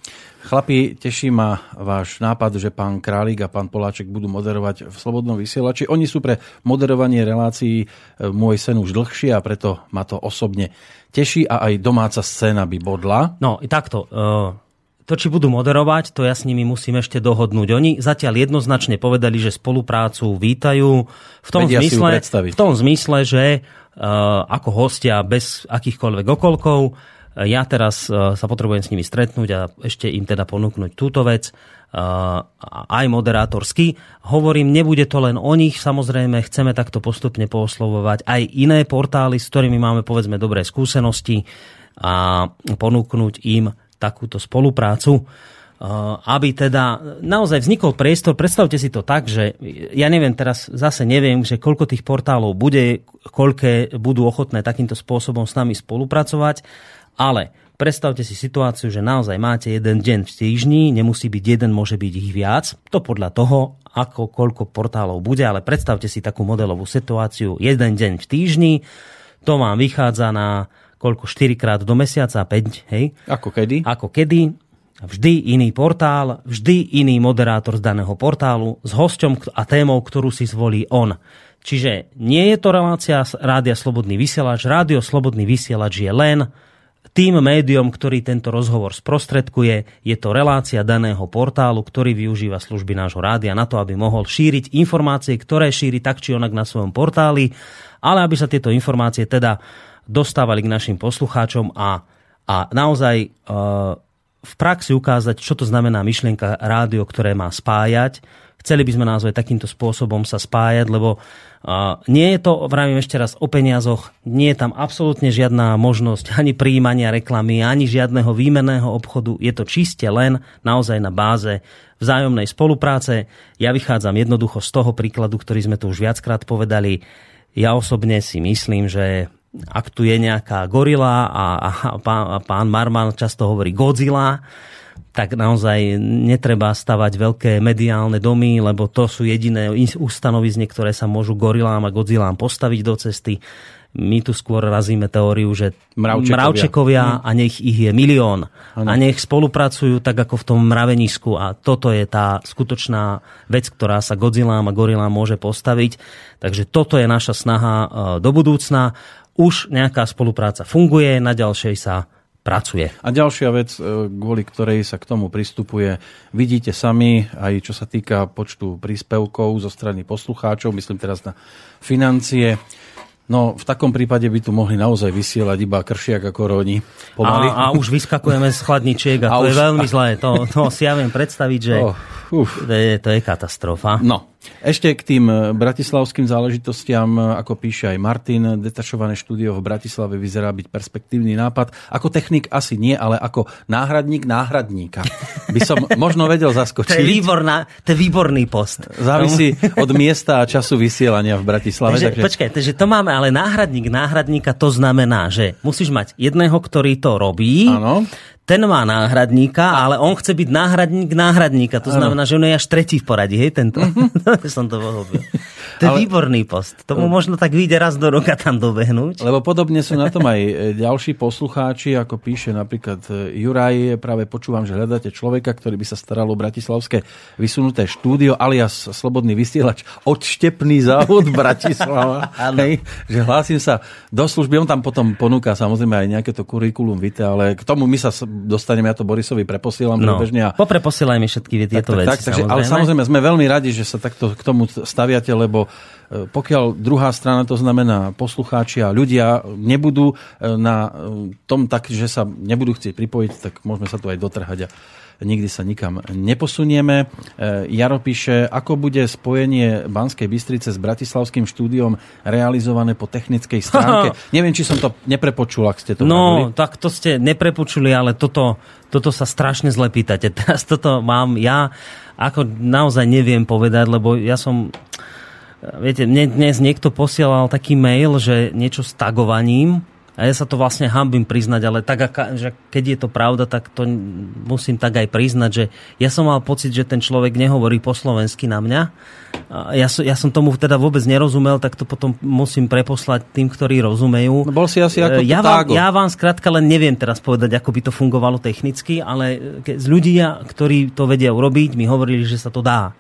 Chlapi, teší ma váš nápad, že pán Králik a pán Poláček budú moderovať v Slobodnom vysielači. Oni sú pre moderovanie relácií e, môj sen už dlhšie a preto ma to osobne teší a aj domáca scéna by bodla. No takto. Uh, to, či budú moderovať, to ja s nimi musím ešte dohodnúť. Oni zatiaľ jednoznačne povedali, že spoluprácu vítajú v tom, Vedia zmysle, v tom zmysle, že uh, ako hostia bez akýchkoľvek okolkov ja teraz uh, sa potrebujem s nimi stretnúť a ešte im teda ponúknuť túto vec uh, aj moderátorsky. Hovorím, nebude to len o nich, samozrejme chceme takto postupne pooslovovať aj iné portály, s ktorými máme povedzme dobré skúsenosti a ponúknuť im takúto spoluprácu uh, aby teda naozaj vznikol priestor, predstavte si to tak, že ja neviem teraz, zase neviem, že koľko tých portálov bude, koľké budú ochotné takýmto spôsobom s nami spolupracovať, ale predstavte si situáciu, že naozaj máte jeden deň v týždni, nemusí byť jeden, môže byť ich viac. To podľa toho, ako koľko portálov bude, ale predstavte si takú modelovú situáciu, jeden deň v týždni, to vám vychádza na koľko 4 krát do mesiaca, 5, hej? Ako kedy? Ako kedy? Vždy iný portál, vždy iný moderátor z daného portálu s hosťom a témou, ktorú si zvolí on. Čiže nie je to relácia Rádia Slobodný vysielač. Rádio Slobodný vysielač je len tým médium, ktorý tento rozhovor sprostredkuje. Je to relácia daného portálu, ktorý využíva služby nášho rádia na to, aby mohol šíriť informácie, ktoré šíri tak či onak na svojom portáli, ale aby sa tieto informácie teda dostávali k našim poslucháčom a, a naozaj e, v praxi ukázať, čo to znamená myšlienka rádio, ktoré má spájať. Chceli by sme naozaj takýmto spôsobom sa spájať, lebo uh, nie je to, vravím ešte raz, o peniazoch, nie je tam absolútne žiadna možnosť ani príjmania reklamy, ani žiadneho výmenného obchodu. Je to čiste len naozaj na báze vzájomnej spolupráce. Ja vychádzam jednoducho z toho príkladu, ktorý sme tu už viackrát povedali. Ja osobne si myslím, že ak tu je nejaká gorila a, a, pán, a pán Marman často hovorí Godzilla, tak naozaj netreba stavať veľké mediálne domy, lebo to sú jediné ustanovizne, ktoré sa môžu gorilám a Godzillám postaviť do cesty. My tu skôr razíme teóriu, že Mravčekovia. mravčekovia a nech ich je milión. A nech spolupracujú tak ako v tom mravenisku. A toto je tá skutočná vec, ktorá sa Godzillám a gorilám môže postaviť. Takže toto je naša snaha e, do budúcna. Už nejaká spolupráca funguje, na ďalšej sa pracuje. A ďalšia vec, e, kvôli ktorej sa k tomu pristupuje, vidíte sami, aj čo sa týka počtu príspevkov zo strany poslucháčov, myslím teraz na financie. No, v takom prípade by tu mohli naozaj vysielať iba kršiak a koróni. Pomaly. A, a už vyskakujeme z chladničiek a, A to je už- veľmi zlé. To, to si ja viem predstaviť, že Oh, uf. to, je, to je katastrofa. No, ešte k tým e, bratislavským záležitostiam, e, ako píše aj Martin, detašované štúdio v Bratislave vyzerá byť perspektívny nápad. Ako technik asi nie, ale ako náhradník náhradníka. By som možno vedel To je, zaskočiť. výborná, to je výborný post. Závisí od miesta a času vysielania v Bratislave. Takže, Takže, Počkaj, takže to máme, ale náhradník náhradníka to znamená, že musíš mať jedného, ktorý to robí, Áno. Ten má náhradníka, ale on chce byť náhradník náhradníka. To znamená, že on je až tretí v poradí, hej, tento. som to pochopil. To je Ale- výborný post. Tomu možno tak vyjde raz do roka tam dobehnúť. Lebo podobne sú na tom aj e, ďalší poslucháči, ako píše napríklad e, Juraj, práve počúvam, že hľadáte človeka, ktorý by sa staral o bratislavské vysunuté štúdio, alias Slobodný vysielač, odštepný závod Bratislava. Hej, že hlásim sa do služby, on tam potom ponúka samozrejme aj nejaké to kurikulum vitae, ale k tomu my sa dostaneme, ja to Borisovi preposielam No, priebežne a popreposielaj mi všetky tieto tak, veci. tak, takže, ale samozrejme sme veľmi radi, že sa takto k tomu staviate, lebo e, pokiaľ druhá strana, to znamená poslucháči a ľudia, nebudú e, na e, tom tak, že sa nebudú chcieť pripojiť, tak môžeme sa tu aj dotrhať a nikdy sa nikam neposunieme. Jaro píše, ako bude spojenie Banskej Bystrice s Bratislavským štúdiom realizované po technickej stránke. Neviem, či som to neprepočul, ak ste to No, vravili. tak to ste neprepočuli, ale toto, toto sa strašne zle pýtate. Teraz toto mám ja, ako naozaj neviem povedať, lebo ja som... Viete, mne dnes niekto posielal taký mail, že niečo s tagovaním, a ja sa to vlastne hambím priznať, ale tak, že keď je to pravda, tak to musím tak aj priznať, že ja som mal pocit, že ten človek nehovorí po slovensky na mňa. Ja, som, ja som tomu teda vôbec nerozumel, tak to potom musím preposlať tým, ktorí rozumejú. No bol si asi ako ja to vám, tágo. ja vám skrátka len neviem teraz povedať, ako by to fungovalo technicky, ale z ľudia, ktorí to vedia urobiť, mi hovorili, že sa to dá.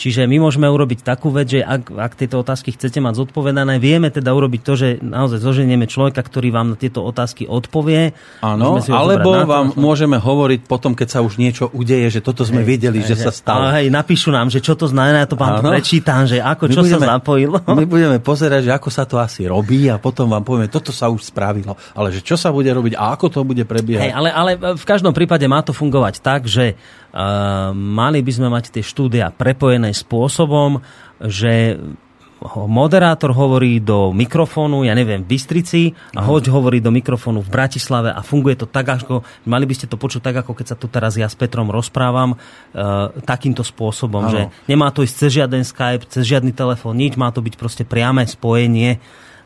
Čiže my môžeme urobiť takú vec, že ak, ak tieto otázky chcete mať zodpovedané, vieme teda urobiť to, že naozaj zoženieme človeka, ktorý vám na tieto otázky odpovie. Áno, alebo vám telefón. môžeme hovoriť potom, keď sa už niečo udeje, že toto sme vedeli, že sa stalo. Hej, napíšu nám, že čo to znamená, ja to vám Áno. prečítam, že ako, My čo sa zapojilo. My budeme pozerať, že ako sa to asi robí a potom vám povieme, toto sa už spravilo. Ale že čo sa bude robiť a ako to bude prebiehať. Hej, ale, ale v každom prípade má to fungovať tak, že mali by sme mať tie štúdia prepojené spôsobom, že moderátor hovorí do mikrofónu, ja neviem, v Bystrici a hoď hovorí do mikrofónu v Bratislave a funguje to tak, ako, mali by ste to počuť tak, ako keď sa tu teraz ja s Petrom rozprávam, uh, takýmto spôsobom, Áno. že nemá to ísť cez žiaden Skype, cez žiadny telefón, nič, má to byť proste priame spojenie.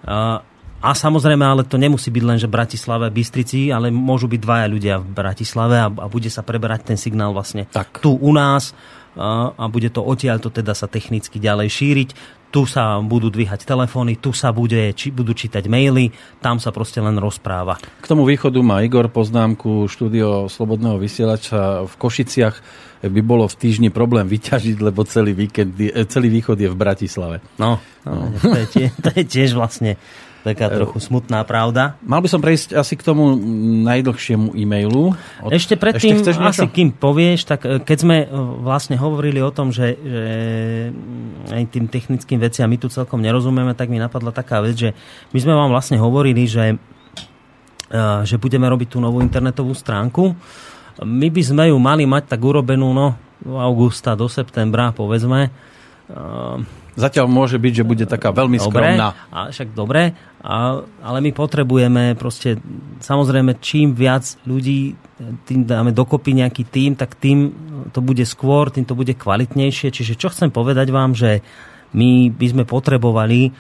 Uh, a samozrejme, ale to nemusí byť len, že Bratislave, Bystrici, ale môžu byť dvaja ľudia v Bratislave a, a bude sa preberať ten signál vlastne Tak. tu u nás a, a bude to odtiaľ to teda sa technicky ďalej šíriť. Tu sa budú dvíhať telefóny, tu sa bude, či, budú čítať maily, tam sa proste len rozpráva. K tomu východu má Igor poznámku, štúdio Slobodného vysielača v Košiciach by bolo v týždni problém vyťažiť, lebo celý, víkend, celý východ je v Bratislave. No, no. To, je tie, to je tiež vlastne taká trochu smutná pravda. Mal by som prejsť asi k tomu najdlhšiemu e-mailu. Od- Ešte predtým, niečo? asi kým povieš, tak e, keď sme e, vlastne hovorili o tom, že, že mm, aj tým technickým veciam my tu celkom nerozumieme, tak mi napadla taká vec, že my sme vám vlastne hovorili, že, e, že budeme robiť tú novú internetovú stránku. My by sme ju mali mať tak urobenú no, augusta do septembra, povedzme. E, Zatiaľ môže byť, že bude taká veľmi Dobre, skromná. a však dobre, a, ale my potrebujeme proste, samozrejme, čím viac ľudí tým dáme dokopy nejaký tým, tak tým to bude skôr, tým to bude kvalitnejšie. Čiže čo chcem povedať vám, že my by sme potrebovali, e,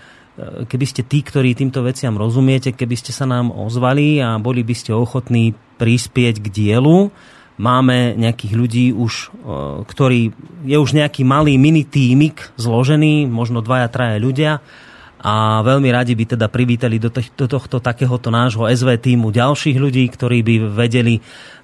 keby ste tí, ktorí týmto veciam rozumiete, keby ste sa nám ozvali a boli by ste ochotní prispieť k dielu, máme nejakých ľudí už, e, ktorí, je už nejaký malý mini tímik zložený, možno dvaja, traja ľudia a veľmi radi by teda privítali do, tých, do tohto takéhoto nášho SV týmu ďalších ľudí, ktorí by vedeli e,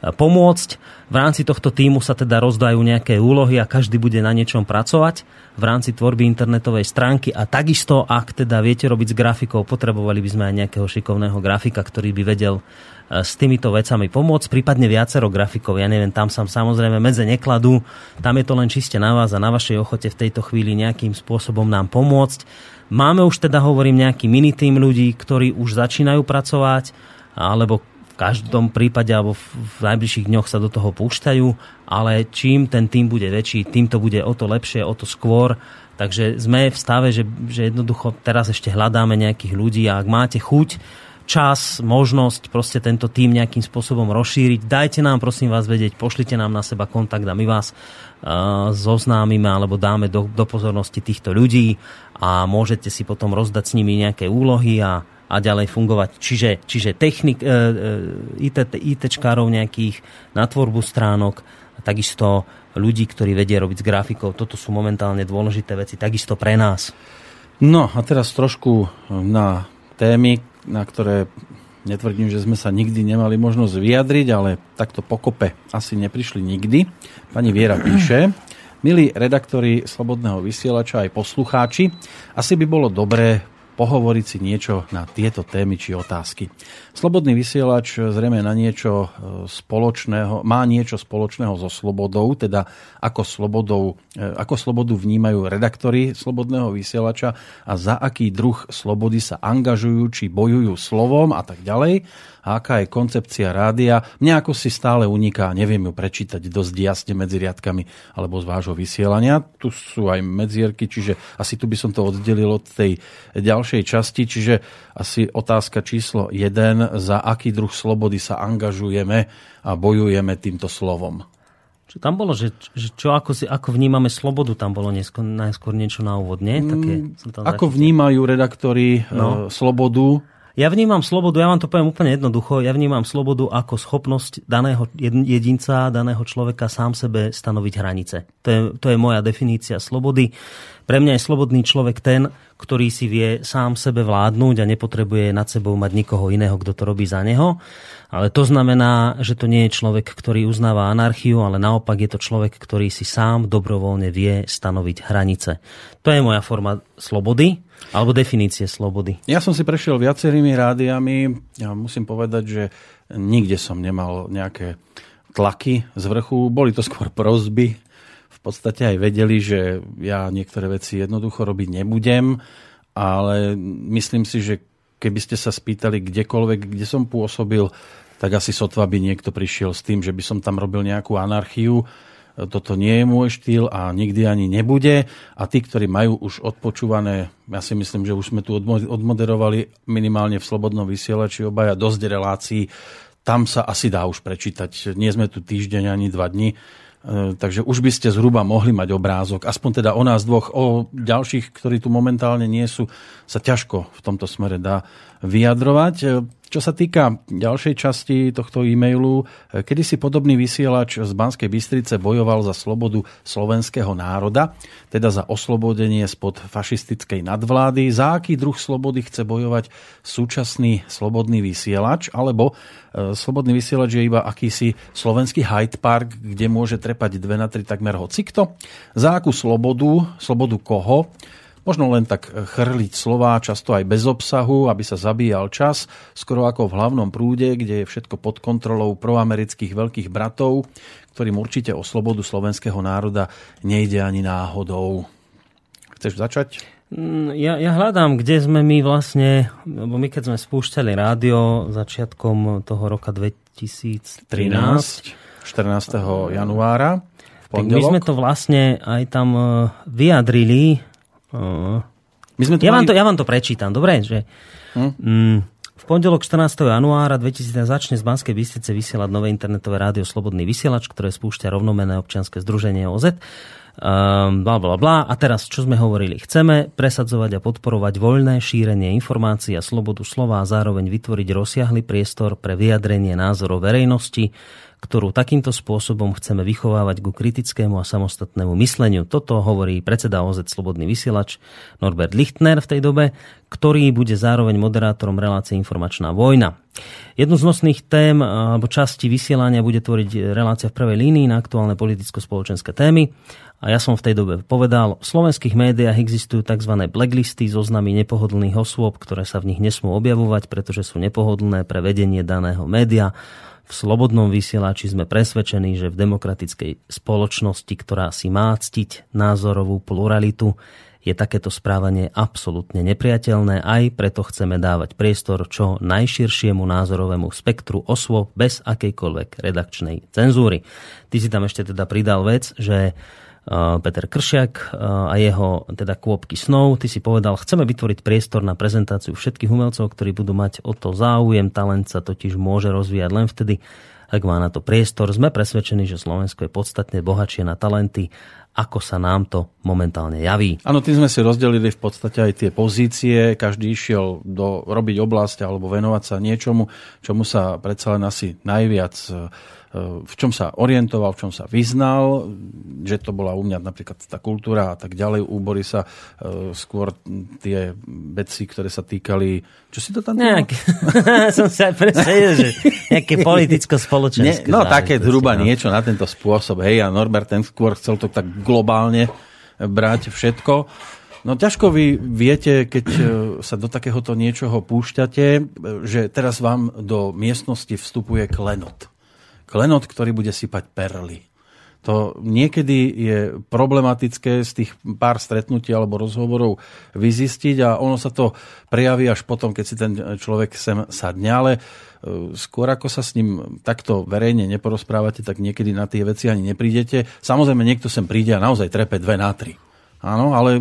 pomôcť. V rámci tohto týmu sa teda rozdajú nejaké úlohy a každý bude na niečom pracovať v rámci tvorby internetovej stránky a takisto, ak teda viete robiť s grafikou, potrebovali by sme aj nejakého šikovného grafika, ktorý by vedel e, s týmito vecami pomôcť, prípadne viacero grafikov. Ja neviem, tam sa samozrejme medze nekladú, tam je to len čiste na vás a na vašej ochote v tejto chvíli nejakým spôsobom nám pomôcť. Máme už teda, hovorím, nejaký mini tým ľudí, ktorí už začínajú pracovať, alebo v každom prípade alebo v najbližších dňoch sa do toho púšťajú, ale čím ten tým bude väčší, tým to bude o to lepšie, o to skôr. Takže sme v stave, že, že jednoducho teraz ešte hľadáme nejakých ľudí a ak máte chuť, čas, možnosť proste tento tým nejakým spôsobom rozšíriť. Dajte nám prosím vás vedieť, pošlite nám na seba kontakt a my vás uh, zoznámime alebo dáme do, do pozornosti týchto ľudí a môžete si potom rozdať s nimi nejaké úlohy a, a ďalej fungovať. Čiže, čiže technik, e, e, IT, ITčkárov nejakých na tvorbu stránok, a takisto ľudí, ktorí vedia robiť s grafikou. Toto sú momentálne dôležité veci, takisto pre nás. No a teraz trošku na témy, na ktoré netvrdím, že sme sa nikdy nemali možnosť vyjadriť, ale takto pokope asi neprišli nikdy. Pani Viera píše, milí redaktori Slobodného vysielača aj poslucháči, asi by bolo dobré pohovoriť si niečo na tieto témy či otázky. Slobodný vysielač zrejme na niečo e, spoločného, má niečo spoločného so slobodou, teda ako, slobodou, e, ako slobodu vnímajú redaktori Slobodného vysielača a za aký druh slobody sa angažujú, či bojujú slovom a tak ďalej a aká je koncepcia rádia. Mne ako si stále uniká, neviem ju prečítať dosť jasne medzi riadkami alebo z vášho vysielania. Tu sú aj medzierky, čiže asi tu by som to oddelil od tej ďalšej časti, čiže asi otázka číslo 1, za aký druh slobody sa angažujeme a bojujeme týmto slovom. Čo tam bolo, že, že čo, ako, si, ako vnímame slobodu, tam bolo neskôr, najskôr niečo na úvod, nie? Také, som tam Mm, Ako zachytil. vnímajú redaktori No. no. slobodu? Ja vnímam slobodu, ja vám to poviem úplne jednoducho, ja vnímam slobodu ako schopnosť daného jed- jedinca, daného človeka sám sebe stanoviť hranice. To je, to je moja definícia slobody. Pre mňa je slobodný človek ten, ktorý si vie sám sebe vládnuť a nepotrebuje nad sebou mať nikoho iného, kto to robí za neho. Ale to znamená, že to nie je človek, ktorý uznáva anarchiu, ale naopak je to človek, ktorý si sám dobrovoľne vie stanoviť hranice. To je moja forma slobody, alebo definície slobody. Ja som si prešiel viacerými rádiami. Ja musím povedať, že nikde som nemal nejaké tlaky z vrchu. Boli to skôr prozby. V podstate aj vedeli, že ja niektoré veci jednoducho robiť nebudem, ale myslím si, že keby ste sa spýtali kdekoľvek, kde som pôsobil, tak asi sotva by niekto prišiel s tým, že by som tam robil nejakú anarchiu. Toto nie je môj štýl a nikdy ani nebude. A tí, ktorí majú už odpočúvané, ja si myslím, že už sme tu odmo- odmoderovali minimálne v Slobodnom vysielači obaja dosť relácií, tam sa asi dá už prečítať. Nie sme tu týždeň ani dva dni, E, takže už by ste zhruba mohli mať obrázok. Aspoň teda o nás dvoch, o ďalších, ktorí tu momentálne nie sú, sa ťažko v tomto smere dá vyjadrovať. Čo sa týka ďalšej časti tohto e-mailu, e, kedysi podobný vysielač z Banskej Bystrice bojoval za slobodu slovenského národa, teda za oslobodenie spod fašistickej nadvlády. Za aký druh slobody chce bojovať súčasný slobodný vysielač, alebo e, slobodný vysielač je iba akýsi slovenský Hyde Park, kde môže trepať dve na tri takmer hocikto? Za akú slobodu, slobodu koho? Možno len tak chrliť slová, často aj bez obsahu, aby sa zabíjal čas, skoro ako v hlavnom prúde, kde je všetko pod kontrolou proamerických veľkých bratov, ktorým určite o slobodu slovenského národa nejde ani náhodou. Chceš začať? Mm, Ja, ja hľadám, kde sme my vlastne, lebo my keď sme spúšťali rádio začiatkom toho roka 2013, 13. 14. januára. Tak my sme to vlastne aj tam eh, vyjadrili. My sme Ja vám, mali- to, ja vám to prečítam, dobre? Že, mm, v pondelok 14. januára 2000 začne z Banskej Bystrice vysielať nové internetové rádio Slobodný vysielač, ktoré spúšťa rovnomené občianske združenie OZ. Um, bla, bla, bla. A teraz, čo sme hovorili? Chceme presadzovať a podporovať voľné šírenie informácií a slobodu slova a zároveň vytvoriť rozsiahly priestor pre vyjadrenie názorov verejnosti, ktorú takýmto spôsobom chceme vychovávať ku kritickému a samostatnému mysleniu. Toto hovorí predseda OZ Slobodný vysielač Norbert Lichtner v tej dobe, ktorý bude zároveň moderátorom relácie Informačná vojna. Jednu z nosných tém alebo časti vysielania bude tvoriť relácia v prvej línii na aktuálne politicko-spoločenské témy. A ja som v tej dobe povedal, v slovenských médiách existujú tzv. blacklisty, zoznamy nepohodlných osôb, ktoré sa v nich nesmú objavovať, pretože sú nepohodlné pre vedenie daného média. V slobodnom vysielači sme presvedčení, že v demokratickej spoločnosti, ktorá si má ctiť názorovú pluralitu, je takéto správanie absolútne nepriateľné, aj preto chceme dávať priestor čo najširšiemu názorovému spektru osôb bez akejkoľvek redakčnej cenzúry. Ty si tam ešte teda pridal vec, že Peter Kršiak uh, a jeho teda kôpky snov. Ty si povedal, chceme vytvoriť priestor na prezentáciu všetkých umelcov, ktorí budú mať o to záujem. Talent sa totiž môže rozvíjať len vtedy, ak má na to priestor. Sme presvedčení, že Slovensko je podstatne bohatšie na talenty, ako sa nám to momentálne javí. Áno, tým sme si rozdelili v podstate aj tie pozície. Každý išiel do, robiť oblasť alebo venovať sa niečomu, čomu sa predsa len asi najviac e, v čom sa orientoval, v čom sa vyznal, že to bola u mňa napríklad tá kultúra a tak ďalej. U Borisa e, skôr tie veci, ktoré sa týkali... Čo si to tam... Nejak, som sa presvedčil, že nejaké politicko-spoločenské. No také zhruba no. niečo na tento spôsob. Hej, a Norbert ten skôr chcel to tak globálne brať všetko. No ťažko vy viete, keď e, sa do takéhoto niečoho púšťate, že teraz vám do miestnosti vstupuje klenot. Klenot, ktorý bude sypať perly. To niekedy je problematické z tých pár stretnutí alebo rozhovorov vyzistiť a ono sa to prejaví až potom, keď si ten človek sem sadne, ale e, skôr ako sa s ním takto verejne neporozprávate, tak niekedy na tie veci ani neprídete. Samozrejme, niekto sem príde a naozaj trepe dve na tri. Áno, ale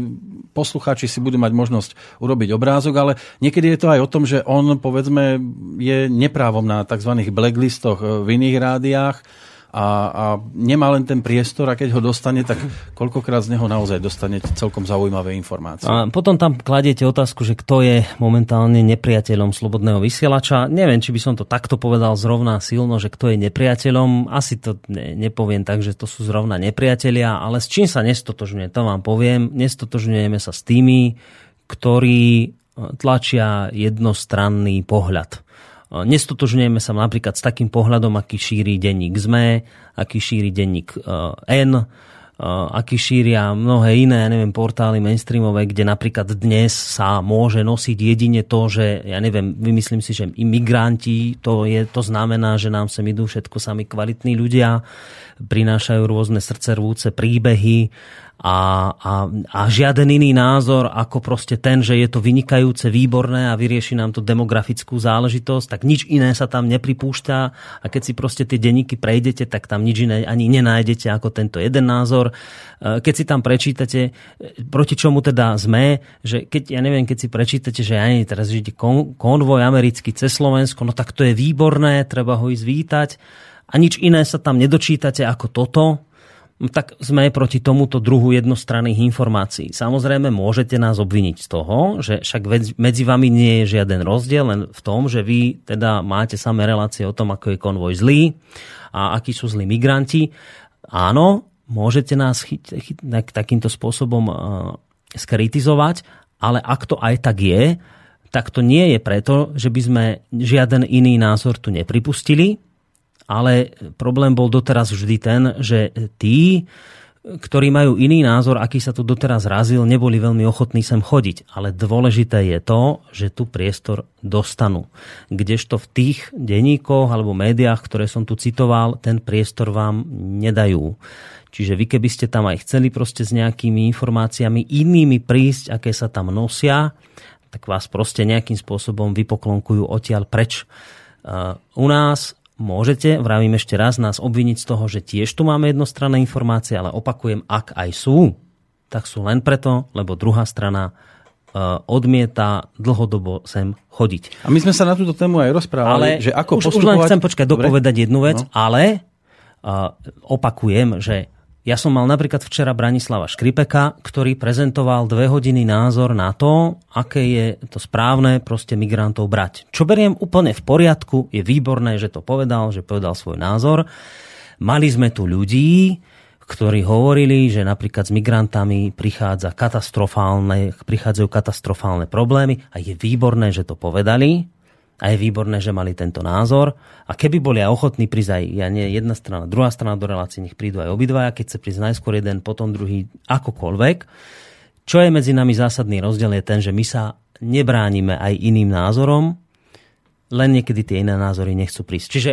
poslucháči si budú mať možnosť urobiť obrázok, ale niekedy je to aj o tom, že on, povedzme, je neprávom na tzv. blacklistoch v iných rádiách a, a nemá len ten priestor a keď ho dostane, tak koľkokrát z neho naozaj dostanete celkom zaujímavé informácie. A potom tam kladiete otázku, že kto je momentálne nepriateľom slobodného vysielača. Neviem, či by som to takto povedal zrovna silno, že kto je nepriateľom. Asi to ne, nepoviem tak, že to sú zrovna nepriatelia, ale s čím sa nestotožňuje, to vám poviem. Nestotožňujeme sa s tými, ktorí e, tlačia jednostranný pohľad. Nestotožňujeme sa napríklad s takým pohľadom, aký šíri denník ZME, aký šíri denník N, aký šíria mnohé iné, ja neviem, portály mainstreamové, kde napríklad dnes sa môže nosiť jedine to, že, ja neviem, vymyslím si, že imigranti, to, je, to znamená, že nám sem idú všetko sami kvalitní ľudia, prinášajú rôzne srdcervúce príbehy a, a, a žiaden iný názor ako proste ten, že je to vynikajúce, výborné a vyrieši nám to demografickú záležitosť, tak nič iné sa tam nepripúšťa. A keď si proste tie denníky prejdete, tak tam nič iné ani nenájdete ako tento jeden názor. E, keď si tam prečítate, e, proti čomu teda sme, že keď, ja neviem, keď si prečítate, že aj teraz kon, konvoj americký cez Slovensko, no tak to je výborné, treba ho ísť vítať. A nič iné sa tam nedočítate ako toto, tak sme proti tomuto druhu jednostranných informácií. Samozrejme, môžete nás obviniť z toho, že však medzi vami nie je žiaden rozdiel, len v tom, že vy teda máte samé relácie o tom, ako je konvoj zlý a akí sú zlí migranti. Áno, môžete nás chyť, chyť takýmto spôsobom uh, skritizovať, ale ak to aj tak je, tak to nie je preto, že by sme žiaden iný názor tu nepripustili, ale problém bol doteraz vždy ten, že tí, ktorí majú iný názor, aký sa tu doteraz razil, neboli veľmi ochotní sem chodiť. Ale dôležité je to, že tu priestor dostanú. Kdežto v tých denníkoch alebo médiách, ktoré som tu citoval, ten priestor vám nedajú. Čiže vy keby ste tam aj chceli proste s nejakými informáciami inými prísť, aké sa tam nosia, tak vás proste nejakým spôsobom vypoklonkujú odtiaľ preč. Uh, u nás môžete, vravím ešte raz, nás obviniť z toho, že tiež tu máme jednostranné informácie, ale opakujem, ak aj sú, tak sú len preto, lebo druhá strana uh, odmieta dlhodobo sem chodiť. A my sme sa na túto tému aj rozprávali, Ale že ako už, postupovať... už len chcem počkať, Dobre? dopovedať jednu vec, No. ale uh, opakujem, že ja som mal napríklad včera Branislava Škripeka, ktorý prezentoval dve hodiny názor na to, aké je to správne proste migrantov brať. Čo beriem úplne v poriadku, je výborné, že to povedal, že povedal svoj názor. Mali sme tu ľudí, ktorí hovorili, že napríklad s migrantami prichádza katastrofálne, prichádzajú katastrofálne problémy a je výborné, že to povedali a je výborné, že mali tento názor. A keby boli aj ochotní prísť aj ja nie, jedna strana, druhá strana do relácie, nech prídu aj obidvaja, keď sa prísť najskôr jeden, potom druhý, akokoľvek. Čo je medzi nami zásadný rozdiel je ten, že my sa nebránime aj iným názorom, len niekedy tie iné názory nechcú prísť. Čiže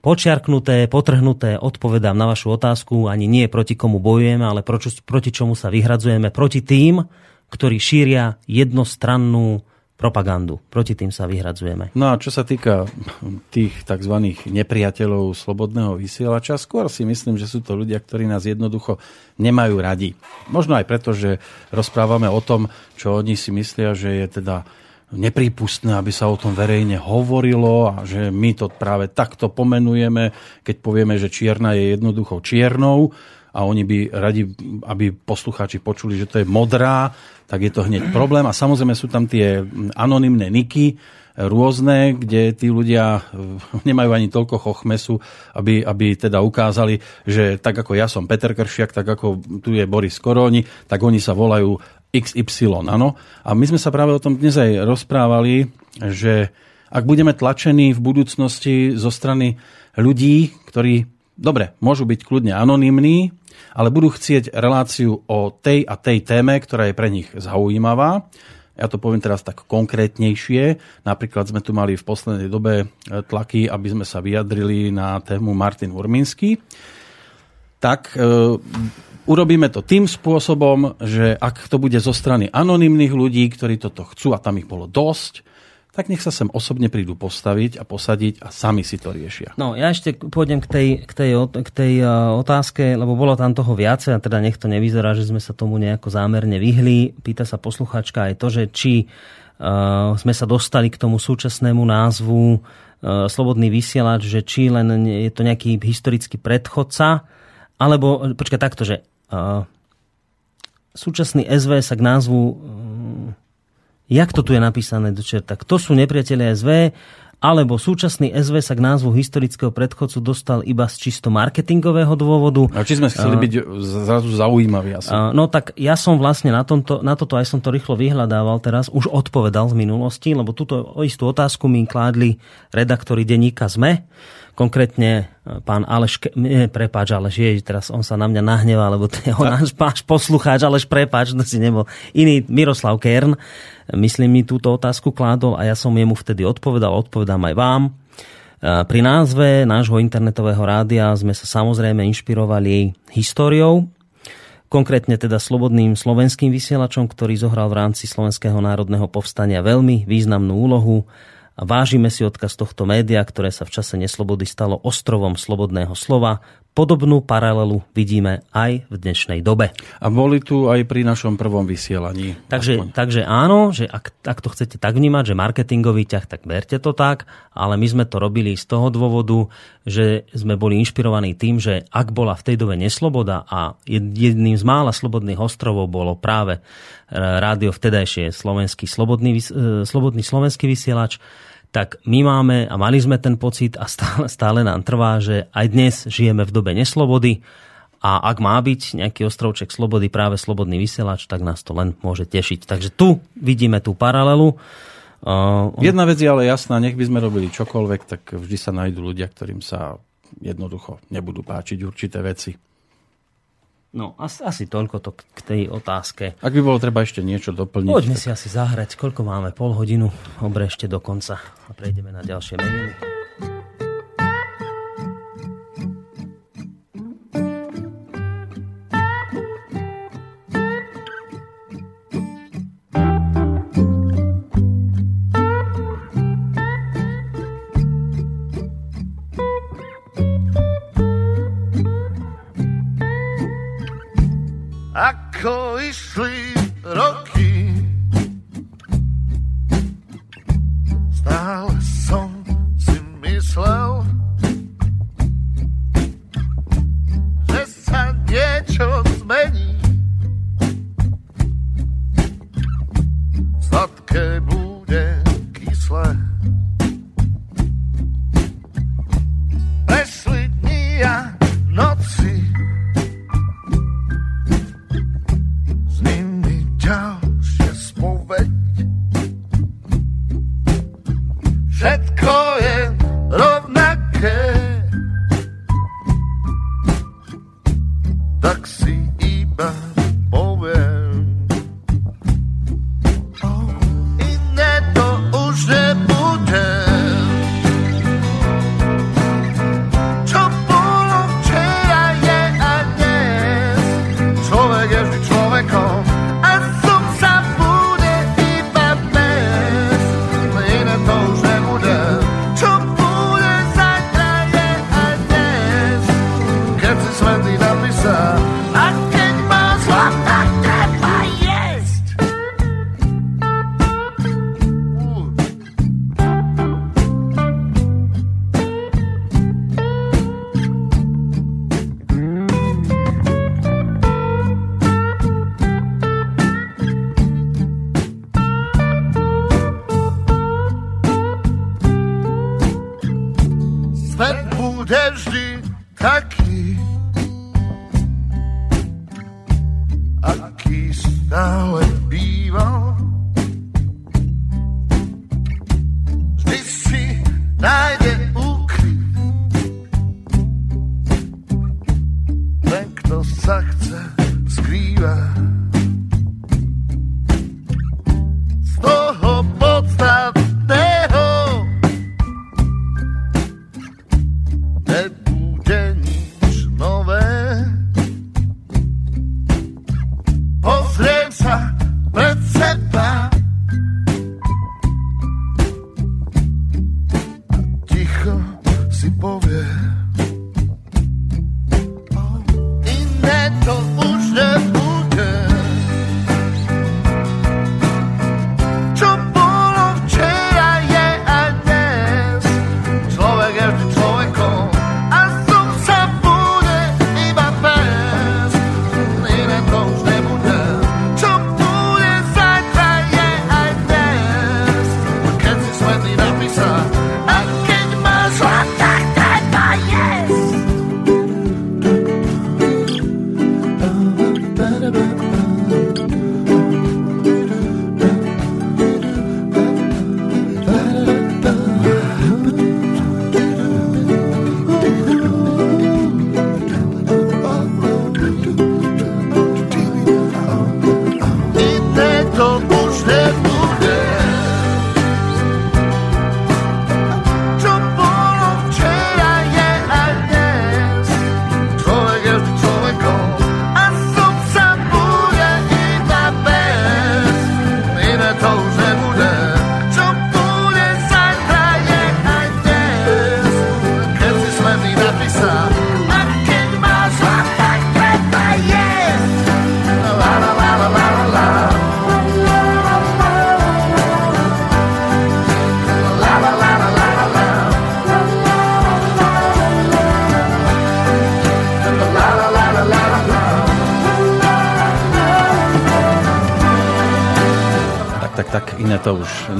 počiarknuté, potrhnuté, odpovedám na vašu otázku, ani nie proti komu bojujeme, ale proti, proti čomu sa vyhradzujeme, proti tým, ktorí šíria jednostrannú propagandu. Proti tým sa vyhradzujeme. No a čo sa týka tých tzv. nepriateľov slobodného vysielača, skôr si myslím, že sú to ľudia, ktorí nás jednoducho nemajú radi. Možno aj preto, že rozprávame o tom, čo oni si myslia, že je teda neprípustné, aby sa o tom verejne hovorilo a že my to práve takto pomenujeme, keď povieme, že čierna je jednoducho čiernou a oni by radi, aby poslucháči počuli, že to je modrá, tak je to hneď problém. A samozrejme sú tam tie anonymné niky, rôzne, kde tí ľudia eh, nemajú ani toľko chochmesu, aby, aby teda ukázali, že tak ako ja som Peter Kršiak, tak ako tu je Boris Koróni, tak oni sa volajú XY. Áno? A my sme sa práve o tom dnes aj rozprávali, že ak budeme tlačení v budúcnosti zo strany ľudí, ktorí, dobre, môžu byť kľudne anonymní, ale budú chcieť reláciu o tej a tej téme, ktorá je pre nich zaujímavá. Ja to poviem teraz tak konkrétnejšie. Napríklad sme tu mali v poslednej dobe e, tlaky, aby sme sa vyjadrili na tému Martin Urminsky. Tak e, urobíme to tým spôsobom, že ak to bude zo strany anonymných ľudí, ktorí toto chcú, a tam ich bolo dosť, tak nech sa sem osobne prídu postaviť a posadiť a sami si to riešia. No, ja ešte pôjdem k tej, k tej, k tej uh, otázke, lebo bolo tam toho viacej a teda nech to nevyzerá, že sme sa tomu nejako zámerne vyhli. Pýta sa posluchačka aj to, že či uh, sme sa dostali k tomu súčasnému názvu uh, Slobodný vysielač, že či len je to nejaký historický predchodca, alebo, počkaj takto, že uh, súčasný SV sa k názvu jak to tu je napísané do čerta, kto sú nepriatelia SV, alebo súčasný SV sa k názvu historického predchodcu dostal iba z čisto marketingového dôvodu. A či sme chceli byť zrazu zaujímaví asi. No tak ja som vlastne na, tomto, na toto aj som to rýchlo vyhľadával teraz, už odpovedal z minulosti, lebo túto istú otázku mi kládli redaktori denníka ZME, konkrétne e, pán Aleš, nie, prepáč, Aleš, je, teraz on sa na mňa nahnevá, lebo to je on náš, náš poslucháč, Aleš, prepáč, to si nebol. Iný, Miroslav Kern, myslím mi túto otázku kládol a ja som jemu vtedy odpovedal, odpovedám aj vám. E, Pri názve nášho internetového rádia sme sa samozrejme inšpirovali históriou, konkrétne teda slobodným slovenským vysielačom, ktorý zohral v rámci Slovenského národného povstania veľmi významnú úlohu a vážime si odkaz tohto média, ktoré sa v čase neslobody stalo ostrovom slobodného slova. Podobnú paralelu vidíme aj v dnešnej dobe. A boli tu aj pri našom prvom vysielaní. Takže, Aspoň. takže áno, že ak, ak to chcete tak vnímať, že marketingový ťah, tak berte to tak, ale my sme to robili z toho dôvodu, že sme boli inšpirovaní tým, že ak bola v tej dobe nesloboda a jed- jedným z mála slobodných ostrovov bolo práve e, rádio vtedajšie slovenský slobodný, e, slobodný slovenský vysielač, tak my máme a mali sme ten pocit a stále, stále nám trvá, že aj dnes žijeme v dobe neslobody a ak má byť nejaký ostrovček slobody, práve slobodný vysielač, tak nás to len môže tešiť. Takže tu vidíme tú paralelu. Uh, Jedna vec je ale jasná, nech by sme robili čokoľvek, tak vždy sa nájdú ľudia, ktorým sa jednoducho nebudú páčiť určité veci. No, asi, asi toľko to k- tej otázke. Ak by bolo treba ešte niečo doplniť, Poďme si asi zahrať, koľko máme, pol hodinu, dobre ešte do konca a prejdeme na ďalšie maily.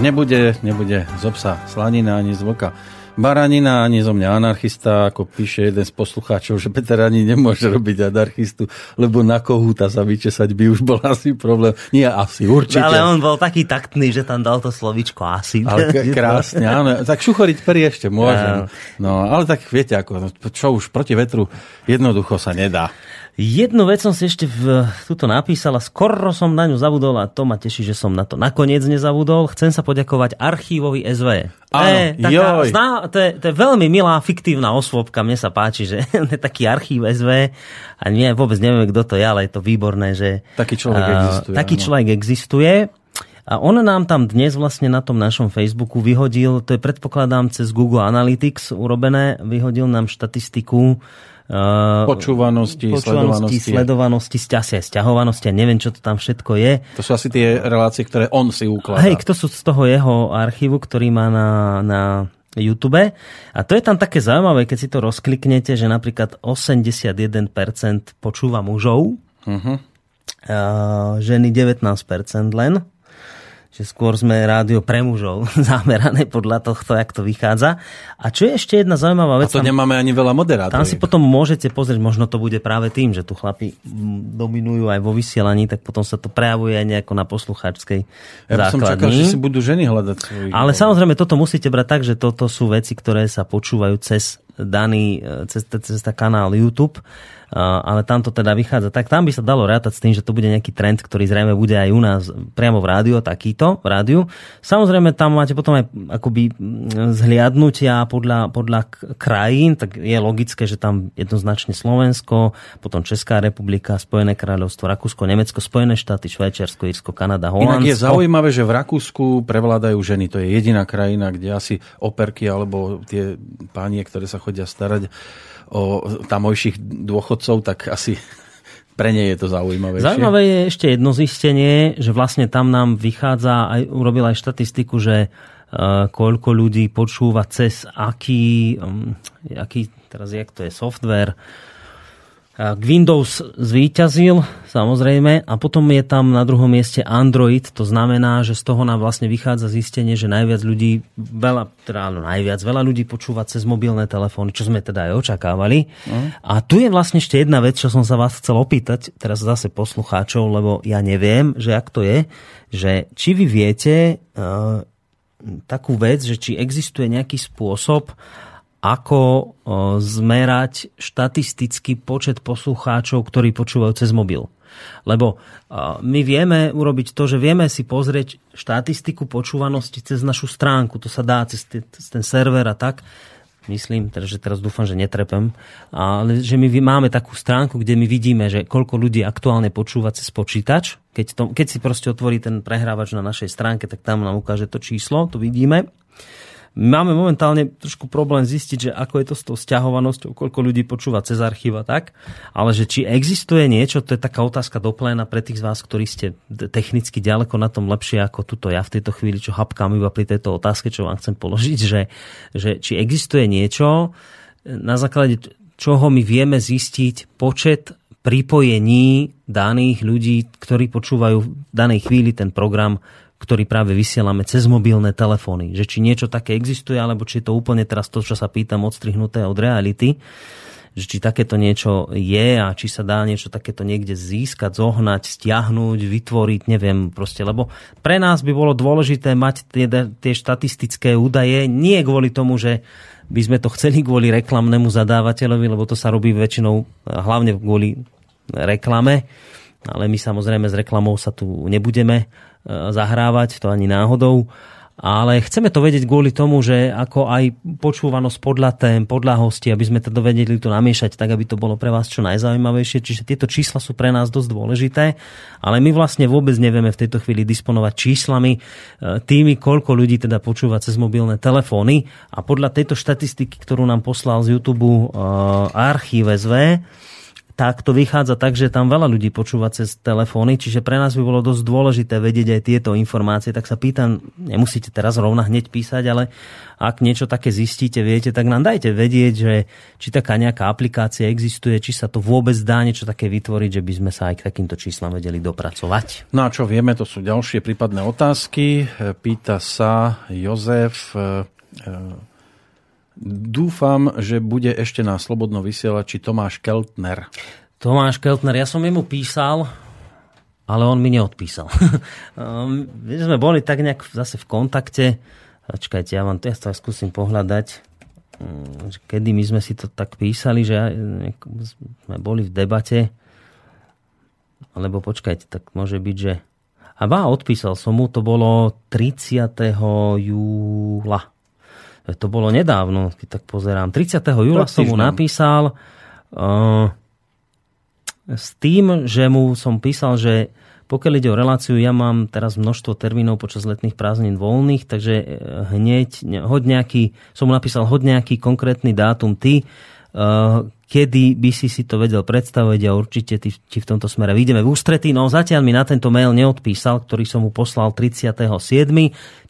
Nebude, nebude z obsa slanina ani z voka baranina, ani zo mňa anarchista, ako píše jeden z poslucháčov, že Peter ani nemôže robiť anarchistu, lebo na kohúta sa vyčesať by už bol asi problém. Nie, asi, určite. Ale on bol taký taktný, že tam dal to slovičko asi. Ale krásne, áno. Tak šuchoriť pery ešte môžem. No, ale tak viete, ako, no, čo už proti vetru jednoducho sa nedá. Jednu vec som si ešte v, tuto napísala, skoro som na ňu zabudol a to ma teší, že som na to nakoniec nezabudol. Chcem sa poďakovať archívovi SV. To je, Áno, taká, zná, to, je, to je veľmi milá fiktívna osôbka, mne sa páči, že je taký archív SV a nie, vôbec neviem, kto to je, ale je to výborné, že Taký človek a, existuje, Taký áno. človek existuje. A on nám tam dnes vlastne na tom našom Facebooku vyhodil, to je predpokladám cez Google Analytics urobené, vyhodil nám štatistiku Počúvanosti, počúvanosti, sledovanosti. sledovanosti, asi aj sťahovanosti a neviem, čo to tam všetko je. To sú asi tie relácie, ktoré on si ukladá. Hej, kto sú z toho jeho archívu, ktorý má na, na YouTube. A to je tam také zaujímavé, keď si to rozkliknete, že napríklad 81% počúva mužov, Mhm. uh, ženy 19% len že skôr sme rádio pre mužov zamerané podľa tohto, jak to vychádza. A čo je ešte jedna zaujímavá A vec, to tam, nemáme ani veľa tam moderátorov. si potom môžete pozrieť, možno to bude práve tým, že tu chlapi mm, dominujú aj vo vysielaní, tak potom sa to prejavuje aj nejako na poslucháčskej Ja by som čakal, základni. že si budú ženy hľadať svojich. Ale samozrejme, toto musíte brať tak, že toto sú veci, ktoré sa počúvajú cez daný, e, cez, cez tá kanál YouTube, A, ale tam to teda vychádza. Tak tam by sa dalo rátať s tým, že to bude nejaký trend, ktorý zrejme bude aj u nás priamo v rádiu, takýto v rádiu. Samozrejme, tam máte potom aj akoby zhliadnutia podľa, podľa krajín, tak je logické, že tam jednoznačne Slovensko, potom Česká republika, Spojené kráľovstvo, Rakúsko, Nemecko, Spojené štáty, Švajčiarsko, Irsko, Kanada, Inak Holandsko. je zaujímavé, že v Rakúsku prevládajú ženy. To je jediná krajina, kde asi operky alebo tie pánie, ktoré sa chodia starať o tamojších dôchodcov, tak asi pre ne je to zaujímavejšie. Zaujímavé je ešte jedno zistenie, že vlastne tam nám vychádza, aj urobil aj štatistiku, že uh, koľko ľudí počúva cez aký, um, aký teraz jak to je, software. Uh, Windows zvíťazil, samozrejme, a potom je tam na druhom mieste Android, to znamená, že z toho nám vlastne vychádza zistenie, že najviac ľudí, veľa, teda áno, najviac, veľa ľudí počúva cez mobilné telefóny, čo sme teda aj očakávali. A tu je vlastne ešte jedna vec, čo som sa vás chcel opýtať, teraz zase poslucháčov, lebo ja neviem, že ak to je, že či vy viete uh, takú vec, že či existuje nejaký spôsob, ako zmerať štatistický počet poslucháčov, ktorí počúvajú cez mobil. Lebo my vieme urobiť to, že vieme si pozrieť štatistiku počúvanosti cez našu stránku. To sa dá cez, te- cez ten server a tak. Myslím, teda, že teraz dúfam, že netrepem, ale že my máme takú stránku, kde my vidíme, že koľko ľudí aktuálne počúva cez počítač. Keď, to, keď si proste otvorí ten prehrávač na našej stránke, tak tam nám ukáže to číslo, to vidíme. Máme momentálne trošku problém zistiť, že ako je to s tou sťahovanosťou, koľko ľudí počúva cez archíva tak, ale že či existuje niečo, to je taká otázka do pre tých z vás, ktorí ste technicky ďaleko na tom lepšie ako tuto ja v tejto chvíli, čo hapkám iba pri tejto otázke, čo vám chcem položiť, že, že či existuje niečo, na základe čoho my vieme zistiť počet pripojení daných ľudí, ktorí počúvajú v danej chvíli ten program ktorý práve vysielame cez mobilné telefóny. Že či niečo také existuje, alebo či je to úplne teraz to, čo sa pýtam, odstrihnuté od reality. Že či takéto niečo je a či sa dá niečo takéto niekde získať, zohnať, stiahnuť, vytvoriť, neviem proste. Lebo pre nás by bolo dôležité mať tie, tie štatistické údaje, nie kvôli tomu, že by sme to chceli kvôli reklamnému zadávateľovi, lebo to sa robí väčšinou hlavne kvôli reklame, ale my samozrejme s reklamou sa tu nebudeme zahrávať, to ani náhodou. Ale chceme to vedieť kvôli tomu, že ako aj počúvanosť podľa tém, podľa hostí, aby sme to vedeli to namiešať tak, aby to bolo pre vás čo najzaujímavejšie. Čiže tieto čísla sú pre nás dosť dôležité, ale my vlastne vôbec nevieme v tejto chvíli disponovať číslami e, tými, koľko ľudí teda počúva cez mobilné telefóny. A podľa tejto štatistiky, ktorú nám poslal z YouTube uh, archív SV, tak to vychádza tak, že tam veľa ľudí počúva cez telefóny, čiže pre nás by bolo dosť dôležité vedieť aj tieto informácie. Tak sa pýtam, nemusíte teraz rovna hneď písať, ale ak niečo také zistíte, viete, tak nám dajte vedieť, že či taká nejaká aplikácia existuje, či sa to vôbec dá niečo také vytvoriť, že by sme sa aj k takýmto číslam vedeli dopracovať. No a čo vieme, to sú ďalšie prípadné otázky. Pýta sa Jozef, e, e, Dúfam, že bude ešte na Slobodno vysielači Tomáš Keltner. Tomáš Keltner, ja som jemu písal, ale on mi neodpísal. Um, my sme boli tak nejak zase v kontakte. Počkajte, ja vám to ja skúsim pohľadať. Že Kedy my sme si to tak písali, že sme boli v debate. Alebo počkajte, tak môže byť, že... A bá, odpísal som mu, to bolo 30. júla. To bolo nedávno, keď tak pozerám. 30. júla som mu napísal uh, s tým, že mu som písal, že pokiaľ ide o reláciu, ja mám teraz množstvo termínov počas letných prázdnin voľných, takže eh, hneď, ne- hoď nejaký, som mu napísal, hoď nejaký konkrétny dátum ty, uh, kedy by si si to vedel predstaviť a určite ti, ti v tomto smere vyjdeme v ústretí. No zatiaľ mi na tento mail neodpísal, ktorý som mu poslal 37.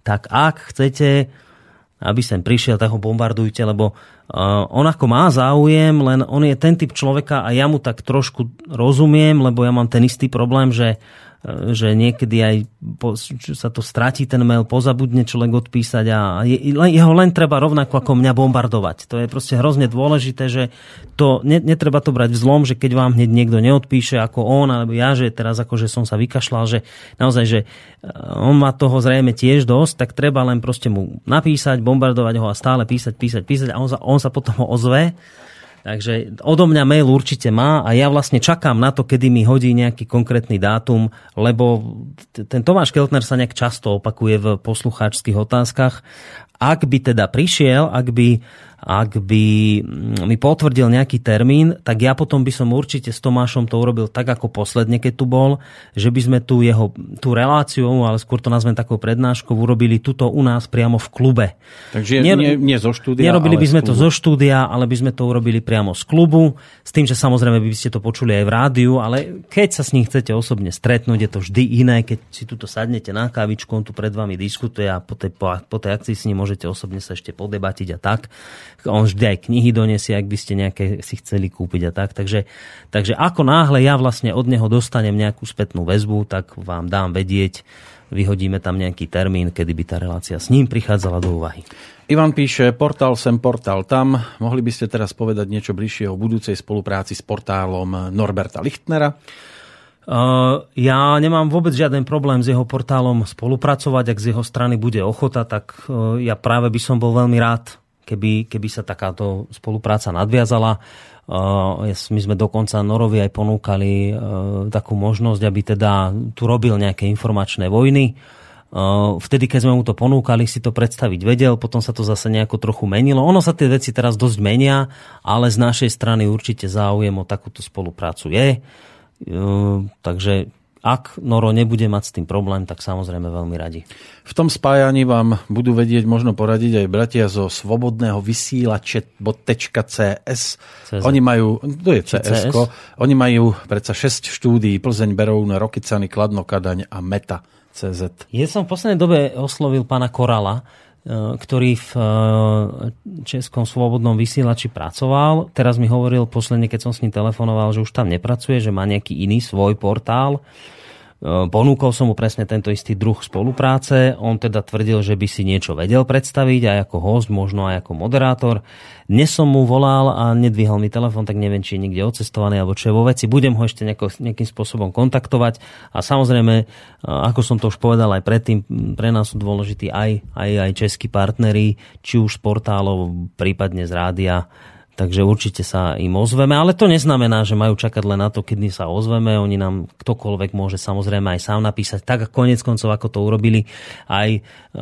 Tak ak chcete, aby sem prišiel, tak ho bombardujte, lebo uh, on ako má záujem, len on je ten typ človeka a ja mu tak trošku rozumiem, lebo ja mám ten istý problém, že, že niekedy aj po, sa to stratí ten mail, pozabudne človek odpísať a je, jeho len treba rovnako ako mňa bombardovať. To je proste hrozne dôležité, že to, ne, netreba to brať v zlom, že keď vám hneď niekto neodpíše ako on, alebo ja, že teraz akože som sa vykašľal, že naozaj, že uh, on má toho zrejme tiež dosť, tak treba len proste mu napísať, bombardovať ho a stále písať, písať, písať a on sa, on sa potom ozve. Takže odo mňa mail určite má a ja vlastne čakám na to, kedy mi hodí nejaký konkrétny dátum, lebo ten Tomáš Keltner sa nejak často opakuje v poslucháčských otázkach. Ak by teda prišiel, ak by, ak by mm, mi potvrdil nejaký termín, tak ja potom by som určite s Tomášom to urobil tak, ako posledne, keď tu bol, že by sme tu jeho tú reláciu, ale skôr to nazvem takou prednáškou, urobili tuto u nás priamo v klube. Takže Nie- nie, nie zo štúdia, Nerobili by sme to zo štúdia, ale by sme to urobili priamo z klubu, s tým, že samozrejme by ste to počuli aj v rádiu, ale keď sa s ním chcete osobne stretnúť, je to vždy iné, keď si tuto sadnete na kávičku, on tu pred vami diskutuje a po tej, po, po tej akcii s ním môžete osobne sa ešte podebatiť a tak. On vždy aj knihy donesie, ak by ste nejaké si chceli kúpiť a tak. Takže, takže ako náhle ja vlastne od neho dostanem nejakú spätnú väzbu, tak vám dám vedieť, vyhodíme tam nejaký termín, kedy by tá relácia s ním prichádzala do úvahy. Ivan píše, portál sem, portál tam. Mohli by ste teraz povedať niečo bližšie o budúcej spolupráci s portálom Norberta Lichtnera? Uh, ja nemám vôbec žiaden problém s jeho portálom spolupracovať. Ak z jeho strany bude ochota, tak uh, ja práve by som bol veľmi rád, keby, keby sa takáto spolupráca nadviazala. Jas- my sme dokonca Norovi aj ponúkali takú možnosť, aby teda tu robil nejaké informačné vojny. Vtedy, keď sme mu to ponúkali, si to predstaviť vedel, potom sa to zase nejako trochu menilo. Ono sa tie veci teraz dosť menia, ale z našej strany určite záujem o takúto spoluprácu je. Takže ak Noro nebude mať s tým problém, tak samozrejme veľmi radi. V tom spájaní vám budú vedieť možno poradiť aj bratia zo svobodného vysielače.cs. Oni majú, to je cs oni majú predsa 6 štúdií, Plzeň, Beroun, Rokycany, Kladno, Kadaň a Meta CZ. Ja som v poslednej dobe oslovil pána Korala, ktorý v e, Českom slobodnom vysielači pracoval. Teraz mi hovoril posledne, keď som s ním telefonoval, že už tam nepracuje, že má nejaký iný svoj portál. E, Ponúkol som mu presne tento istý druh spolupráce. On teda tvrdil, že by si niečo vedel predstaviť aj ako host, možno aj ako moderátor. Dnes som mu volal a nedvihol mi telefon, tak neviem, či je niekde odcestovaný alebo čo je vo veci. Budem ho ešte nejako, nejakým spôsobom kontaktovať a samozrejme, e, ako som to už povedal aj predtým, pre nás sú dôležití aj, aj, aj českí partneri, či už z portálov, prípadne z rádia. Takže určite sa im ozveme, ale to neznamená, že majú čakať len na to, kedy sa ozveme. Oni nám ktokoľvek môže samozrejme aj sám napísať, tak konec koncov, ako to urobili aj e,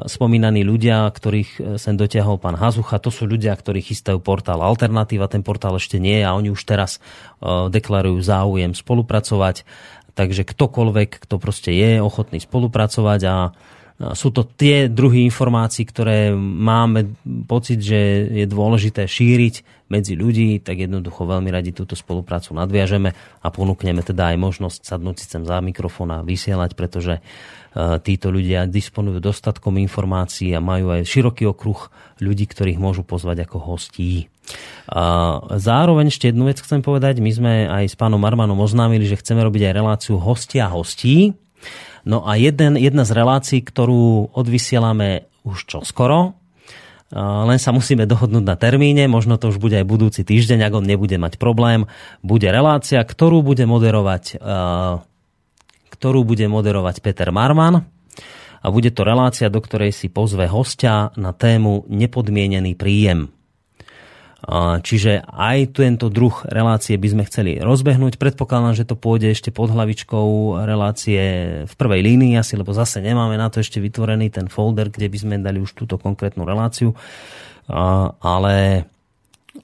spomínaní ľudia, ktorých e, sem dotiahol pán Hazucha. To sú ľudia, ktorí chystajú portál Alternatíva. Ten portál ešte nie je a oni už teraz e, deklarujú záujem spolupracovať. Takže ktokoľvek, kto proste je ochotný spolupracovať a sú to tie druhy informácií, ktoré máme pocit, že je dôležité šíriť medzi ľudí, tak jednoducho veľmi radi túto spoluprácu nadviažeme a ponúkneme teda aj možnosť sadnúť si sem za mikrofón a vysielať, pretože e, títo ľudia disponujú dostatkom informácií a majú aj široký okruh ľudí, ktorých môžu pozvať ako hostí. Zároveň ešte jednu vec chcem povedať. My sme aj s pánom Armanom oznámili, že chceme robiť aj reláciu hostia hostí. No a jeden, jedna z relácií, ktorú odvysielame už čo skoro, len sa musíme dohodnúť na termíne, možno to už bude aj budúci týždeň, ak on nebude mať problém. Bude relácia, ktorú bude moderovať, ktorú bude moderovať Peter Marman a bude to relácia, do ktorej si pozve hostia na tému nepodmienený príjem. Čiže aj tento druh relácie by sme chceli rozbehnúť. Predpokladám, že to pôjde ešte pod hlavičkou relácie v prvej línii asi, lebo zase nemáme na to ešte vytvorený ten folder, kde by sme dali už túto konkrétnu reláciu. Ale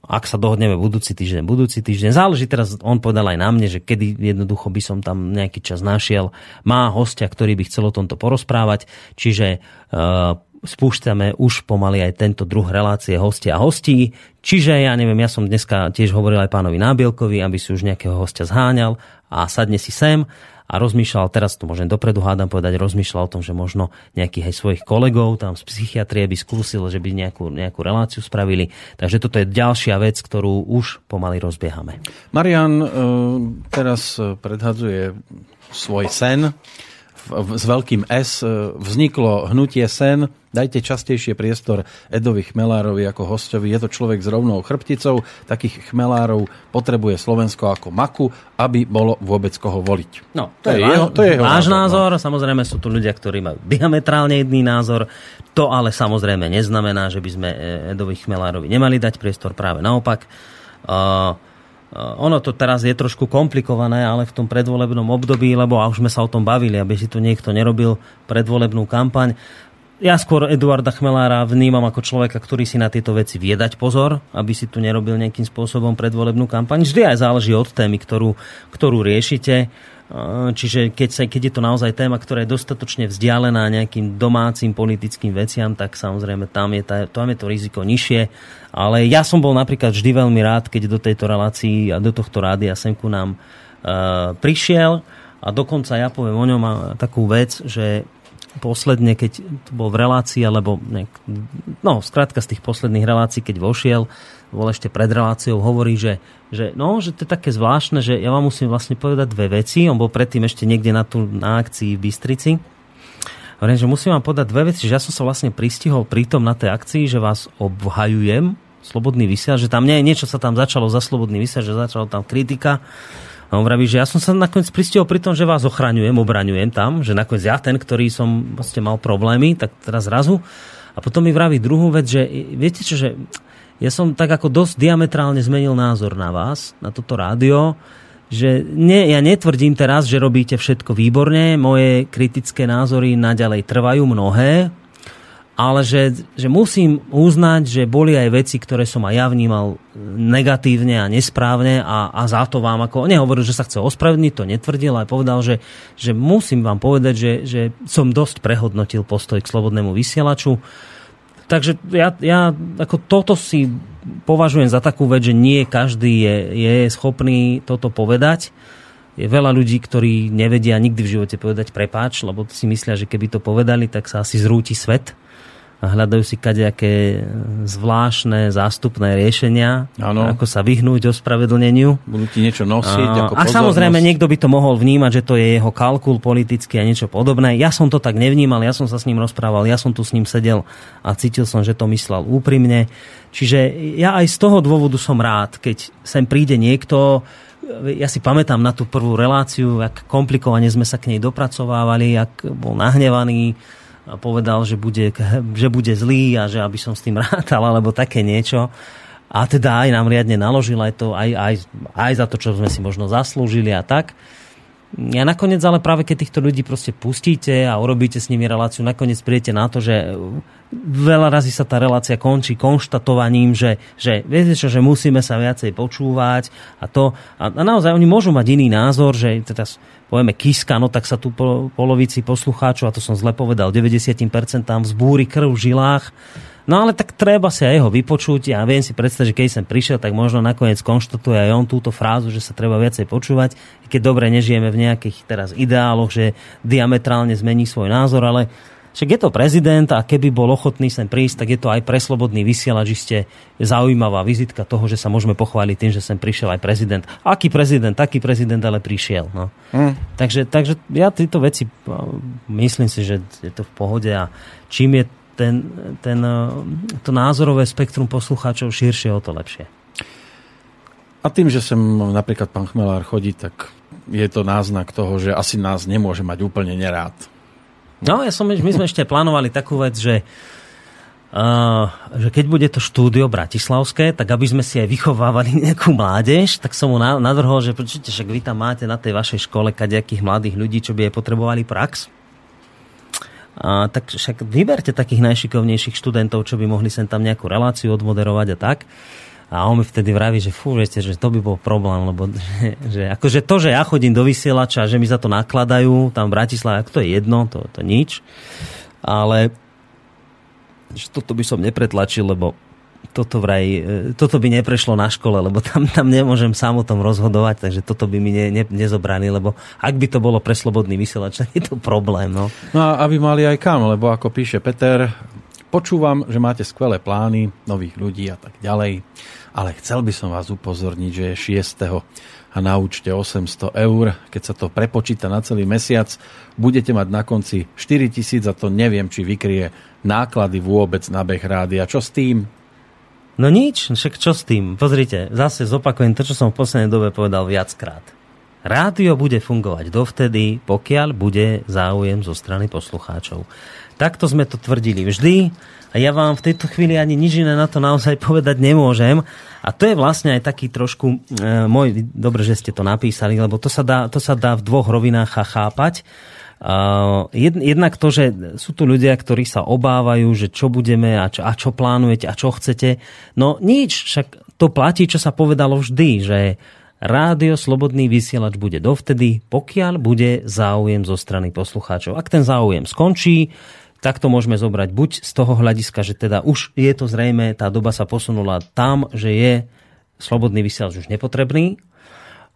ak sa dohodneme budúci týždeň, budúci týždeň. Záleží teraz, on povedal aj na mne, že kedy jednoducho by som tam nejaký čas našiel. Má hostia, ktorý by chcel o tomto porozprávať, čiže uh, spúšťame už pomaly aj tento druh relácie hostia a hostí. Čiže ja neviem, ja som dneska tiež hovoril aj pánovi Nábielkovi, aby si už nejakého hostia zháňal a sadne si sem a rozmýšľal, teraz to môžem dopredu hádam povedať, rozmýšľal o tom, že možno nejakých aj svojich kolegov tam z psychiatrie by skúsil, že by nejakú, nejakú reláciu spravili. Takže toto je ďalšia vec, ktorú už pomaly rozbiehame. Marian e, teraz predhadzuje svoj sen s veľkým S e, vzniklo hnutie sen. Dajte častejšie priestor Edovi Chmelárovi ako hostovi. Je to človek s rovnou chrbticou. Takých chmelárov potrebuje Slovensko ako maku, aby bolo vôbec koho voliť. No, to, to je, jeho, to je jeho náš názor. názor. Samozrejme sú tu ľudia, ktorí majú diametrálne jedný názor. To ale samozrejme neznamená, že by sme e, Edovi Chmelárovi nemali dať priestor práve naopak. Uh, ono to teraz je trošku komplikované, ale v tom predvolebnom období, lebo a už sme sa o tom bavili, aby si tu niekto nerobil predvolebnú kampaň. Ja skôr Eduarda Chmelára vnímam ako človeka, ktorý si na tieto veci vie pozor, aby si tu nerobil nejakým spôsobom predvolebnú kampaň. Vždy aj záleží od témy, ktorú, ktorú riešite. Čiže keď, sa, keď je to naozaj téma, ktorá je dostatočne vzdialená nejakým domácim politickým veciam, tak samozrejme tam je, tá, tam je to riziko nižšie. Ale ja som bol napríklad vždy veľmi rád, keď do tejto relácii a do tohto rádia sem ku nám uh, prišiel. A dokonca ja poviem o ňom takú vec, že posledne, keď to bol v relácii, alebo nejak, no, skrátka z tých posledných relácií, keď vošiel, bol ešte pred reláciou, hovorí, že, že, no, že to je také zvláštne, že ja vám musím vlastne povedať dve veci. On bol predtým ešte niekde na, tú, na akcii v Bystrici. Hovorím, že musím vám povedať dve veci, že ja som sa vlastne pristihol pritom na tej akcii, že vás obhajujem, slobodný vysiaľ, že tam nie, niečo sa tam začalo za slobodný vysiaľ, že začalo tam kritika a on vraví, že ja som sa nakoniec pristihol pri tom, že vás ochraňujem, obraňujem tam, že nakoniec ja ten, ktorý som vlastne mal problémy, tak teraz zrazu. A potom mi vraví druhú vec, že viete čo, že ja som tak ako dosť diametrálne zmenil názor na vás, na toto rádio, že nie, ja netvrdím teraz, že robíte všetko výborne, moje kritické názory naďalej trvajú mnohé, ale že, že musím uznať, že boli aj veci, ktoré som aj ja vnímal negatívne a nesprávne a, a za to vám ako, nehovoril, že sa chce ospravedlniť, to netvrdil, ale povedal, že, že musím vám povedať, že, že som dosť prehodnotil postoj k slobodnému vysielaču. Takže ja, ja ako toto si považujem za takú vec, že nie každý je, je schopný toto povedať. Je veľa ľudí, ktorí nevedia nikdy v živote povedať prepáč, lebo si myslia, že keby to povedali, tak sa asi zrúti svet a hľadajú si kadejaké zvláštne zástupné riešenia, ano. ako sa vyhnúť ospravedlneniu. Budú ti niečo nosiť a, ako A samozrejme niekto by to mohol vnímať, že to je jeho kalkul politický a niečo podobné. Ja som to tak nevnímal, ja som sa s ním rozprával, ja som tu s ním sedel a cítil som, že to myslel úprimne. Čiže ja aj z toho dôvodu som rád, keď sem príde niekto, ja si pamätám na tú prvú reláciu, ak komplikovane sme sa k nej dopracovávali, ak bol nahnevaný, povedal, že bude, že bude zlý a že aby som s tým rátal, alebo také niečo. a teda aj nám riadne naložil aj, to, aj, aj, aj za to, čo sme si možno zaslúžili a tak. Ja nakoniec ale práve keď týchto ľudí proste pustíte a urobíte s nimi reláciu, nakoniec príjete na to, že veľa razy sa tá relácia končí konštatovaním, že, že viete čo, že musíme sa viacej počúvať a to. A, a naozaj oni môžu mať iný názor, že teda povieme Kiska, no tak sa tu po, polovici poslucháčov, a to som zle povedal, 90% vzbúri krv v žilách No ale tak treba si aj jeho vypočuť. Ja viem si predstaviť, že keď sem prišiel, tak možno nakoniec konštatuje aj on túto frázu, že sa treba viacej počúvať. Keď dobre nežijeme v nejakých teraz ideáloch, že diametrálne zmení svoj názor, ale však je to prezident a keby bol ochotný sem prísť, tak je to aj pre slobodný vysielač ste zaujímavá vizitka toho, že sa môžeme pochváliť tým, že sem prišiel aj prezident. Aký prezident, taký prezident, ale prišiel. No. Mm. Takže, takže ja tieto veci myslím si, že je to v pohode a čím je ten, ten, eh, to názorové spektrum poslucháčov širšie, o to lepšie. A tým, že sem napríklad pán Chmelár chodí, tak je to náznak toho, že asi nás nemôže mať úplne nerád. No, ja som, my sme ešte plánovali takú vec, že Uh, že keď bude to štúdio bratislavské, tak aby sme si aj vychovávali nejakú mládež, tak som mu navrhol, že počujte, však vy tam máte na tej vašej škole kadejakých mladých ľudí, čo by aj potrebovali prax a, tak však vyberte takých najšikovnejších študentov, čo by mohli sem tam nejakú reláciu odmoderovať a tak. A on mi vtedy vraví, že fú, viete, že to by bol problém, lebo že, že akože to, že ja chodím do vysielača, že mi za to nakladajú tam v Bratislave, to je jedno, to, to nič. Ale že toto by som nepretlačil, lebo toto vraj, e, toto by neprešlo na škole, lebo tam, tam nemôžem sám o tom rozhodovať, takže toto by mi ne, ne, nezobrali, lebo ak by to bolo pre slobodný vysielač, tak je to problém. No. no a aby mali aj kam, lebo ako píše Peter, počúvam, že máte skvelé plány, nových ľudí a tak ďalej, ale chcel by som vás upozorniť, že je 6. a na účte 800 eur. Keď sa to prepočíta na celý mesiac, budete mať na konci 4000 a to neviem, či vykrie náklady vôbec na beh rádia. Čo s tým? No nič, však čo s tým? Pozrite, zase zopakujem to, čo som v poslednej dobe povedal viackrát. Rádio bude fungovať dovtedy, pokiaľ bude záujem zo strany poslucháčov. Takto sme to tvrdili vždy a ja vám v tejto chvíli ani nič iné na to naozaj povedať nemôžem. A to je vlastne aj taký trošku e, môj, dobre, že ste to napísali, lebo to sa dá, to sa dá v dvoch rovinách chápať. Uh, jednak to, že sú tu ľudia, ktorí sa obávajú, že čo budeme a čo, a čo plánujete a čo chcete. No nič, však to platí, čo sa povedalo vždy, že rádio Slobodný vysielač bude dovtedy, pokiaľ bude záujem zo strany poslucháčov. Ak ten záujem skončí, tak to môžeme zobrať buď z toho hľadiska, že teda už je to zrejme, tá doba sa posunula tam, že je Slobodný vysielač už nepotrebný,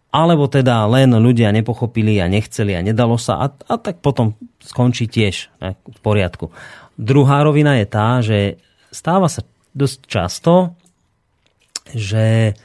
alebo teda len ľudia nepochopili a nechceli a nedalo sa a, a tak potom skončí tiež ne, v poriadku. Druhá rovina je tá, že stáva sa dosť často, že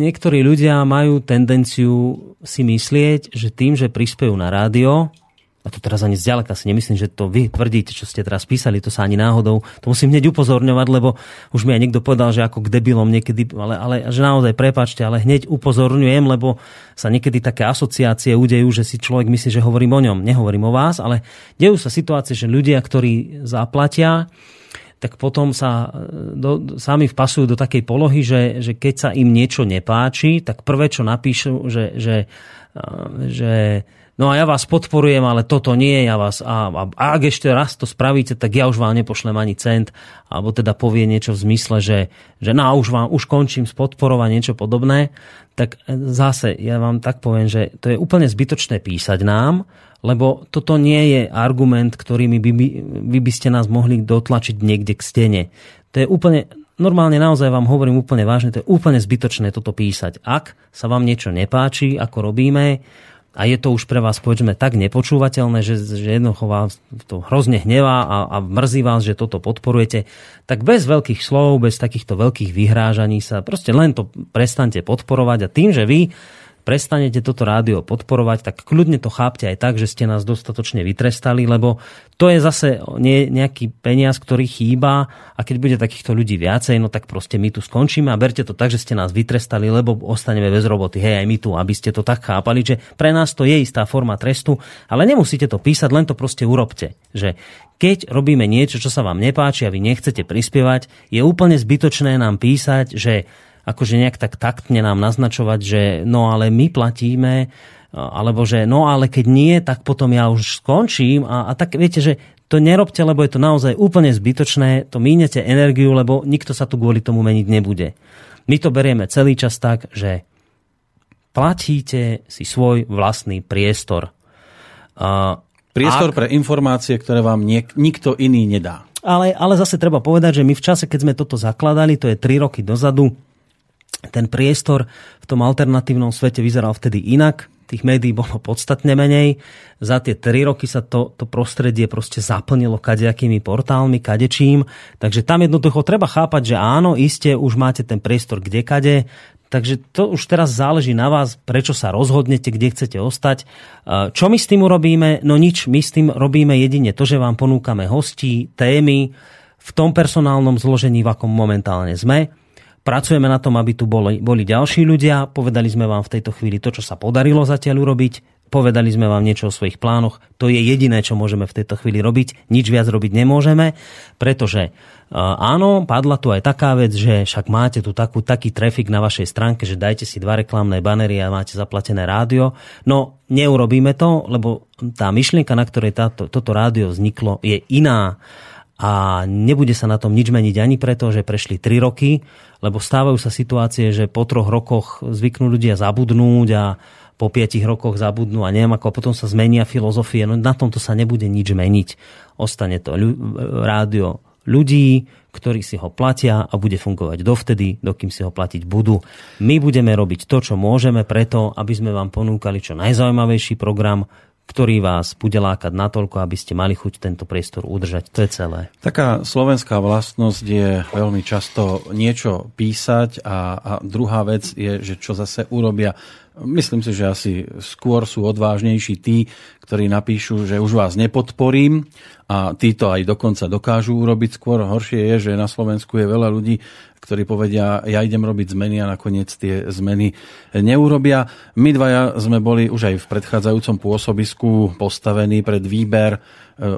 niektorí ľudia majú tendenciu si myslieť, že tým, že prispejú na rádio, a to teraz ani zďaleka si nemyslím, že to vy tvrdíte, čo ste teraz písali, to sa ani náhodou, to musím hneď upozorňovať, lebo už mi aj niekto povedal, že ako k debilom niekedy, ale, ale že naozaj prepačte, ale hneď upozorňujem, lebo sa niekedy také asociácie udejú, že si človek myslí, že hovorím o ňom. Nehovorím o vás, ale dejú sa situácie, že ľudia, ktorí zaplatia, tak potom sa do, sami vpasujú do takej polohy, že, že keď sa im niečo nepáči, tak prvé, čo napíšu, že, že, že no a ja vás podporujem, ale toto nie, ja vás, a, a, a ak ešte raz to spravíte, tak ja už vám nepošlem ani cent, alebo teda povie niečo v zmysle, že, že no už vám, už končím s podporou a niečo podobné, tak zase ja vám tak poviem, že to je úplne zbytočné písať nám, lebo toto nie je argument, ktorými by, by, vy by ste nás mohli dotlačiť niekde k stene. To je úplne, normálne naozaj vám hovorím úplne vážne, to je úplne zbytočné toto písať. Ak sa vám niečo nepáči, ako robíme, a je to už pre vás povedzme tak nepočúvateľné, že, že jednoducho vás to hrozne hnevá a, a mrzí vás, že toto podporujete, tak bez veľkých slov, bez takýchto veľkých vyhrážaní sa proste len to prestante podporovať a tým, že vy prestanete toto rádio podporovať, tak kľudne to chápte aj tak, že ste nás dostatočne vytrestali, lebo to je zase nejaký peniaz, ktorý chýba a keď bude takýchto ľudí viacej, no tak proste my tu skončíme a berte to tak, že ste nás vytrestali, lebo ostaneme bez roboty. Hej, aj my tu, aby ste to tak chápali, že pre nás to je istá forma trestu, ale nemusíte to písať, len to proste urobte. Že keď robíme niečo, čo sa vám nepáči a vy nechcete prispievať, je úplne zbytočné nám písať, že akože nejak tak taktne nám naznačovať, že no ale my platíme, alebo že no ale keď nie, tak potom ja už skončím a, a tak viete, že to nerobte, lebo je to naozaj úplne zbytočné, to mínete energiu, lebo nikto sa tu kvôli tomu meniť nebude. My to berieme celý čas tak, že platíte si svoj vlastný priestor. Priestor Ak- pre informácie, ktoré vám niek- nikto iný nedá. Ale, ale zase treba povedať, že my v čase, keď sme toto zakladali, to je 3 roky dozadu, ten priestor v tom alternatívnom svete vyzeral vtedy inak. Tých médií bolo podstatne menej. Za tie 3 roky sa to, to prostredie proste zaplnilo kadejakými portálmi, kadečím. Takže tam jednoducho treba chápať, že áno, iste už máte ten priestor kdekade. Takže to už teraz záleží na vás, prečo sa rozhodnete, kde chcete ostať. E, Čo my s tým urobíme? No nič, my s tým robíme jedine to, že vám ponúkame hostí, témy v tom personálnom zložení, v akom momentálne sme. Pracujeme na tom, aby tu boli, boli ďalší ľudia. Povedali sme vám v tejto chvíli to, čo sa podarilo zatiaľ urobiť. Povedali sme vám niečo o svojich plánoch. To je jediné, čo môžeme v tejto chvíli robiť. Nič viac robiť nemôžeme, pretože uh, áno, padla tu aj taká vec, že však máte tu takú, taký trafik na vašej stránke, že dajte si dva reklamné banery a máte zaplatené rádio. No, neurobíme to, lebo tá myšlienka, na ktorej táto, toto rádio vzniklo, je iná a nebude sa na tom nič meniť ani preto, že prešli 3 roky, lebo stávajú sa situácie, že po troch rokoch zvyknú ľudia zabudnúť a po 5 rokoch zabudnú a neviem ako, a potom sa zmenia filozofie, no na tomto sa nebude nič meniť. Ostane to rádio ľudí, ktorí si ho platia a bude fungovať dovtedy, dokým si ho platiť budú. My budeme robiť to, čo môžeme preto, aby sme vám ponúkali čo najzaujímavejší program, ktorý vás bude lákať natoľko, aby ste mali chuť tento priestor udržať. To je celé. Taká slovenská vlastnosť je veľmi často niečo písať a, a druhá vec je, že čo zase urobia. Myslím si, že asi skôr sú odvážnejší tí, ktorí napíšu, že už vás nepodporím a títo aj dokonca dokážu urobiť skôr. Horšie je, že na Slovensku je veľa ľudí, ktorí povedia, ja idem robiť zmeny a nakoniec tie zmeny neurobia. My dvaja sme boli už aj v predchádzajúcom pôsobisku postavení pred výber e,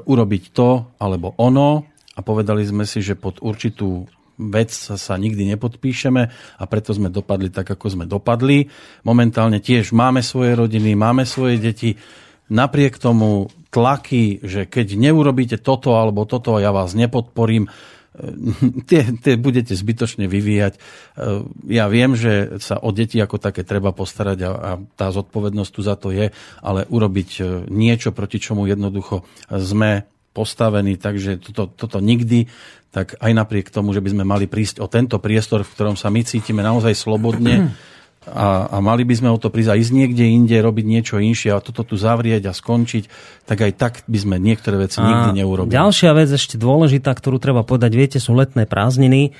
urobiť to alebo ono a povedali sme si, že pod určitú vec sa nikdy nepodpíšeme a preto sme dopadli tak, ako sme dopadli. Momentálne tiež máme svoje rodiny, máme svoje deti. Napriek tomu tlaky, že keď neurobíte toto alebo toto, ja vás nepodporím, tie, tie budete zbytočne vyvíjať. Ja viem, že sa o deti ako také treba postarať a, a tá zodpovednosť tu za to je, ale urobiť e, niečo, proti čomu jednoducho sme postavení, takže toto, toto nikdy, tak aj napriek tomu, že by sme mali prísť o tento priestor, v ktorom sa my cítime naozaj slobodne a, a mali by sme o to prísť aj ísť niekde inde, robiť niečo inšie a toto tu zavrieť a skončiť, tak aj tak by sme niektoré veci nikdy neurobili. Ďalšia vec ešte dôležitá, ktorú treba povedať, viete, sú letné prázdniny.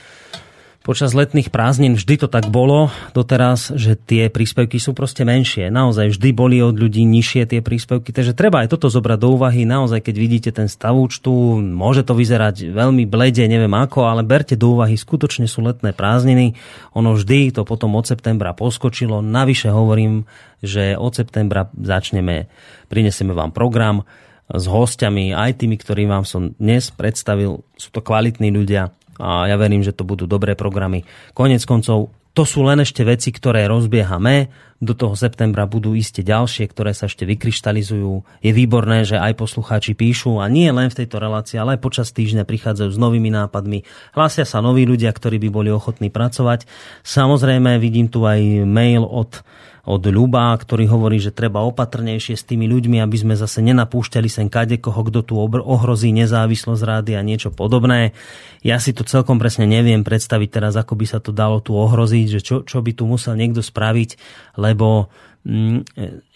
Počas letných prázdnin vždy to tak bolo doteraz, že tie príspevky sú proste menšie. Naozaj vždy boli od ľudí nižšie tie príspevky, takže treba aj toto zobrať do úvahy. Naozaj, keď vidíte ten stav účtu, môže to vyzerať veľmi blede, neviem ako, ale berte do úvahy, skutočne sú letné prázdniny. Ono vždy to potom od septembra poskočilo. Navyše hovorím, že od septembra začneme, prinesieme vám program s hostiami, aj tými, ktorým vám som dnes predstavil. Sú to kvalitní ľudia a ja verím, že to budú dobré programy. Konec koncov, to sú len ešte veci, ktoré rozbiehame. Do toho septembra budú iste ďalšie, ktoré sa ešte vykryštalizujú. Je výborné, že aj poslucháči píšu a nie len v tejto relácii, ale aj počas týždňa prichádzajú s novými nápadmi. Hlásia sa noví ľudia, ktorí by boli ochotní pracovať. Samozrejme, vidím tu aj mail od od Ľuba, ktorý hovorí, že treba opatrnejšie s tými ľuďmi, aby sme zase nenapúšťali sem kadekoho, kto tu ohrozí nezávislosť rády a niečo podobné. Ja si to celkom presne neviem predstaviť teraz, ako by sa to dalo tu ohroziť, že čo, čo by tu musel niekto spraviť, lebo mm,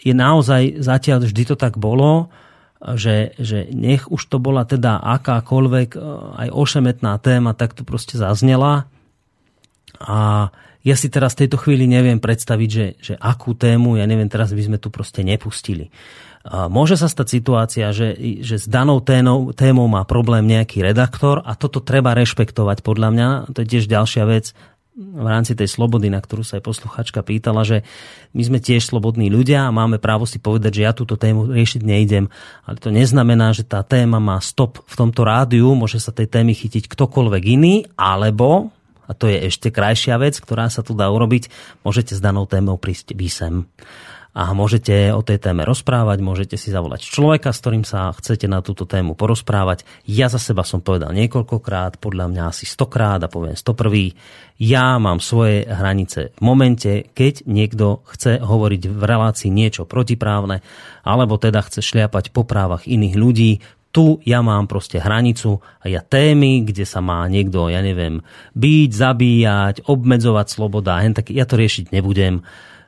je naozaj zatiaľ vždy to tak bolo, že, že nech už to bola teda akákoľvek e, aj ošemetná téma, tak to proste zaznela. A ja si teraz v tejto chvíli neviem predstaviť, že, že akú tému, ja neviem, teraz by sme tu proste nepustili. Môže sa stať situácia, že, že s danou témou, témou má problém nejaký redaktor a toto treba rešpektovať podľa mňa. To je tiež ďalšia vec v rámci tej slobody, na ktorú sa aj posluchačka pýtala, že my sme tiež slobodní ľudia a máme právo si povedať, že ja túto tému riešiť nejdem. Ale to neznamená, že tá téma má stop v tomto rádiu, môže sa tej témy chytiť ktokoľvek iný, alebo, a to je ešte krajšia vec, ktorá sa tu dá urobiť, môžete s danou témou prísť vy sem a môžete o tej téme rozprávať, môžete si zavolať človeka, s ktorým sa chcete na túto tému porozprávať. Ja za seba som povedal niekoľkokrát, podľa mňa asi stokrát a poviem 101. Ja mám svoje hranice v momente, keď niekto chce hovoriť v relácii niečo protiprávne, alebo teda chce šliapať po právach iných ľudí, tu ja mám proste hranicu a ja témy, kde sa má niekto, ja neviem, byť, zabíjať, obmedzovať sloboda, tak ja to riešiť nebudem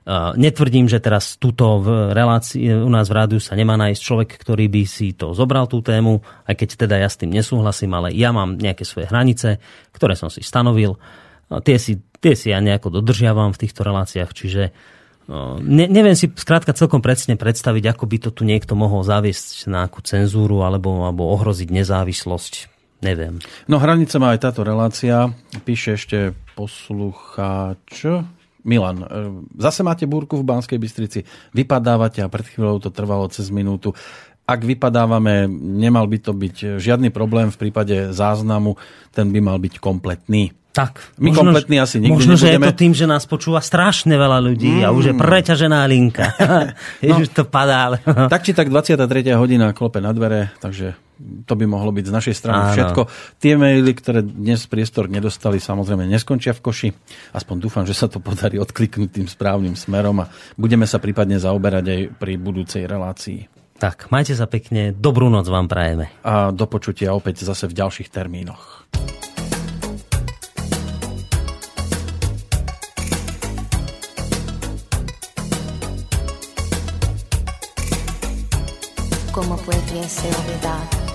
Netvrdím, že teraz túto v relácii u nás v rádiu sa nemá nájsť človek, ktorý by si to zobral tú tému, aj keď teda ja s tým nesúhlasím, ale ja mám nejaké svoje hranice, ktoré som si stanovil. Tie si, tie si ja nejako dodržiavam v týchto reláciách, čiže ne, neviem si skrátka celkom presne predstaviť, ako by to tu niekto mohol zaviesť na nejakú cenzúru alebo, alebo ohroziť nezávislosť. Neviem. No hranice má aj táto relácia. Píše ešte poslucháč, Milan, e, zase máte búrku v Banskej Bystrici, vypadávate a pred chvíľou to trvalo cez minútu. Ak vypadávame, nemal by to byť žiadny problém v prípade záznamu, ten by mal byť kompletný. Tak. My možno, kompletní asi nikdy Možno, nebudeme. že je to tým, že nás počúva strašne veľa ľudí mm. a už je preťažená linka. No. to padá. Ale... tak či tak 23. hodina klope na dvere, takže to by mohlo byť z našej strany Áno. všetko. Tie maily, ktoré dnes priestor nedostali, samozrejme neskončia v koši. Aspoň dúfam, že sa to podarí odkliknúť tým správnym smerom a budeme sa prípadne zaoberať aj pri budúcej relácii. Tak, majte sa pekne, dobrú noc vám prajeme. A do počutia opäť zase v ďalších termínoch. como poderia ser olvidado.